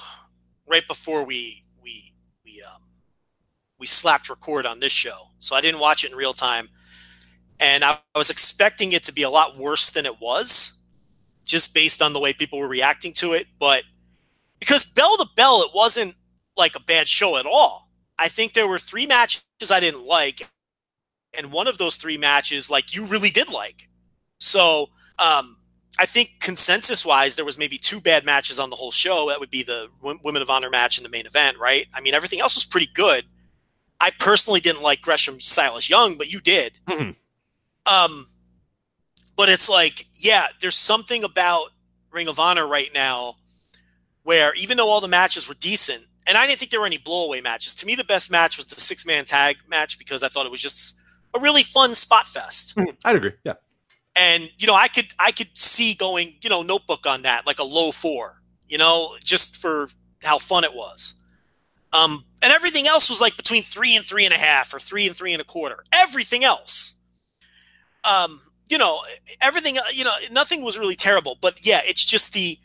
right before we we we um we slapped record on this show, so I didn't watch it in real time, and I, I was expecting it to be a lot worse than it was, just based on the way people were reacting to it. But because bell to bell, it wasn't like a bad show at all. I think there were three matches I didn't like, and one of those three matches, like you really did like. So um, I think consensus wise, there was maybe two bad matches on the whole show. That would be the Women of Honor match and the main event, right? I mean, everything else was pretty good. I personally didn't like Gresham Silas Young, but you did. Mhm. Um, but it's like, yeah, there's something about Ring of Honor right now where even though all the matches were decent, and I didn't think there were any blowaway matches. To me, the best match was the six man tag match because I thought it was just a really fun spot fest. I'd agree. Yeah. And you know, I could I could see going, you know, notebook on that, like a low four, you know, just for how fun it was. Um, and everything else was like between three and three and a half, or three and three and a quarter. Everything else, um, you know, everything, you know, nothing was really terrible. But yeah, it's just the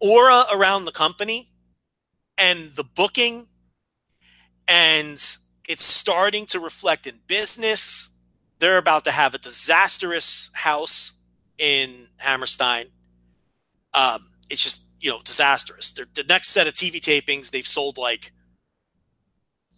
aura around the company and the booking, and it's starting to reflect in business. They're about to have a disastrous house in Hammerstein. Um, it's just you know disastrous. The next set of TV tapings, they've sold like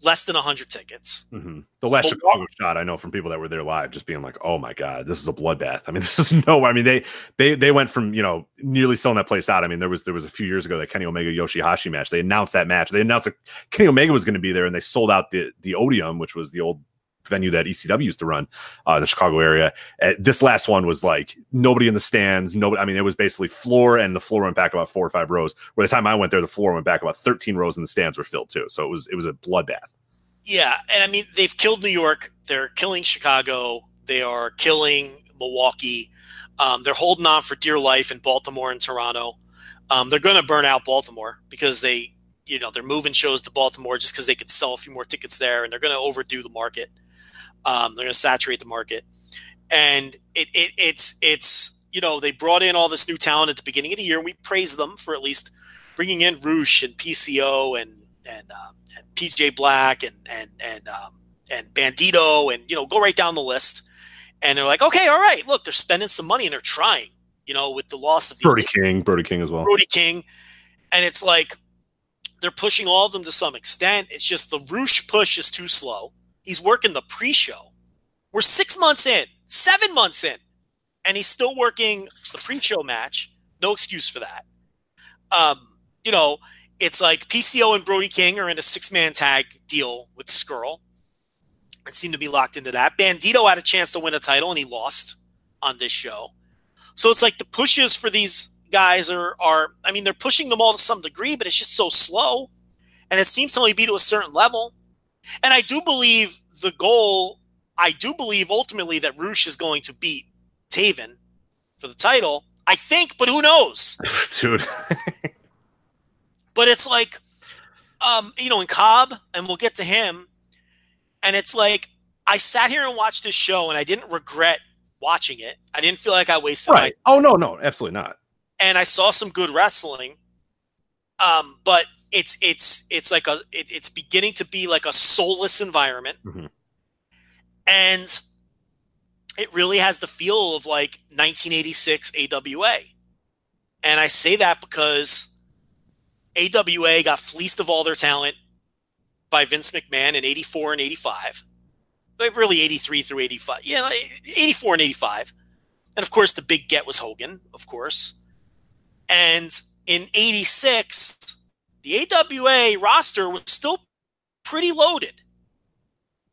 less than hundred tickets. hmm The last But Chicago shot, I know from people that were there live, just being like, "Oh my god, this is a bloodbath." I mean, this is no. I mean, they they they went from you know nearly selling that place out. I mean, there was there was a few years ago that Kenny Omega Yoshihashi match. They announced that match. They announced that Kenny Omega was going to be there, and they sold out the the Odeum, which was the old venue that ECW used to run uh, in the Chicago area. Uh, this last one was like nobody in the stands. Nobody. I mean, it was basically floor, and the floor went back about four or five rows. By the time I went there, the floor went back about thirteen rows, and the stands were filled too. So it was it was a bloodbath. Yeah, and I mean they've killed New York. They're killing Chicago. They are killing Milwaukee. Um, they're holding on for dear life in Baltimore and Toronto. Um, they're going to burn out Baltimore because they, you know, they're moving shows to Baltimore just because they could sell a few more tickets there, and they're going to overdo the market. Um, they're going to saturate the market, and it, it it's it's you know they brought in all this new talent at the beginning of the year, and we praise them for at least bringing in Rush and PCO and and um, and PJ Black and and and um, and Bandito and you know go right down the list. And they're like, okay, all right, look, they're spending some money and they're trying. You know, with the loss of the Brody King, Brody King as well. Brody King, and it's like they're pushing all of them to some extent. It's just the Rush push is too slow. He's working the pre-show. We're six months in, seven months in, and he's still working the pre-show match. No excuse for that. Um, you know, it's like PCO and Brody King are in a six-man tag deal with Scurll and seem to be locked into that. Bandito had a chance to win a title and he lost on this show. So it's like the pushes for these guys are are I mean they're pushing them all to some degree, but it's just so slow. And it seems to only be to a certain level. And I do believe the goal, I do believe ultimately that Rush is going to beat Taven for the title. I think, but who knows? Dude. But it's like, um, you know, in Cobb, and we'll get to him. And it's like, I sat here and watched this show, and I didn't regret watching it. I didn't feel like I wasted my right. Oh no, no, absolutely not. and I saw some good wrestling. Um, but it's it's it's like a it, it's beginning to be like a soulless environment, Mhm. and it really has the feel of like 1986 AWA. And I say that because AWA got fleeced of all their talent by Vince McMahon in 84 and 85. But really 83 through 85. Yeah, 84 and 85. And of course, the big get was Hogan, of course. And in 86, the AWA roster was still pretty loaded.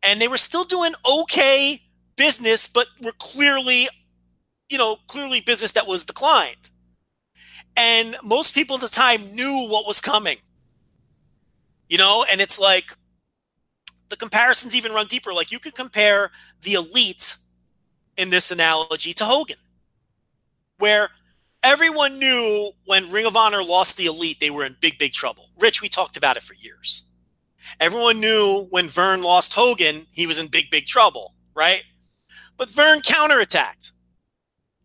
And they were still doing okay business, but were clearly, you know, clearly business that was declined. And most people at the time knew what was coming. You know, and it's like the comparisons even run deeper. Like you could compare the elite in this analogy to Hogan, where everyone knew when Ring of Honor lost the elite, they were in big, big trouble. Rich, we talked about it for years. Everyone knew when Vern lost Hogan, he was in big, big trouble, right? But Vern counterattacked.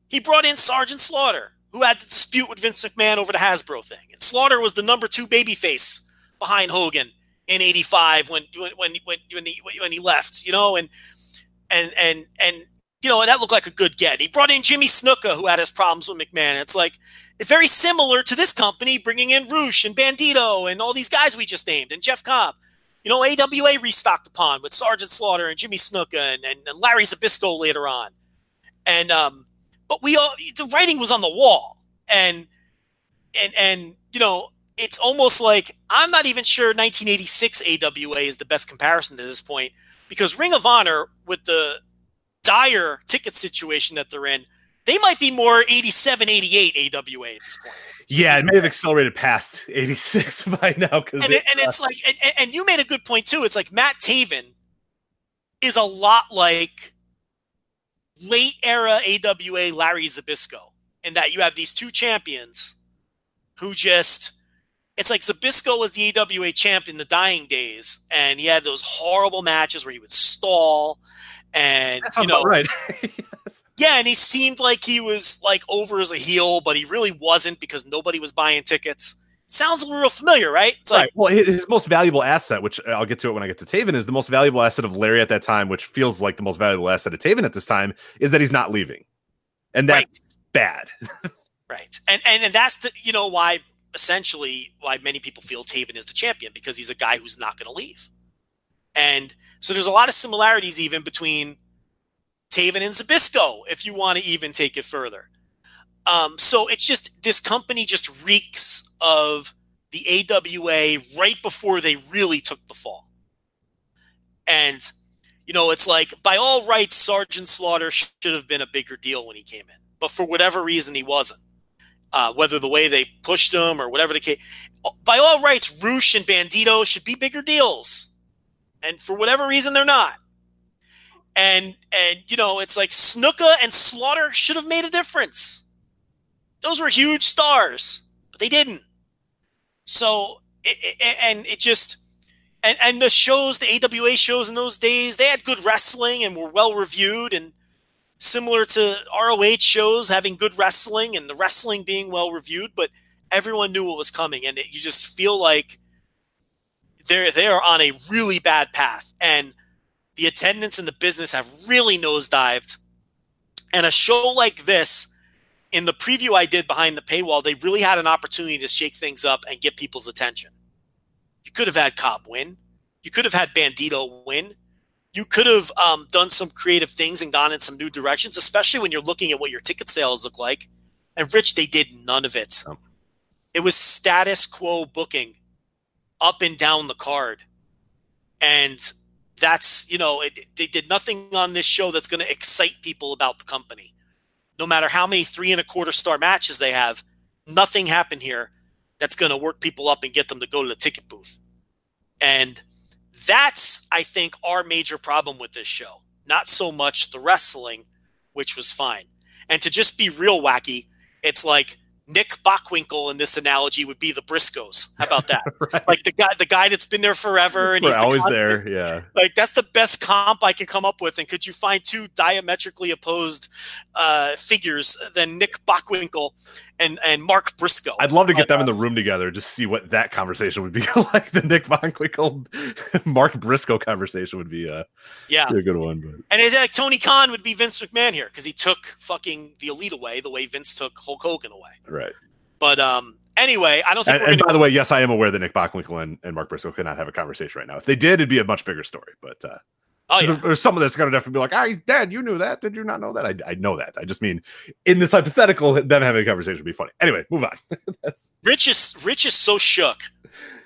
He brought in Sergeant Slaughter, who had the dispute with Vince McMahon over the Hasbro thing. And Slaughter was the number two babyface behind Hogan in '85 when when when when he, when he left, you know, and and and and you know, that looked like a good get. He brought in Jimmy Snuka, who had his problems with McMahon. It's like it's very similar to this company bringing in Rush and Bandito and all these guys we just named and Jeff Cobb. You know, AWA restocked the pond with Sergeant Slaughter and Jimmy Snuka and, and, and Larry Zbyszko later on. And um, but we all the writing was on the wall, and and and you know, it's almost like I'm not even sure 1986 AWA is the best comparison to this point because Ring of Honor with the dire ticket situation that they're in, they might be more 87, 88 AWA at this point. Yeah, it may have accelerated past 86 by now. Cause and, it, and it's uh, like, and, and you made a good point too. It's like Matt Taven is a lot like late era AWA Larry Zbyszko in that you have these two champions who just it's like Zbyszko was the AWA champ in the dying days, and he had those horrible matches where he would stall, and you know, right. yes. Yeah, and he seemed like he was like over as a heel, but he really wasn't because nobody was buying tickets. Sounds a little familiar, right? It's right. Like, well, his, his, most valuable asset, which uh, I'll get to it when I get to Taven, is the most valuable asset of Larry at that time, which feels like the most valuable asset of Taven at this time, is that he's not leaving, and that's right. bad. right, and, and and that's the you know why essentially why many people feel Taven is the champion because he's a guy who's not going to leave. And so there's a lot of similarities even between Taven and Zbyszko, if you want to even take it further. Um, so it's just this company just reeks of the AWA right before they really took the fall. And, you know, it's like by all rights, Sergeant Slaughter should have been a bigger deal when he came in. But for whatever reason, he wasn't uh, whether the way they pushed them or whatever the case. By all rights, Rush and Bandito should be bigger deals, and for whatever reason, they're not. And and you know, it's like Snuka and Slaughter should have made a difference. Those were huge stars, but they didn't. So it, it, and it just and and the shows, the AWA shows in those days, they had good wrestling and were well reviewed and similar to ROH shows having good wrestling and the wrestling being well reviewed, but everyone knew what was coming, and it, you just feel like they're they are on a really bad path, and the attendance and the business have really nosedived. And a show like this, in the preview I did behind the paywall, they really had an opportunity to shake things up and get people's attention. You could have had Cobb win. You could have had Bandito win you could have um, done some creative things and gone in some new directions, especially when you're looking at what your ticket sales look like. And Rich, they did none of it. Oh. It was status quo booking up and down the card. And that's, you know, it, they did nothing on this show that's going to excite people about the company. No matter how many three and a quarter star matches they have, nothing happened here that's going to work people up and get them to go to the ticket booth. And that's, I think, our major problem with this show. Not so much the wrestling, which was fine. And to just be real wacky, it's like Nick Bockwinkel in this analogy would be the Briscoes. How about that? right. Like the guy, the guy that's been there forever and We're he's always the there. Yeah. Like that's the best comp I can come up with. And could you find two diametrically opposed uh, figures than Nick Bockwinkel and and Mark Briscoe? I'd love to get them in the room together, just see what that conversation would be like. The Nick Bockwinkel, Mark Briscoe conversation would be, uh, yeah, be a good one. But and it's like Tony Khan would be Vince McMahon here because he took fucking the elite away the way Vince took Hulk Hogan away. Right. But um, Anyway, I don't think And, we're and by the way, yes, I am aware that Nick Bockwinkel and, and Mark Briscoe could not have a conversation right now. If they did, it'd be a much bigger story. But uh, Oh yeah, there's someone that's going to definitely be like, "Ah, Dad, you knew that? Did you not know that?" I, I know that. I just mean in this hypothetical, them having a conversation would be funny. Anyway, move on. Rich is Rich is so shook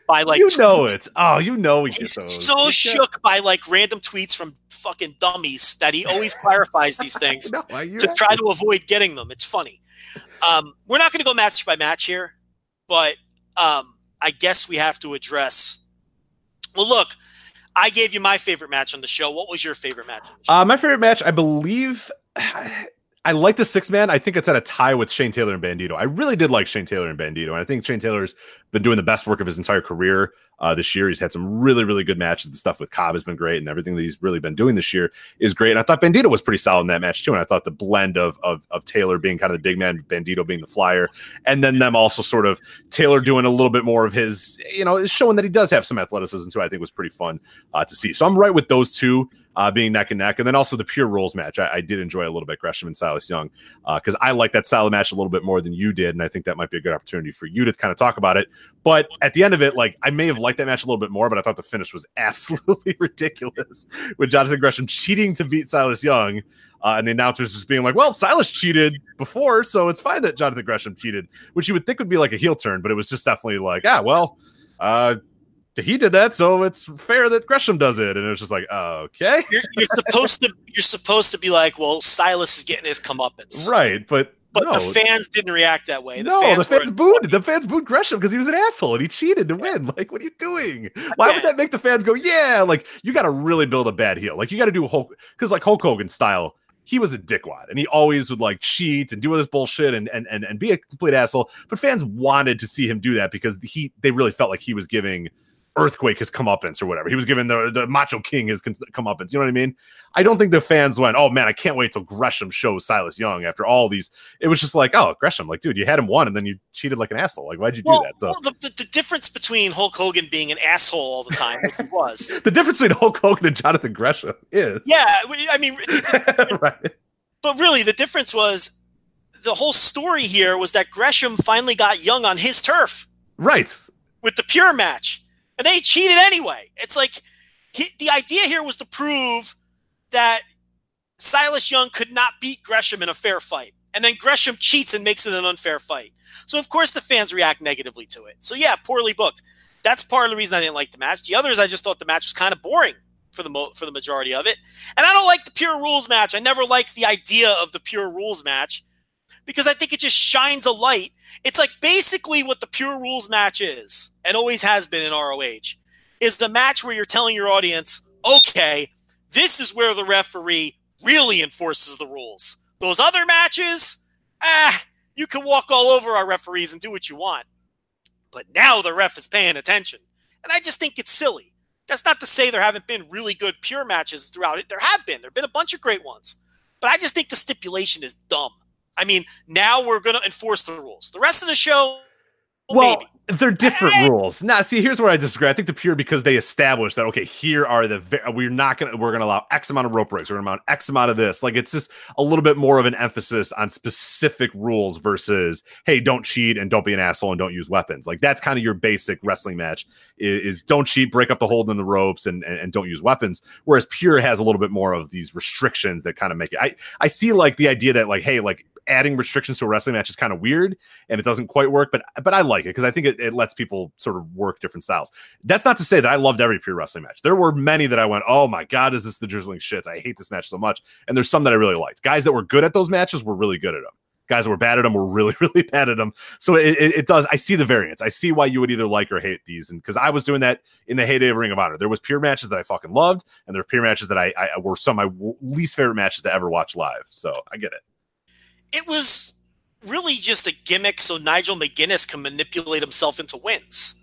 by like you know tweets. it. Oh, you know He's so shook by like random tweets from fucking dummies that he always clarifies these things No, to try to avoid getting them. It's funny. Um, we're not going to go match by match here, but um, I guess we have to address. Well, look, I gave you my favorite match on the show. What was your favorite match? On the show? Uh, my favorite match, I believe. I like the six man. I think it's at a tie with Shane Taylor and Bandito. I really did like Shane Taylor and Bandito, and I think Shane Taylor's been doing the best work of his entire career uh, this year. He's had some really, really good matches. The stuff with Cobb has been great, and everything that he's really been doing this year is great. And I thought Bandito was pretty solid in that match too. And I thought the blend of of, of Taylor being kind of the big man, Bandito being the flyer, and then them also sort of Taylor doing a little bit more of his, you know, showing that he does have some athleticism too. I think was pretty fun uh, to see. So I'm right with those two uh, being neck and neck, and then also the pure rules match. I, I did enjoy a little bit Gresham and Silas Young because I like that style of match a little bit more than you did, and I think that might be a good opportunity for you to kind of talk about it. But at the end of it, like I may have liked that match a little bit more, but I thought the finish was absolutely ridiculous with Jonathan Gresham cheating to beat Silas Young. Uh, and the announcers just being like, "Well, Silas cheated before, so it's fine that Jonathan Gresham cheated," which you would think would be like a heel turn, but it was just definitely like, "Ah, well, uh, he did that, so it's fair that Gresham does it." And it was just like, "Okay, You're, you're supposed to you're supposed to be like, well, Silas is getting his comeuppance, right," But But no, the fans didn't react that way. The no, fans the fans booed. The fans booed Gresham because he was an asshole and he cheated to win. Like, what are you doing? Why would that make the fans go, "Yeah"? Like, you got to really build a bad heel. Like, you got to do Hulk because like Hulk Hogan style. He was a dickwad, and he always would like cheat and do all this bullshit and and and, and be a complete asshole. But fans wanted to see him do that because he they really felt like he was giving Earthquake his comeuppance or whatever. He was given the the Macho King his comeuppance. You know what I mean? I don't think the fans went, "Oh man, I can't wait till Gresham shows Silas Young." After all these, it was just like, "Oh, Gresham, like, dude, you had him one, and then you cheated like an asshole. Like, why'd you do that?" So well, the, the, the difference between Hulk Hogan being an asshole all the time, which he was, the difference between Hulk Hogan and Jonathan Gresham is, yeah, I mean, right, but really, the difference was the whole story here was that Gresham finally got Young on his turf right, with the pure match, and they cheated anyway. It's like he, the idea here was to prove that Silas Young could not beat Gresham in a fair fight, and then Gresham cheats and makes it an unfair fight. So of course the fans react negatively to it. So yeah, poorly booked. That's part of the reason I didn't like the match. The others, I just thought the match was kind of boring for the mo- for the majority of it, and I don't like the pure rules match. I never liked the idea of the pure rules match because I think it just shines a light. It's like basically what the pure rules match is, and always has been in ROH, is the match where you're telling your audience, okay, this is where the referee really enforces the rules. Those other matches, ah, you can walk all over our referees and do what you want. But now the ref is paying attention. And I just think it's silly. That's not to say there haven't been really good pure matches throughout it. There have been. There have been a bunch of great ones. But I just think the stipulation is dumb. I mean, now we're going to enforce the rules. The rest of the show, well, maybe. they're different Eh. rules. Now, see, here's where I disagree. I think the pure because they established that okay, here are the we're not gonna we're gonna allow X amount of rope breaks, we're gonna allow X amount of this. Like it's just a little bit more of an emphasis on specific rules versus hey, don't cheat and don't be an asshole and don't use weapons. Like that's kind of your basic wrestling match is, is don't cheat, break up the hold in the ropes, and, and and don't use weapons. Whereas pure has a little bit more of these restrictions that kind of make it. I I see like the idea that like hey, like adding restrictions to a wrestling match is kind of weird and it doesn't quite work but but i like it because i think it, it lets people sort of work different styles. That's not to say that i loved every pure wrestling match. There were many that i went oh my god is this the drizzling shits? I hate this match so much. And there's some that i really liked. Guys that were good at those matches were really good at them guys that were bad at them were really really bad at them so it, it, it does i see the variance. I see why you would either like or hate these and because i was doing that in the heyday of ring of honor. There was pure matches that i fucking loved and there were pure matches that i, I were some of my least favorite matches to ever watch live. So i get it it was really just a gimmick so Nigel McGuinness can manipulate himself into wins.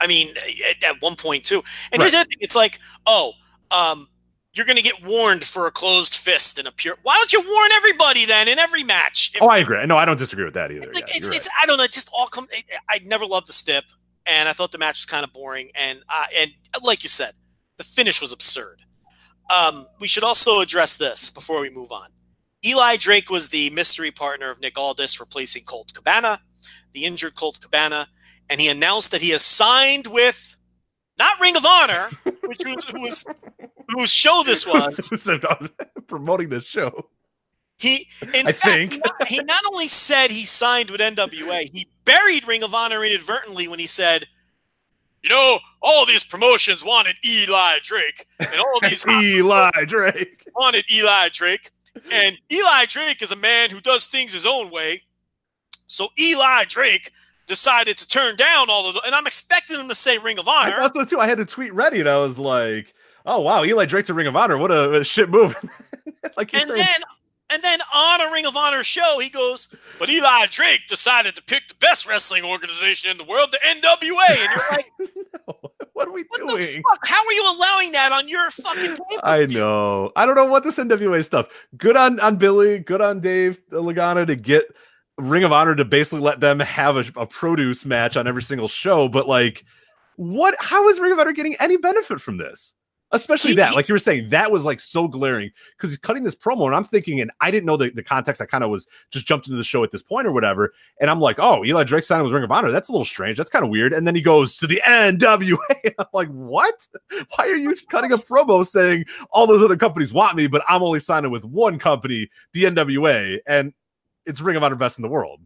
I mean, at, at one point too. And here's the thing: it's like, oh, um, you're going to get warned for a closed fist and a pure. Why don't you warn everybody then in every match? If- oh i agree no i don't disagree with that either it's like Yeah, it's, it's I don't know. It's just all come. I, I never loved the stip, and I thought the match was kind of boring. And uh, and like you said, the finish was absurd. Um, we should also address this before we move on. Eli Drake was the mystery partner of Nick Aldis, replacing Colt Cabana. the injured Colt Cabana, and he announced that he has signed with not Ring of Honor, which was who was whose show this was. Who's promoting this show? He, in I fact, think. not- he not only said he signed with NWA, he buried Ring of Honor inadvertently when he said, "You know, all these promotions wanted Eli Drake, and all these Eli Drake. wanted Eli Drake, and Eli Drake is a man who does things his own way. So Eli Drake decided to turn down all of the, and I'm expecting him to say Ring of I Honor. thought so too. I had to tweet ready, and I was like, "Oh wow, Eli Drake's a Ring of Honor. What a, what a shit move!" like And saying, then, and then on a Ring of Honor show, he goes, "But Eli Drake decided to pick the best wrestling organization in the world, the NWA." And you're like, "What are we "What the doing?" fuck? How are you allowing that on your fucking?" I know. I don't know what this NWA stuff. Good on on Billy. Good on Dave Lagana to get Ring of Honor to basically let them have a, a produce match on every single show. But like, what? How is Ring of Honor getting any benefit from this? Especially He- that, like you were saying, that was like so glaring because he's cutting this promo, and I'm thinking, and I didn't know the, the context. I kind of was just jumped into the show at this point or whatever, and I'm like, oh, Eli Drake signed with Ring of Honor. That's a little strange. That's kind of weird. And then he goes to the NWA. I'm like, what? Why are you cutting a promo saying all those other companies want me, but I'm only signing with one company, the NWA, and it's Ring of Honor best in the world.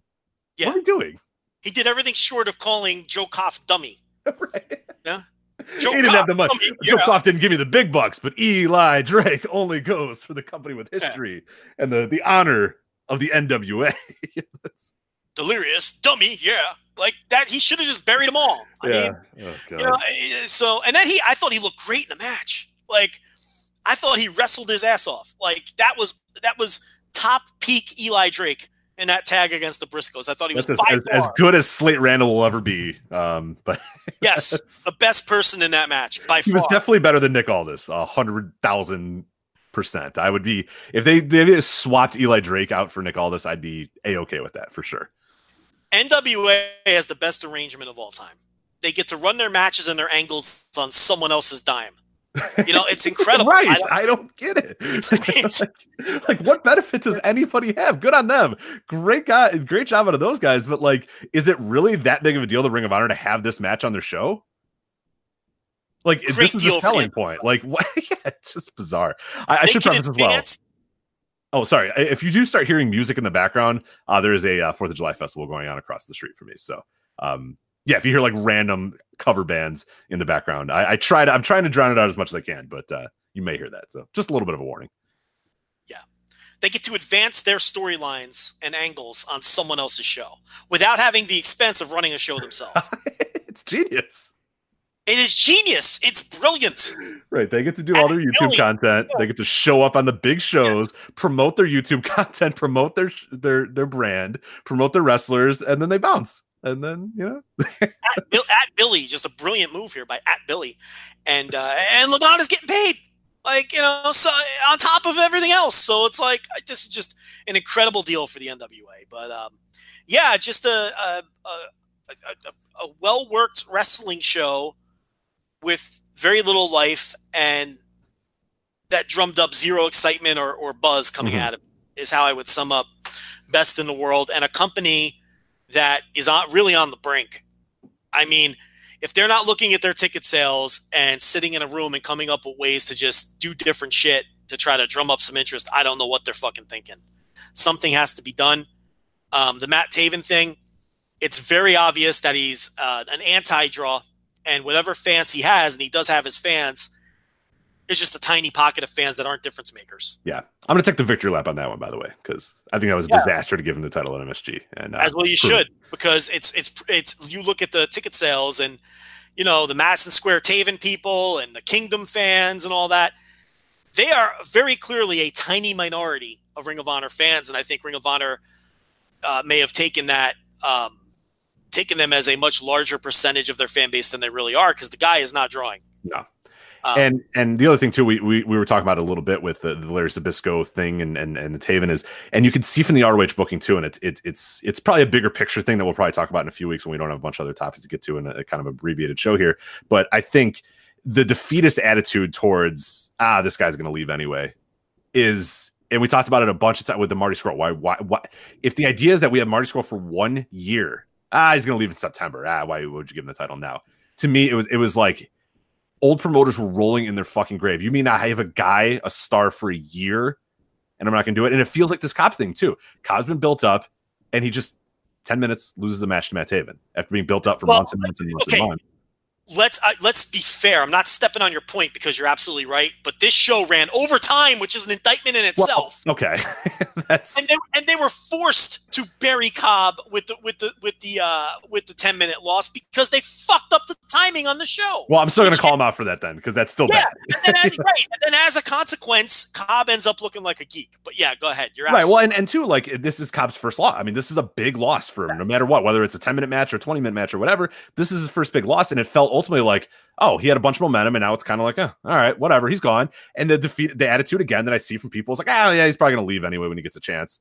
Yeah. What are we doing? He did everything short of calling Joe Koff dummy. right. Yeah. He didn't have the money. dummy, Joe yeah. Didn't give me the big bucks, but Eli Drake only goes for the company with history and the, the honor of the NWA. delirious dummy yeah. Like that he should have just buried them all. I mean Oh, you know eh, so and then he i thought he looked great in the match. Like i thought he wrestled his ass off. Like that was that was top peak eli drake in that tag against the briscoes i thought he was as, as, as good as Slate Randall will ever be. Um, but yes the best person in that match by far. he far was definitely better than Nick Aldis, a hundred thousand percent. I would be if they they just swapped Eli Drake out for Nick Aldis, I'd be a okay with that for sure. nwa has the best arrangement of all time they get to run their matches and their angles on someone else's dime you know it's incredible right? I I don't- don't, get it. It's- it's- like, like, what benefit does anybody have? Good on them. Great guy, great job out of those guys. But like, is it really that big of a deal to Ring of Honor to have this match on their show? Like, Great this is the selling point. Like, what? yeah, it's just bizarre. I, I should preface as well. Oh, sorry. If you do start hearing music in the background, uh, there is a uh, Fourth of July festival going on across the street for me. So, um, yeah, if you hear like random cover bands in the background, I, I try to. I'm trying to drown it out as much as I can, but uh, you may hear that. So, just a little bit of a warning. Yeah, they get to advance their storylines and angles on someone else's show without having the expense of running a show themselves. it's genius, it is genius. It's brilliant. right? They get to do all their YouTube Billy- content. They get to show up on the big shows, promote their YouTube content, promote their their their brand, promote their wrestlers, and then they bounce. And then you know, At, Bill, at Billy, just a brilliant move here by at Billy, and uh, and Lagana's getting paid. Like you know, so on top of everything else, so it's like this is just an incredible deal for the NWA. But um, yeah, just a a, a, a, a well worked wrestling show with very little life and that drummed up zero excitement or, or buzz coming Mhm. of. it is how I would sum up best in the world and a company that is on, really on the brink. I mean, if they're not looking at their ticket sales and sitting in a room and coming up with ways to just do different shit to try to drum up some interest, I don't know what they're fucking thinking. Something has to be done. Um, the Matt Taven thing, it's very obvious that he's uh, an anti-draw, and whatever fans he has, and he does have his fans, is just a tiny pocket of fans that aren't difference makers. yeah, I'm gonna take the victory lap on that one, by the way, because I think that was a Yeah. disaster to give him the title at MSG. And uh, as well you should because it's it's it's you look at the ticket sales and you know the Madison Square Taven people and the Kingdom fans and all that they are very clearly a tiny minority of Ring of Honor fans and I think Ring of Honor uh, may have taken that um, taken them as a much larger percentage of their fan base than they really are because the guy is not drawing No. Um, and and the other thing too, we, we we were talking about a little bit with the, the Larry Zbyszko thing and and and the Taven is, and you can see from the ROH booking too, and it's it's it's it's probably a bigger picture thing that we'll probably talk about in a few weeks when we don't have a bunch of other topics to get to in a, kind of abbreviated show here. But I think the defeatist attitude towards ah this guy's going to leave anyway is. And we talked about it a bunch of times with the Marty Scurll. Why, why, why? If the idea is that we have Marty Scurll for one year Ah, he's gonna leave in September. Ah, why would you give him the title now? To me, it was it was like old promoters were rolling in their fucking grave. You mean I have a guy, a star for a year, and I'm not gonna do it? And it feels like this Cobb thing too. Cobb's been built up, and he just ten minutes loses a match to Matt Taven after being built up for Well, months and months and months okay. and months. Let's let's be fair. I'm not stepping on your point because you're absolutely right. But this show ran overtime, which is an indictment in itself. Well, okay, that's and they and they were forced to bury Cobb with the with the with the uh with the 10 minute loss because they fucked up the timing on the show. well. I'm still gonna call him out for that then because that's still yeah, bad. and then, as, right, and then as a consequence, Cobb ends up looking like a geek. But yeah, go ahead. You're Right. Well, and, and two, like this is Cobb's first loss. I mean, this is a big loss for him, no matter what, whether it's a 10 minute match or 20 minute match or whatever. This is his first big loss. And it felt ultimately like, oh, he had a bunch of momentum, and now it's kind of like, oh, all right, whatever, he's gone. And the defeat, the attitude again that I see from people is like, oh, yeah, he's probably to leave anyway when he gets a chance.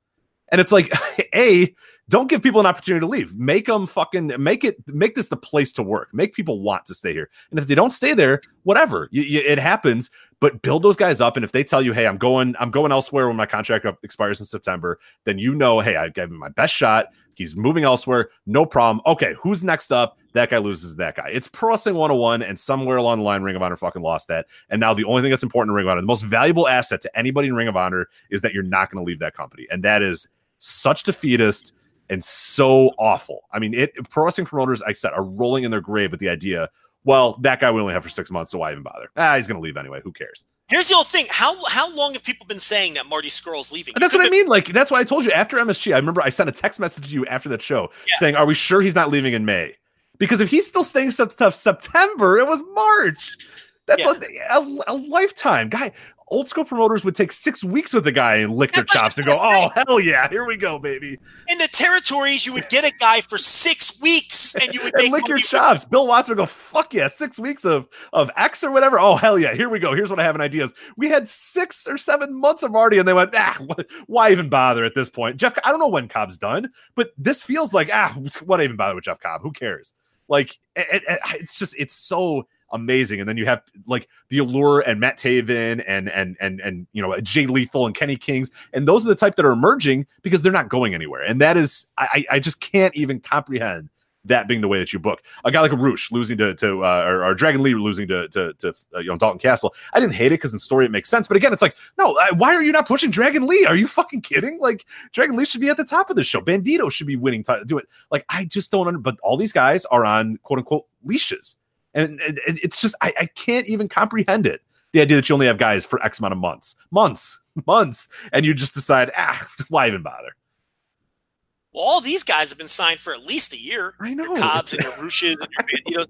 And it's like, A, don't give people an opportunity to leave. Make them fucking make it, make this the place to work. Make people want to stay here. And if they don't stay there, whatever, y- y- it happens. But build those guys up. And if they tell you, hey, I'm going, I'm going elsewhere when my contract up expires in September, then you know, hey, I gave him my best shot. He's moving elsewhere. No problem. Okay, who's next up? That guy loses that guy. It's Pro Wrestling 101, and somewhere along the line, Ring of Honor fucking lost that. And now the only thing that's important in Ring of Honor, the most valuable asset to anybody in Ring of Honor is that you're not going to leave that company. And that is such defeatist and so awful. I mean, it pro wrestling promoters, like I said, are rolling in their grave with the idea, well, that guy we only have for six months, so why even bother? Ah, he's going to leave anyway. Who cares? Here's the whole thing. How how long have people been saying that Marty Scurll's leaving? And that's what I mean. Like, that's why I told you after MSG, I remember I sent a text message to you after that show Yeah. saying, Are we sure he's not leaving in May? Because if he's still staying stuff September, it was March. That's Yeah. like a, a lifetime. Guy, old school promoters would take six weeks with a guy and lick their That's I chops and go, Oh, hell yeah, here we go, baby. In the territories, you would get a guy for six weeks, and you would And lick your chops. Bill Watts would go, Fuck yeah, six weeks of, of X or whatever. Oh, hell yeah, here we go. Here's what I have in ideas. We had six or seven months of Marty, and they went, Ah, why even bother at this point? Jeff, I don't know when Cobb's done, but this feels like, Ah, what even bother with Jeff Cobb? Who cares? Like, it, it- it's just, it's so amazing. And then you have like the allure and Matt Taven and and and and you know Jay Lethal and Kenny Kings, and those are the type that are emerging because they're not going anywhere. And that is, I I just can't even comprehend that being the way that you book a guy like a Rush losing to to uh, or, or Dragon Lee losing to to, to uh, you know Dalton Castle. I didn't hate it because in story it makes sense, but again, it's like no, I, why are you not pushing Dragon Lee? Are you fucking kidding? Like Dragon Lee should be at the top of the show. Bandito should be winning. T- do it. Like I just don't. Under- but all these guys are on quote unquote leashes, and, it's just I, I can't even comprehend it. The idea that you only have guys for X amount of months, months, months, and you just decide, ah, why even bother? Well, all these guys have been signed for at least a year. I know. Your Cobbs and your and your Banditos.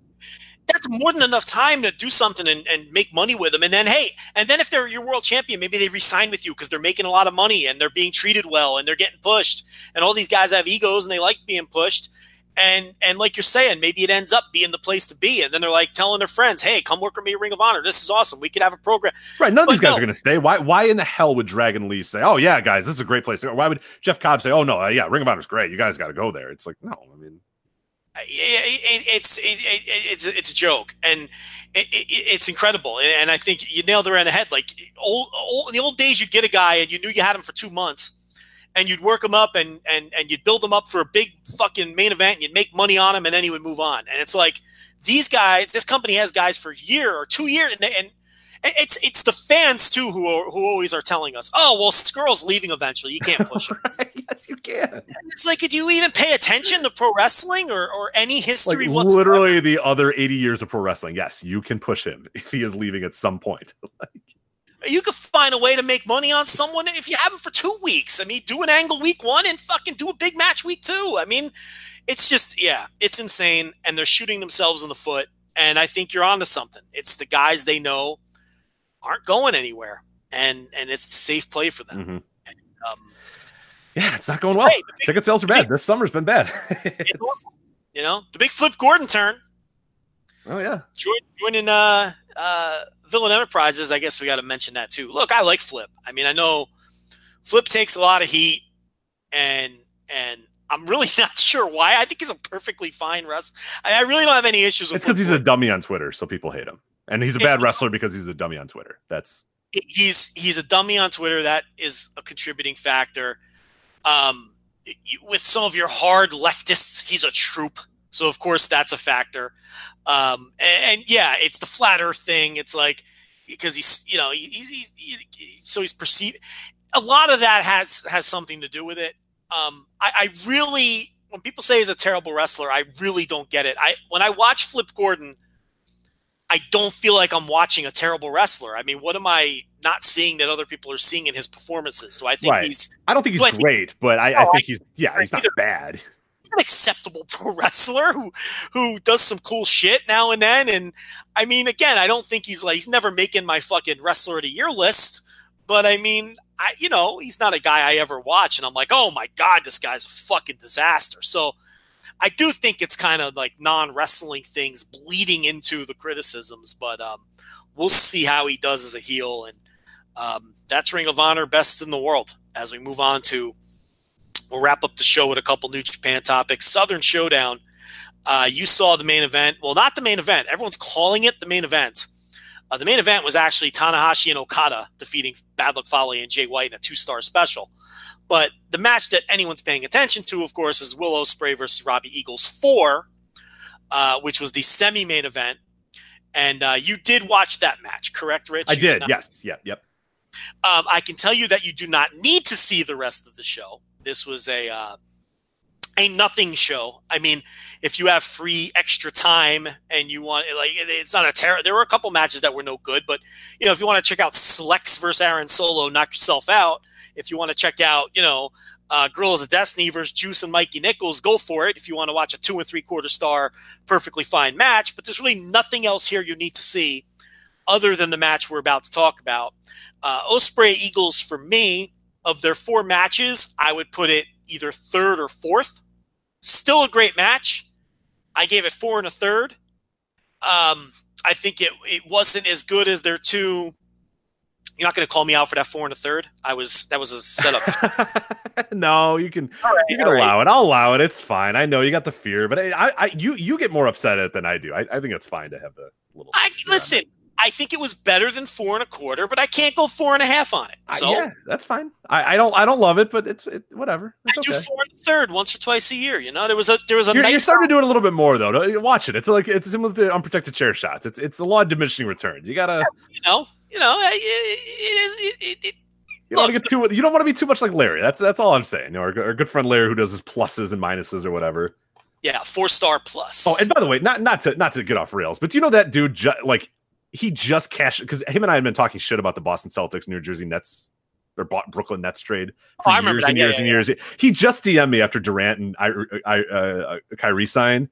That's more than enough time to do something and, and make money with them. And then, hey, and then if they're your world champion, maybe they resign with you because they're making a lot of money and they're being treated well and they're getting pushed. And all these guys have egos and they like being pushed. And and like you're saying, maybe it ends up being the place to be. And then they're like telling their friends, "Hey, come work with me, at Ring of Honor. This is awesome. We could have a program." Right, none of But these guys no. are going to stay. Why? Why in the hell would Dragon Lee say, "Oh yeah, guys, this is a great place"? to go? Why would Jeff Cobb say, "Oh no, uh, yeah, Ring of Honor's great. You guys got to go there"? It's like, no, I mean, it, it, it's it, it, it's it's a joke, and it, it, it's incredible. And I think you nailed it right on the head. Like old, old in the old days, you'd get a guy and you knew you had him for two months, and you'd work him up and and and you'd build him up for a big fucking main event. And you'd make money on him, and then he would move on. And it's like these guys, this company has guys for a year or two years, and, and it's it's the fans too who are, who always are telling us, "Oh, well, Scurll's leaving eventually. You can't push him." yes, you can. it's like, do you even pay attention to pro wrestling or or any Like history whatsoever? literally the other eighty years of pro wrestling. Yes, you can push him if he is leaving at some point. you could find a way to make money on someone if you have them for two weeks. I mean, do an angle week one and fucking do a big match week two. I mean, it's just yeah, it's insane, and they're shooting themselves in the foot. And I think you're onto something. It's the guys they know aren't going anywhere, and and it's safe play for them. Mhm. Um, Yeah, it's not going well. Hey, big- Ticket sales are bad. This summer's been bad. you know, the big Flip Gordon turn. oh yeah, joining uh, uh, Villain Enterprises, I guess we got to mention that too. Look, I like Flip. I mean, I know Flip takes a lot of heat, and and I'm really not sure why. I think he's a perfectly fine wrestler. I, I really don't have any issues with. it's because he's a dummy on Twitter, so people hate him, and he's a bad It's- wrestler because he's a dummy on Twitter. That's he's he's a dummy on Twitter. That is a contributing factor. Um, with some of your hard leftists, he's a troop. So of course that's a factor. Um, and, and, yeah, it's the flat Earth thing. It's like because he's you know he's, he's, he's so he's perceived. A lot of that has has something to do with it. Um, I, I really when people say he's a terrible wrestler, I really don't get it. I when I watch Flip Gordon, I don't feel like I'm watching a terrible wrestler. I mean, what am I not seeing that other people are seeing in his performances? Do I think Right. he's I don't think he's great, but I, No, I I- think he's yeah, he's not either. bad. He's an acceptable pro wrestler who who does some cool shit now and then. And I mean, again, I don't think he's like he's never making my fucking wrestler of the year list. But I mean, I you know, he's not a guy I ever watch, and I'm like, oh my god, this guy's a fucking disaster. So I do think it's kind of like non wrestling things bleeding into the criticisms, but um, we'll see how he does as a heel. And um, that's Ring of Honor best in the world. As we move on to, we'll wrap up the show with a couple New Japan topics. Southern Showdown. Uh, you saw the main event. Well, not the main event. Everyone's calling it the main event. Uh, the main event was actually Tanahashi and Okada defeating Bad Luck Fale and Jay White in a two star special. But the match that anyone's paying attention to, of course, is Will Ospreay versus Robbie Eagles 4, uh, which was the semi main event. And uh, you did watch that match, correct, Rich? I You did, yes, yep, yep. Um, I can tell you that you do not need to see the rest of the show. This was a uh, a nothing show. I mean, if you have free extra time and you want, like, it- it's not a terror. There were a couple matches that were no good, but you know, if you want to check out Slex versus Aaron Solo, knock yourself out. If you want to check out, you know, uh, Gorillas of Destiny versus Juice and Mikey Nichols, go for it. If you want to watch a two and three quarter star, perfectly fine match, but there's really nothing else here you need to see other than the match we're about to talk about. Uh, Ospreay Eagles for me of their four matches, I would put it either third or fourth. Still a great match. I gave it four and a third. Um, I think it it wasn't as good as their two. You're not going to call me out for that four and a third. I was that was a setup. no, you can All right, you can all right. allow it. I'll allow it. It's fine. I know you got the fear, but I, I, I you you get more upset at it than I do. I, I think it's fine to have the little. I listen. I think it was better than four and a quarter, but I can't go four and a half on it. I- So yeah, that's fine. I, I don't I don't love it, but it's it, whatever. I It's do okay. four and a third once or twice a year. You know, there was a there was a You're, night you're starting to do it a little bit more though. Watch it. It's like it's similar to unprotected chair shots. It's it's a lot of diminishing returns. You gotta you know, you know, it, it is. It, it, it, you don't want to get too you don't want to be too much like Larry. That's that's all I'm saying. You know, our, our good friend Larry who does his pluses and minuses or whatever. yeah, four star plus. Oh, and by the way, not not to not to get off rails, but do you know that dude? Like he just cashed because him and I had been talking shit about the Boston Celtics, New Jersey Nets, or bought Brooklyn Nets trade for Oh, years and years yeah, and yeah. years. He just DM'd me after Durant and I, I uh, Kyrie signed.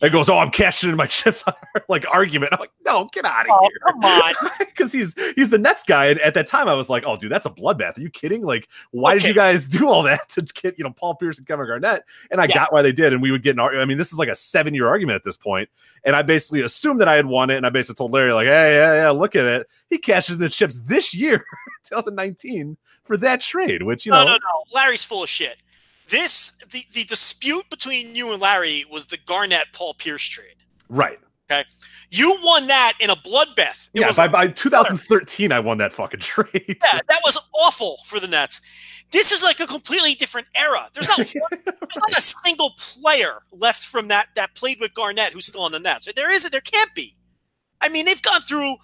And goes, oh, I'm cashing in my chips on like argument. I'm like, no, get out of Oh, here. come on. because he's he's the Nets guy, and at that time I was like, "Oh, dude, that's a bloodbath." Are you kidding? Like, why did you guys do all that to get you know Paul Pierce and Kevin Garnett? And I Yeah. got why they did, and we would get an argument. I mean, this is like a seven year argument at this point, and I basically assumed that I had won it, and I basically told Larry like, "Hey, yeah, yeah, look at it. He cashes in the chips this year, 2019, for that trade." Which you no, know, no, no. Larry's full of shit. This the the dispute between you and Larry was the Garnett Paul Pierce trade. right? Okay. You won that in a bloodbath. It Yeah, by, by 2013, I won that fucking trade. Yeah, that was awful for the Nets. This is like a completely different era. There's not, there's not a single player left from that that played with Garnett who's still on the Nets. There isn't. There can't be. I mean, they've gone through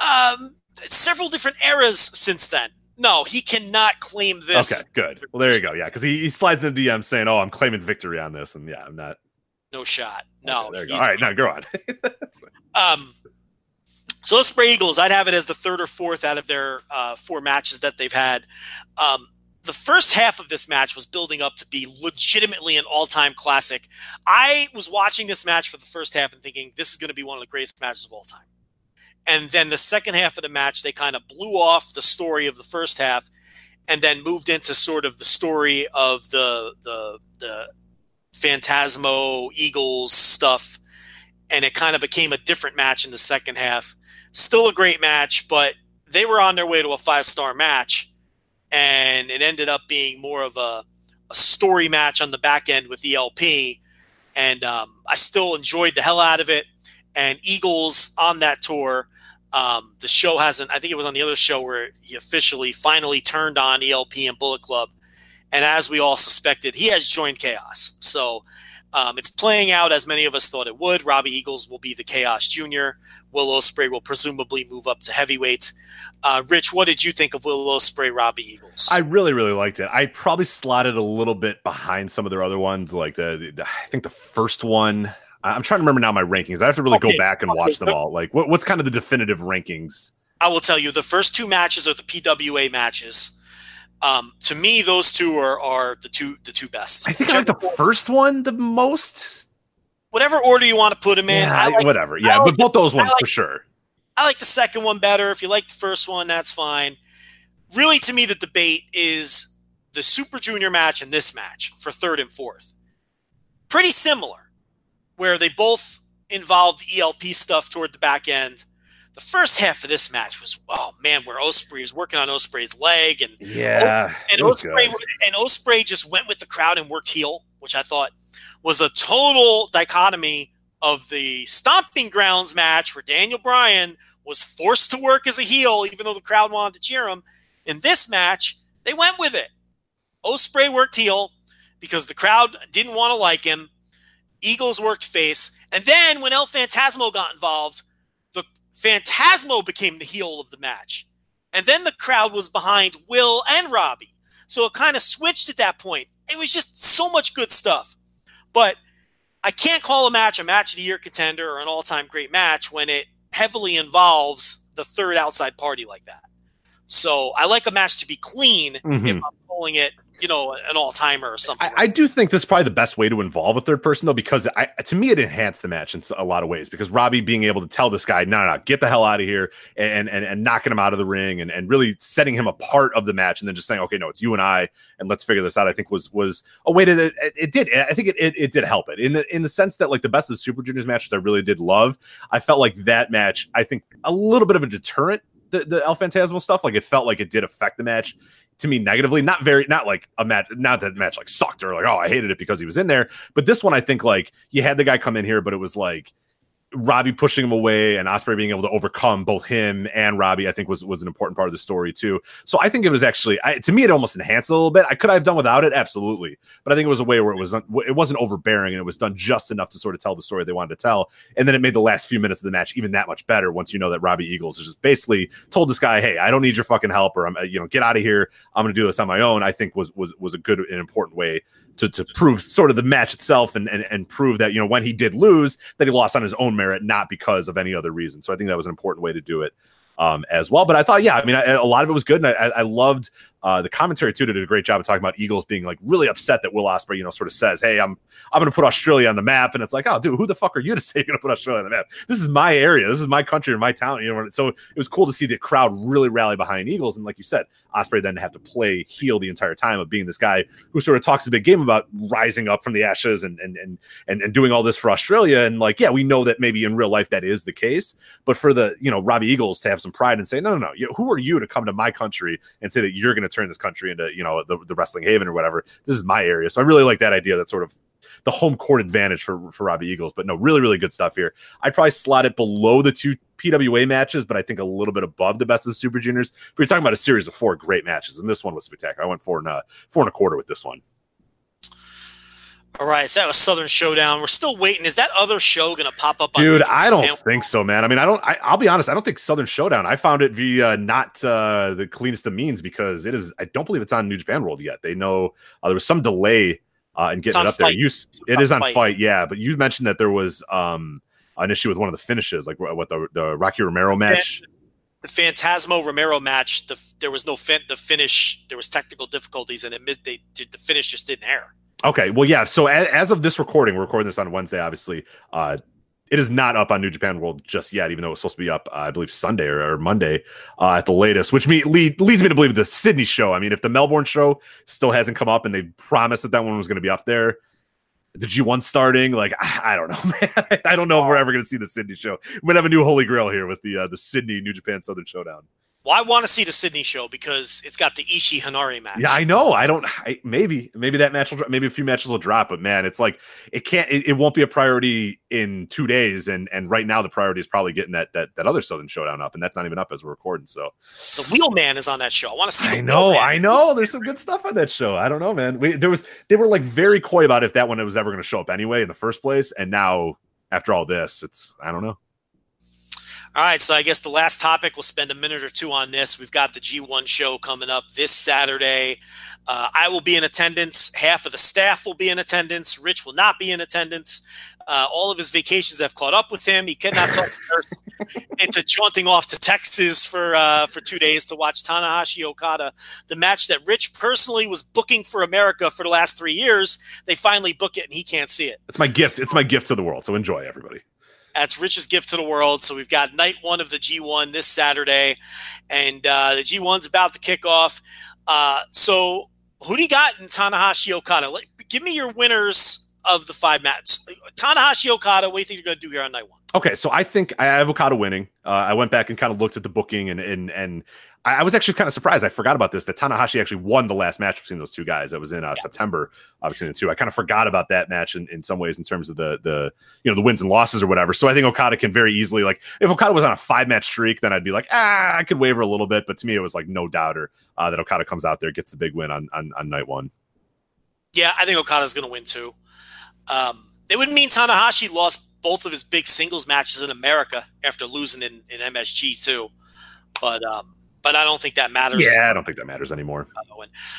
um, several different eras since then. No, he cannot claim this. Okay, good. Well, there you go. Yeah, because he, he slides in the DM saying, "Oh, I'm claiming victory on this," and yeah, I'm not. No shot. No. Okay, there you go. All right, now go on. Um, so Ospreay Eagles, I'd have it as the third or fourth out of their uh, four matches that they've had. Um, the first half of this match was building up to be legitimately an all-time classic. I was watching this match for the first half and thinking this is going to be one of the greatest matches of all time. And then the second half of the match, they kind of blew off the story of the first half, and then moved into sort of the story of the the the Phantasmo Eagles stuff and it kind of became a different match in the second half. Still a great match, but they were on their way to a five star match, and it ended up being more of a, a story match on the back end with ELP. And um, I still enjoyed the hell out of it. And Eagles on that tour, um, the show hasn't, I think it was on the other show where he officially finally turned on ELP and Bullet Club. and as we all suspected, he has joined Chaos. So um, it's playing out as many of us thought it would. Robbie Eagles will be the Chaos Junior. Will Ospreay will presumably move up to heavyweight. Uh, Rich, what did you think of Will Ospreay, Robbie Eagles? I really, really liked it. I probably slotted a little bit behind some of their other ones, like the, the I think the first one. I'm trying to remember now my rankings. I have to really Okay, go back and okay. watch them all. Like, what, what's kind of the definitive rankings? I will tell you, the first two matches are the PWA matches. Um, to me, those two are, are the two the two best. I think I like the first one the most. Whatever order you want to put them in. Yeah, I like, whatever. Yeah, like but both those ones like- for sure. I like the second one better. If you like the first one, that's fine. Really, to me, the debate is the Super Junior match and this match for third and fourth. Pretty similar, where they both involved ELP stuff toward the back end. The first half of this match was, oh man, where Ospreay was working on Ospreay's leg and Yeah, oh, and Ospreay good. and Ospreay just went with the crowd and worked heel, which I thought was a total dichotomy of the stomping grounds match where Daniel Bryan was forced to work as a heel, even though the crowd wanted to cheer him. In this match, they went with it. Ospreay worked heel because the crowd didn't want to like him. Eagles worked face, and then when El Phantasmo got involved, the Phantasmo became the heel of the match. And then the crowd was behind Will and Robbie. So it kind of switched at that point. It was just so much good stuff. But I can't call a match a match of the year contender or an all time great match when it heavily involves the third outside party like that. So I like a match to be clean if Mhm. I'm calling it, you know, an all timer or something. I, I do think this is probably the best way to involve a third person though, because I, to me it enhanced the match in a lot of ways. Because Robbie being able to tell this guy, no, no, no get the hell out of here, and and and knocking him out of the ring, and, and really setting him apart of the match, and then just saying, okay, no, it's you and I, and let's figure this out. I think was was a way to it, it did. I think it, it it did help it in the in the sense that like the best of the Super Juniors matches I really did love. I felt like that match. I think a little bit of a deterrent. The, the El Phantasmo stuff, like it felt like it did affect the match to me negatively. Not very, not like a match, not that match like sucked or like, oh, I hated it because he was in there. But this one, I think like you had the guy come in here, but it was like Robbie pushing him away and Ospreay being able to overcome both him and Robbie, I think was was an important part of the story too. So I think it was actually I, to me it almost enhanced a little bit. I could have done without it, absolutely, but I think it was a way where it was it wasn't overbearing and it was done just enough to sort of tell the story they wanted to tell. And then it made the last few minutes of the match even that much better once you know that Robbie Eagles just basically told this guy, "Hey, I don't need your fucking help, or I'm uh, you know get out of here. I'm going to do this on my own." I think was was was a good and important way to, to prove sort of the match itself and, and and prove that you know when he did lose that he lost on his own merit not because of any other reason. So i think that was an important way to do it um, as well. But i thought yeah i mean I, a lot of it was good and i, I I loved uh, the commentary too did a great job of talking about eagles being like really upset that will ospreay you know sort of says hey i'm i'm going to put australia on the map and it's like oh dude who the fuck are you to say you're going to put australia on the map this is my area this is my country and my town you know so it was cool to see the crowd really rally behind eagles and like you said ospreay then have to play heel the entire time of being this guy who sort of talks a big game about rising up from the ashes and and and and, and doing all this for Australia. And like, yeah, we know that maybe in real life that is the case, but for the you know Robbie Eagles to have some pride and say, no, no, no, who are you to come to my country and say that you're going to turn this country into you know the, the wrestling haven or whatever? This is my area, so I really like that idea. That sort of the home court advantage for for Robbie Eagles. But no, really, really good stuff here. I'd probably slot it below the two PWA matches, but I think a little bit above the best of the Super Juniors. But you're talking about a series of four great matches, and this one was spectacular. I went four and a four and a quarter with this one. All right, so that was Southern Showdown. We're still waiting. Is that other show going to pop up? on Dude, I don't think so, man. I mean, I don't. I, I'll be honest. I don't think Southern Showdown. I found it via not uh, the cleanest of means because it is. I don't believe it's on New Japan World yet. They know uh, there was some delay uh, in getting it up there. FITE. You, s- it on is on FITE. FITE, yeah. But you mentioned that there was um, an issue with one of the finishes, like what the the Rocky Romero match. the Phantasmo Romero match, the there was no fin- the finish. There was technical difficulties, and it they did the finish just didn't air. Okay, well, yeah. So as, as of this recording, we're recording this on Wednesday. Obviously, uh, it is not up on New Japan World just yet, even though it's supposed to be up, uh, I believe, Sunday or, or Monday uh, at the latest. Which me lead, leads me to believe the Sydney show. I mean, if the Melbourne show still hasn't come up and they promised that that one was going to be up there, the G1 starting, like I, I don't know, man. I don't know if we're ever going to see the Sydney show. We might have a new holy grail here with the uh, the Sydney New Japan Southern Showdown. Well, I want to see the Sydney show because it's got the Ishii Henare match. Yeah, I know. I don't. I, maybe, maybe that match will. Drop, maybe a few matches will drop. But man, it's like it can't. It, it, won't be a priority in two days. And and right now, the priority is probably getting that that that other Southern Showdown up, and that's not even up as we're recording. So the Wheelman is on that show. I want to see. I know. I know. There's some good stuff on that show. I don't know, man. We, there was. They were like very coy about if that one was ever going to show up anyway in the first place, and now after all this, it's I don't know. All right, so I guess the last topic, we'll spend a minute or two on this. We've got the G1 show coming up this Saturday. Uh, I will be in attendance. Half of the staff will be in attendance. Rich will not be in attendance. Uh, all of his vacations have caught up with him. He cannot talk into jaunting off to Texas for uh, for two days to watch Tanahashi Okada, the match that Rich personally was booking for America for the last three years. They finally book it, and he can't see it. It's my gift. It's my gift to the world. So enjoy, everybody. That's Rich's gift to the world. So we've got night one of the G1 this Saturday, and uh, the G1's about to kick off. Uh, so who do you got in Tanahashi Okada? Like, give me your winners of the five matches. Tanahashi Okada, what do you think you're going to do here on night one? Okay, so I think I have Okada winning. Uh, I went back and kind of looked at the booking and and and I, I was actually kind of surprised. I forgot about this that Tanahashi actually won the last match between those two guys. That was in uh, yeah. September uh, between the two. I kind of forgot about that match in, in some ways in terms of the the you know the wins and losses or whatever. So I think Okada can very easily like if Okada was on a five match streak, then I'd be like ah I could waver a little bit. But to me, it was like no doubter uh, that Okada comes out there gets the big win on on, on night one. Yeah, I think Okada's going to win too. Um, it would mean Tanahashi lost both of his big singles matches in America after losing in, in MSG too. But um, but I don't think that matters. Yeah, I don't think that matters anymore.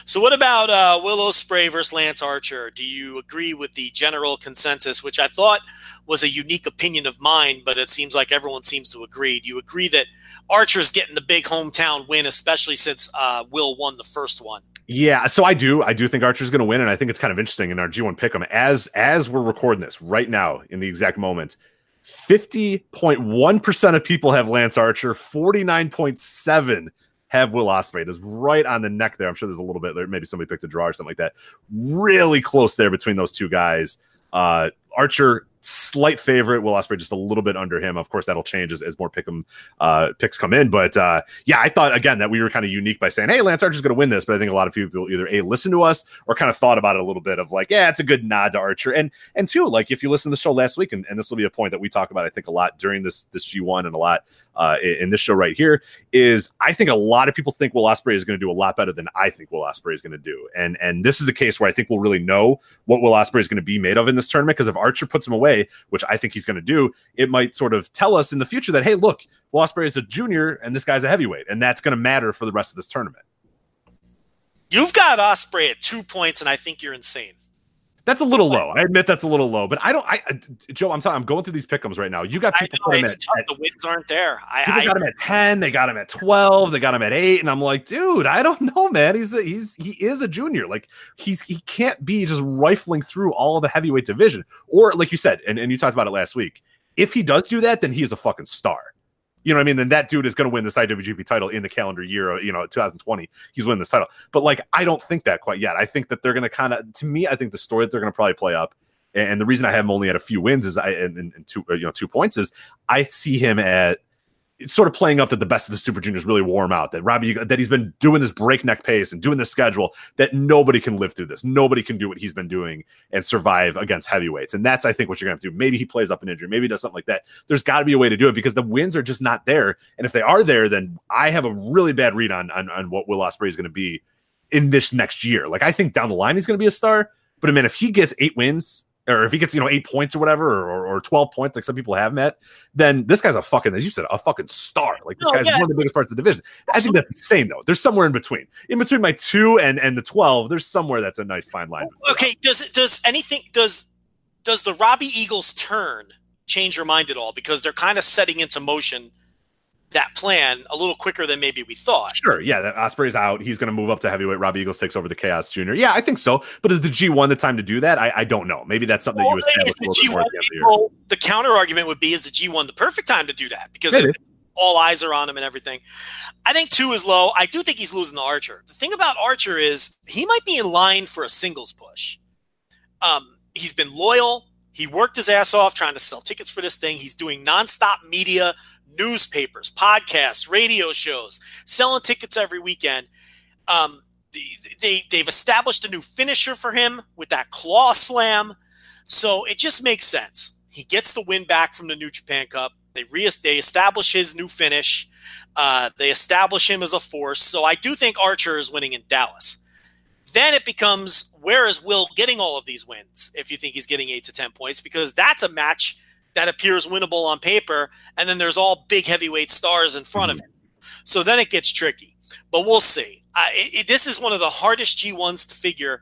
So, what about uh, Will Ospreay versus Lance Archer? Do you agree with the general consensus, which I thought was a unique opinion of mine, but it seems like everyone seems to agree? Do you agree that Archer's getting the big hometown win, especially since uh, Will won the first one? Yeah, so I do. I do think Archer's going to win, and I think it's kind of interesting in our G1 pick'em as as we're recording this right now in the exact moment. 50.1% of people have Lance Archer, 49.7 have Will Ospreay. It is right on the neck there. I'm sure there's a little bit there. Maybe somebody picked a draw or something like that. Really close there between those two guys. Uh, Archer slight favorite. Will Ospreay just a little bit under him. Of course, that'll change as, as more pick 'em, uh, picks come in. But uh, yeah, I thought again that we were kind of unique by saying, "Hey, Lance Archer's going to win this." But I think a lot of people either a listen to us or kind of thought about it a little bit of like, yeah, it's a good nod to Archer, and and two, like if you listen to the show last week, and, and this will be a point that we talk about, I think a lot during this this G one and a lot uh, in this show right here is I think a lot of people think Will Ospreay is going to do a lot better than I think Will Ospreay is going to do, and and this is a case where I think we'll really know what Will Ospreay is going to be made of in this tournament because if Archer puts him away, which I think he's going to do, it might sort of tell us in the future that hey, look, Will Ospreay is a junior and this guy's a heavyweight, and that's going to matter for the rest of this tournament. You've got Ospreay at two points, and I think you're insane. That's a little low. I admit that's a little low, but I don't. I uh, Joe, I'm sorry, I'm going through these pickums right now. You got people know, at, at, the wins aren't there. I, people I, got him at ten. They got him at twelve. They got him at eight, and I'm like, dude, I don't know, man. He's a, he's he is a junior. Like he's he can't be just rifling through all the heavyweight division. Or like you said, and, and you talked about it last week. If he does do that, then he is a fucking star. You know what I mean? Then that dude is going to win this IWGP title in the calendar year, uh, you know, 2020. He's winning this title. But like, I don't think that quite yet. I think that they're going to kind of, to me, I think the story that they're going to probably play up, and the reason I have him only at a few wins is I and, and two, uh, you know, two points is I see him at sort of playing up that the best of the super juniors really warm out. That Robbie, that he's been doing this breakneck pace and doing this schedule that nobody can live through this. Nobody can do what he's been doing and survive against heavyweights. And that's, I think, what you're going to have to do. Maybe he plays up an injury. Maybe he does something like that. There's got to be a way to do it because the wins are just not there. And if they are there, then I have a really bad read on on, on what Will Ospreay is going to be in this next year. Like I think down the line he's going to be a star. But I mean, if he gets eight wins or if he gets you know eight points or whatever or, or 12 points like some people have met then this guy's a fucking as you said a fucking star. Like this oh, guy's yeah. one of the biggest parts of the division. I think that's insane though. There's somewhere in between. In between my two and and the 12 there's somewhere that's a nice fine line. Okay does it does anything does does the robbie eagles turn change your mind at all? Because they're kind of setting into motion that plan a little quicker than maybe we thought. Sure, yeah, that Ospreay's out. He's going to move up to heavyweight. Robbie Eagles takes over the Chaos Junior. Yeah, I think so. But is the G1 the time to do that? I, I don't know. Maybe that's something well, that you establish a little G1, bit. Well, the counter argument would be: Is the G1 the perfect time to do that? Because it, all eyes are on him and everything. I think two is low. I do think he's losing to Archer. The thing about Archer is he might be in line for a singles push. Um, he's been loyal. He worked his ass off trying to sell tickets for this thing. He's doing nonstop media newspapers, podcasts, radio shows, selling tickets every weekend. Um, they they've established a new finisher for him with that claw slam, so it just makes sense. He gets the win back from the New Japan Cup. They re- they establish his new finish. Uh, they establish him as a force. So I do think Archer is winning in Dallas. Then it becomes where is Will getting all of these wins if you think he's getting eight to 10 points? Because that's a match that appears winnable on paper. And then there's all big heavyweight stars in front mm-hmm. of him. So then it gets tricky. But we'll see. It, it, this is one of the hardest G1s to figure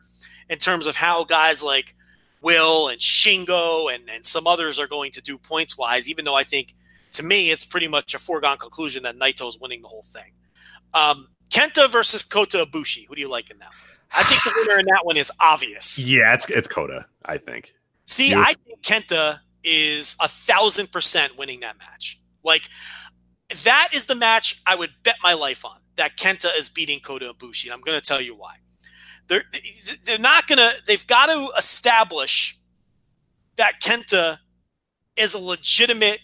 in terms of how guys like Will and Shingo and, and some others are going to do points wise, even though I think to me it's pretty much a foregone conclusion that Naito's winning the whole thing. Um, Kenta versus Kota Ibushi. Who do you like in that one? I think the winner in that one is obvious. Yeah, it's it's Kota, I think. See, I think Kenta is a thousand percent winning that match. Like that is the match I would bet my life on. That Kenta is beating Kota Ibushi, and I'm going to tell you why they're they're not gonna. They've got to establish that Kenta is a legitimate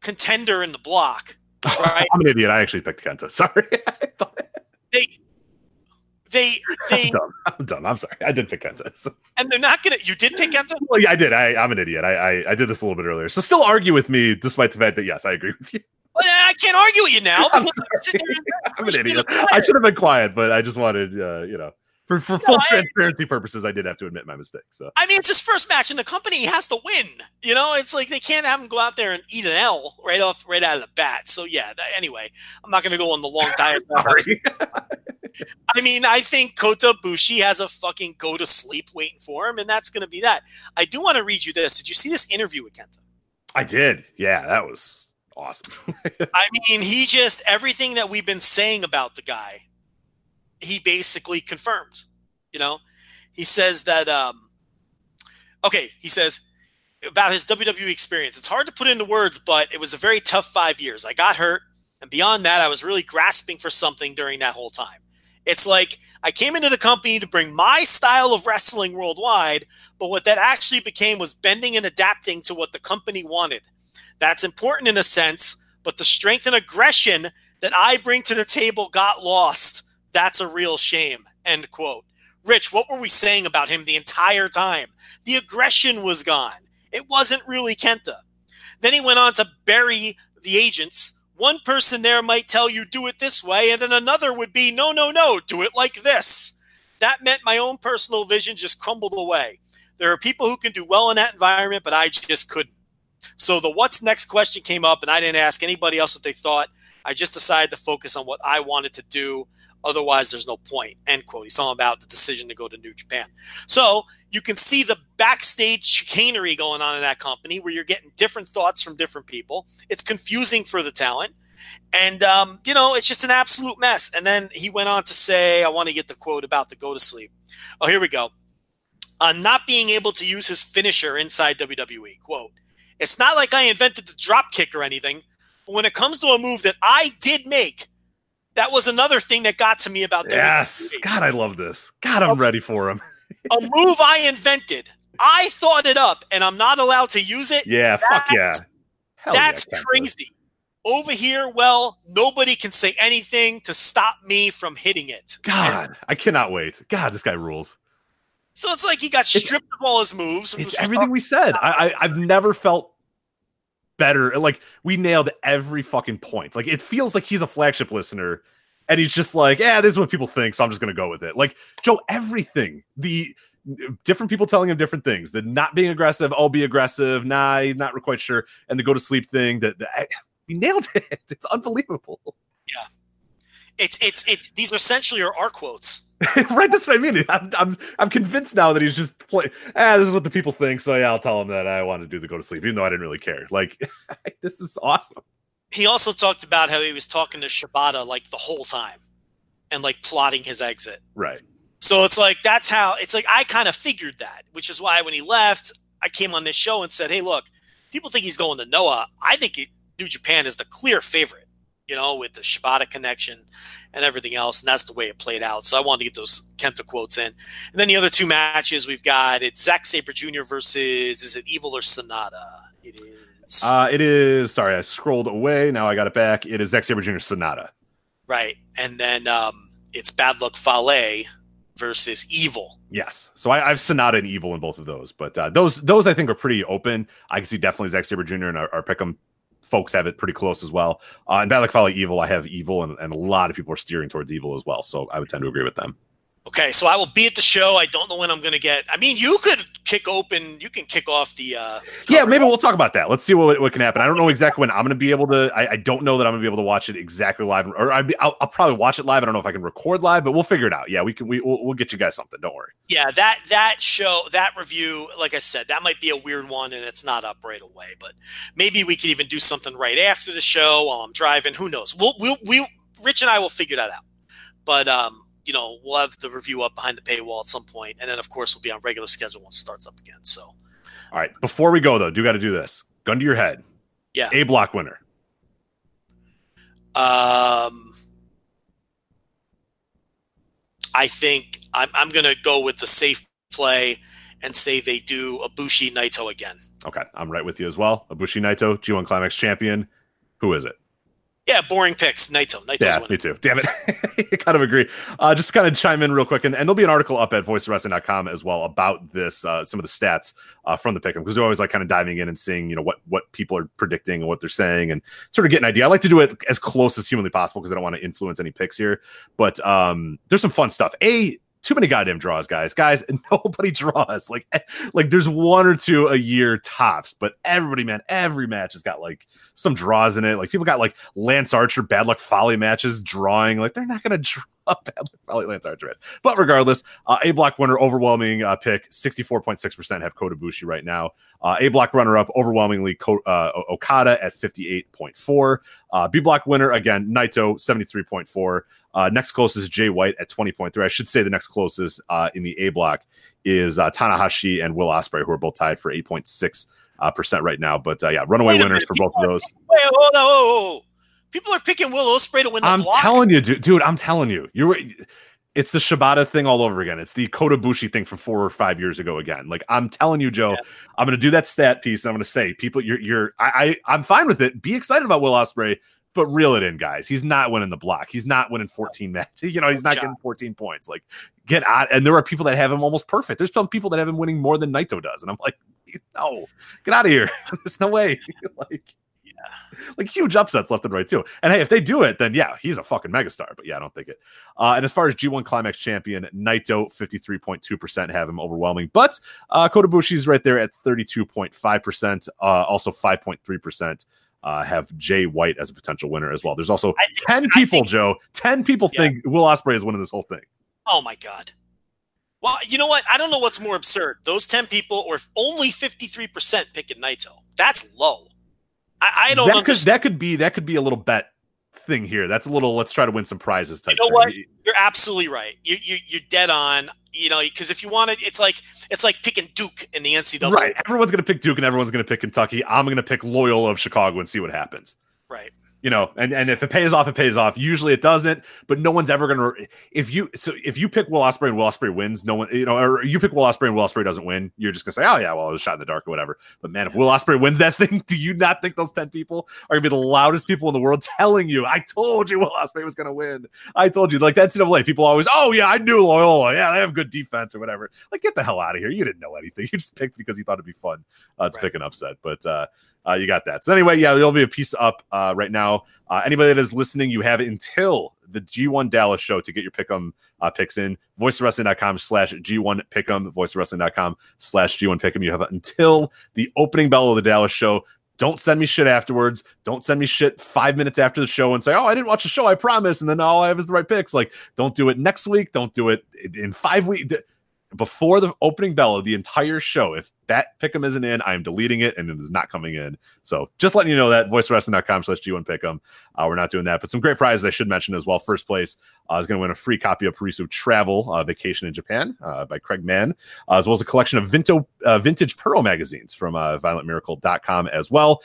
contender in the block. Right? I'm an idiot. I actually picked Kenta. Sorry. they they they. I'm dumb. I'm dumb. I'm sorry. I did pick Kenta. And they're not gonna. You did pick Kenta. Well, yeah, I did. I, I'm an idiot. I, I I did this a little bit earlier. So still argue with me, despite the fact that yes, I agree with you. Well, I can't argue with you now. I'm, I'm an idiot. I should have been quiet, but I just wanted, uh, you know for, for full no, transparency purposes, I did have to admit my mistake. So I mean, it's his first match, and the company has to win. You know, it's like they can't have him go out there and eat an L right off, right out of the bat. So yeah. Anyway, I'm not going to go on the long diet. I mean, I think Kota Ibushi has a fucking go to sleep waiting for him, and that's going to be that. I do want to read you this. Did you see this interview with Kenta? I did. Yeah, that was awesome. I mean, he just everything that we've been saying about the guy he basically confirms. You know, he says that. Um, okay, he says about his WWE experience. It's hard to put into words, but it was a very tough five years. I got hurt, and beyond that, I was really grasping for something during that whole time. It's like I came into the company to bring my style of wrestling worldwide, but what that actually became was bending and adapting to what the company wanted. That's important in a sense, but the strength and aggression that I bring to the table got lost. That's a real shame. End quote. Rich, what were we saying about him the entire time? The aggression was gone. It wasn't really Kenta. Then he went on to bury the agents. One person there might tell you, do it this way, and then another would be, no, no, no, do it like this. That meant my own personal vision just crumbled away. There are people who can do well in that environment, but I just couldn't. So the what's next question came up, and I didn't ask anybody else what they thought. I just decided to focus on what I wanted to do. Otherwise, there's no point. End quote. He's talking about the decision to go to New Japan. So you can see the backstage chicanery going on in that company where you're getting different thoughts from different people. It's confusing for the talent. And, um, you know, it's just an absolute mess. And then he went on to say, I want to get the quote about the go to sleep. Oh, here we go. Uh, not being able to use his finisher inside WWE. Quote, it's not like I invented the drop kick or anything, but when it comes to a move that I did make, that was another thing that got to me about that. yes. God, I love this. God, I'm a, ready for him. a move I invented. I thought it up, and I'm not allowed to use it. Yeah, that's, fuck yeah. Hell that's yeah, crazy. Over here, well, nobody can say anything to stop me from hitting it. God, I cannot wait. God, this guy rules. So it's like he got stripped it's, of all his moves. It's everything we said. I, I I've never felt better. Like we nailed every fucking point. Like it feels like he's a flagship listener and he's just like, yeah, this is what people think, so I'm just gonna go with it. Like Joe, everything the different people telling him different things. The not being aggressive, I'll be aggressive. Nah, not quite sure. And the go to sleep thing. That we nailed it. It's unbelievable. Yeah, it's it's it's these essentially are our quotes. right, that's what I mean. I'm, I'm, I'm convinced now that he's just play. Ah, this is what the people think. So yeah, I'll tell him that I want to do the go to sleep, even though I didn't really care. Like, this is awesome. He also talked about how he was talking to Shibata like the whole time, and like plotting his exit. Right. So it's like that's how it's like. I kind of figured that, which is why when he left, I came on this show and said, "Hey, look, people think he's going to Noah. I think New Japan is the clear favorite." You know, with the Shibata connection and everything else. And that's the way it played out. So I wanted to get those Kenta quotes in. And then the other two matches we've got it's Zack Sabre Jr. versus is it Evil or Sanada? It is. Uh, it is. Sorry, I scrolled away. Now I got it back. It is Zack Sabre Jr. Sanada. right, and then um, it's Bad Luck Fale versus Evil. Yes. So I, I've Sanada and Evil in both of those, but uh, those those I think are pretty open. I can see definitely Zack Sabre Jr. and our, our Pick'em folks have it pretty close as well. Uh, and Bad Luck Fale Evil, I have Evil, and, and a lot of people are steering towards Evil as well. So I would tend to agree with them. Okay, so I will be at the show. I don't know when I'm going to get. I mean, you could kick open. You can kick off the. Uh, Yeah, maybe we'll talk about that. Let's see what, what can happen. I don't know exactly when I'm going to be able to. I, I don't know that I'm going to be able to watch it exactly live, or I'd be, I'll, I'll probably watch it live. I don't know if I can record live, but we'll figure it out. Yeah, we can. We we'll, we'll get you guys something. Don't worry. Yeah, that that show, that review, like I said, that might be a weird one, and it's not up right away. But maybe we could even do something right after the show while I'm driving. Who knows? We'll we'll we Rich and I will figure that out. But um, you know, we'll have the review up behind the paywall at some point, and then of course we'll be on regular schedule once it starts up again. So All right. Before we go though, do you got to do this. Gun to your head. Yeah. A block winner. um, I think I'm I'm gonna go with the safe play and say they do Ibushi Naito again. Okay, I'm right with you as well. Ibushi Naito, G1 Climax champion. Who is it? Yeah, boring picks. Naito. Naito's yeah, winning. me too. Damn it. I kind of agree. Uh, just kind of chime in real quick. And, and there'll be an article up at voiceofwrestling.com as well about this, uh, some of the stats uh, from the pick'em, because we're always like kind of diving in and seeing, you know, what, what people are predicting and what they're saying and sort of get an idea. I like to do it as close as humanly possible because I don't want to influence any picks here. But um, there's some fun stuff. A, too many goddamn draws, guys. Guys, nobody draws. Like, eh, like there's one or two a year tops, but everybody, man, every match has got like some draws in it. Like people got like Lance Archer, Bad Luck Fale matches drawing. Like they're not gonna draw Bad Luck Fale Lance Archer. But regardless, uh, A block winner, overwhelming uh, pick, 64.6% have Kota Ibushi right now. Uh, a block runner up, overwhelmingly uh, Okada at 58.4. Uh, B block winner again, Naito 73.4. Uh, next closest Jay White at 20.3. I should say the next closest uh, in the A block is uh, Tanahashi and Will Ospreay, who are both tied for 8.6 uh, percent right now. But uh, yeah, runaway winners minute, for both of those. Wait, hold on, whoa, whoa, whoa. People are picking Will Ospreay to win the I'm block. telling you, dude, dude, I'm telling you, you're. It's the Shibata thing all over again. It's the Kota Ibushi thing from four or five years ago again. Like I'm telling you, Joe, I'm going to do that stat piece. I'm going to say, people, you're, you're, I, I, I'm fine with it. Be excited about Will Ospreay, but reel it in, guys. He's not winning the block. He's not winning 14 matches. You know, he's not getting 14 points. Like, get out. And there are people that have him almost perfect. There's some people that have him winning more than Naito does, and I'm like, no, get out of here. There's no way. like, yeah. like huge upsets left and right too. And hey, if they do it, then yeah, he's a fucking megastar. But yeah, I don't think it. Uh, and as far as G1 Climax champion, Naito, 53.2% have him overwhelming. But uh, Kota right there at 32.5%. Uh, also 5.3%. Uh, have Jay White as a potential winner as well. There's also I- 10 I people, think- Joe. 10 people Yeah. think Will Ospreay is winning this whole thing. Oh my god. Well, you know what? I don't know what's more absurd: those ten people, or only fifty-three percent picking Naito. That's low. I, I don't that could that could be that could be a little bet thing here. That's a little let's try to win some prizes type. You know thing. what? You're absolutely right. You, you you're dead on. You know, because if you want it, it's like it's like picking Duke in the NCAA. Right. Everyone's going to pick Duke and everyone's going to pick Kentucky. I'm going to pick Loyola of Chicago and see what happens. Right. You know, and, and if it pays off, it pays off. Usually it doesn't, but no one's ever to. If you so if you pick Will Ospreay and Will Ospreay wins, no one you know, or you pick Will Ospreay and Will Ospreay doesn't win, you're just to say, oh yeah, well it was shot in the dark or whatever. But man, if Will Ospreay wins that thing, do you not think those ten people are to be the loudest people in the world telling you, I told you Will Ospreay was to win. I told you, like that NCAA people always, oh yeah, I knew Loyola. Yeah, they have good defense or whatever. Like get the hell out of here. You didn't know anything. You just picked because you thought it'd be fun uh, to Right. pick an upset. But uh, uh, you got that. So anyway, yeah, there'll be a piece up uh, right now. Uh, anybody that is listening, you have until the G1 Dallas show to get your pick'em uh, picks in. VoiceWrestling.com slash G1 pick'em. VoiceWrestling.com slash G1 pick'em. You have until the opening bell of the Dallas show. Don't send me shit afterwards. Don't send me shit five minutes after the show and say, "Oh, I didn't watch the show. I promise." And then all I have is the right picks. Like, don't do it next week. Don't do it in- in five weeks before the opening bell of the entire show. If that pick'em isn't in, I am deleting it and it is not coming in. So just letting you know that voicewrestling.com slash G1 pick'em. Uh, we're not doing that, but some great prizes I should mention as well. First place uh, is going to win a free copy of Puroresu Travel uh, Vacation in Japan uh, by Craig Mann, uh, as well as a collection of Vinto, uh, vintage Pearl magazines from uh, violentmiracle.com as well.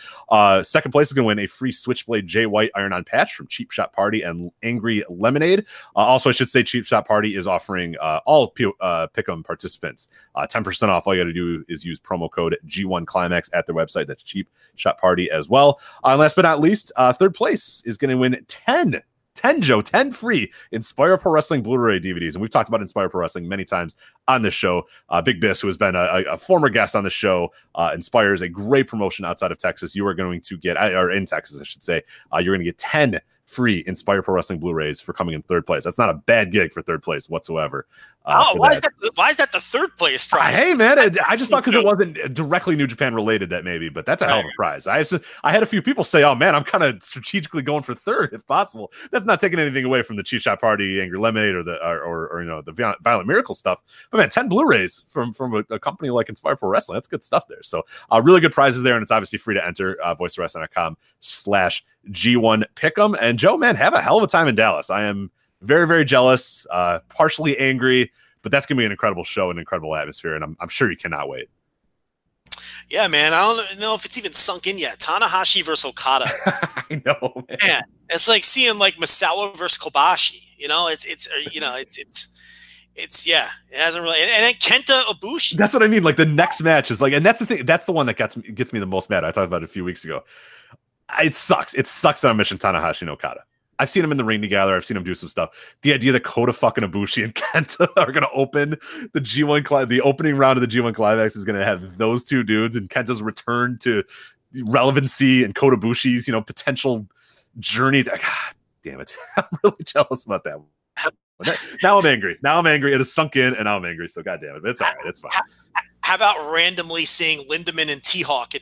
Second place is going to win a free Switchblade Jay White iron on patch from Cheap Shot Party and Angry Lemonade. Also, I should say Cheap Shot Party is offering all P- Pick'em participants uh, 10% off. All you got to do is use promo code G1 Climax at their website. That's Cheap Shot Party as well. Uh, and last but not least, uh, third place is going to win 10 10 Joe, 10 free Inspire Pro Wrestling Blu-ray DVDs. And we've talked about Inspire Pro Wrestling many times on this show. Uh, Big Biss, who has been a, a former guest on the show, uh, inspires a great promotion outside of Texas. You are going to get, or in Texas, I should say, uh, you're going to get 10 free Inspire Pro Wrestling Blu-rays for coming in third place. That's not a bad gig for third place whatsoever. Uh, oh, why that. is that? Why is that the third place prize? hey, man, I, I just thought because it wasn't directly New Japan related that maybe, but that's a hell of a prize. I I had a few people say, "Oh man, I'm kind of strategically going for third if possible." That's not taking anything away from the Cheap Shot Party, Angry Lemonade, or the or, or, or, you know the Violent Miracle stuff. But man, ten Blu-rays from from a, a company like Inspire Pro Wrestling, that's good stuff there. So uh, really good prizes there, and it's obviously free to enter. Uh, VoiceWrestling.com slash G1 Pick'em. And Joe, man, have a hell of a time in Dallas. I am very very jealous, uh, partially angry but that's gonna be an incredible show, an incredible atmosphere, and I'm, I'm sure you cannot wait. Yeah, man. I don't know if it's even sunk in yet. Tanahashi versus Okada. I know, man. man. It's like seeing like Misawa versus Kobashi. You know, it's it's uh, you know it's it's it's yeah. It hasn't really. And, and then Kenta Ibushi. That's what I mean. Like the next match is like, and that's the thing. That's the one that gets me, gets me the most mad. I talked about it a few weeks ago. It sucks. It sucks that I'm missing Tanahashi and Okada. I've seen them in the ring together. I've seen them do some stuff. The idea that Kota fucking Ibushi and Kenta are going to open the G1 cli- the opening round of the G1 climax is going to have those two dudes and Kenta's return to relevancy and Kota Ibushi's you know potential journey. To, God damn it, I'm really jealous about that. now I'm angry. Now I'm angry. It has sunk in, and now I'm angry. So god damn it, it's all right. It's fine. How about randomly seeing Lindaman and T Hawk at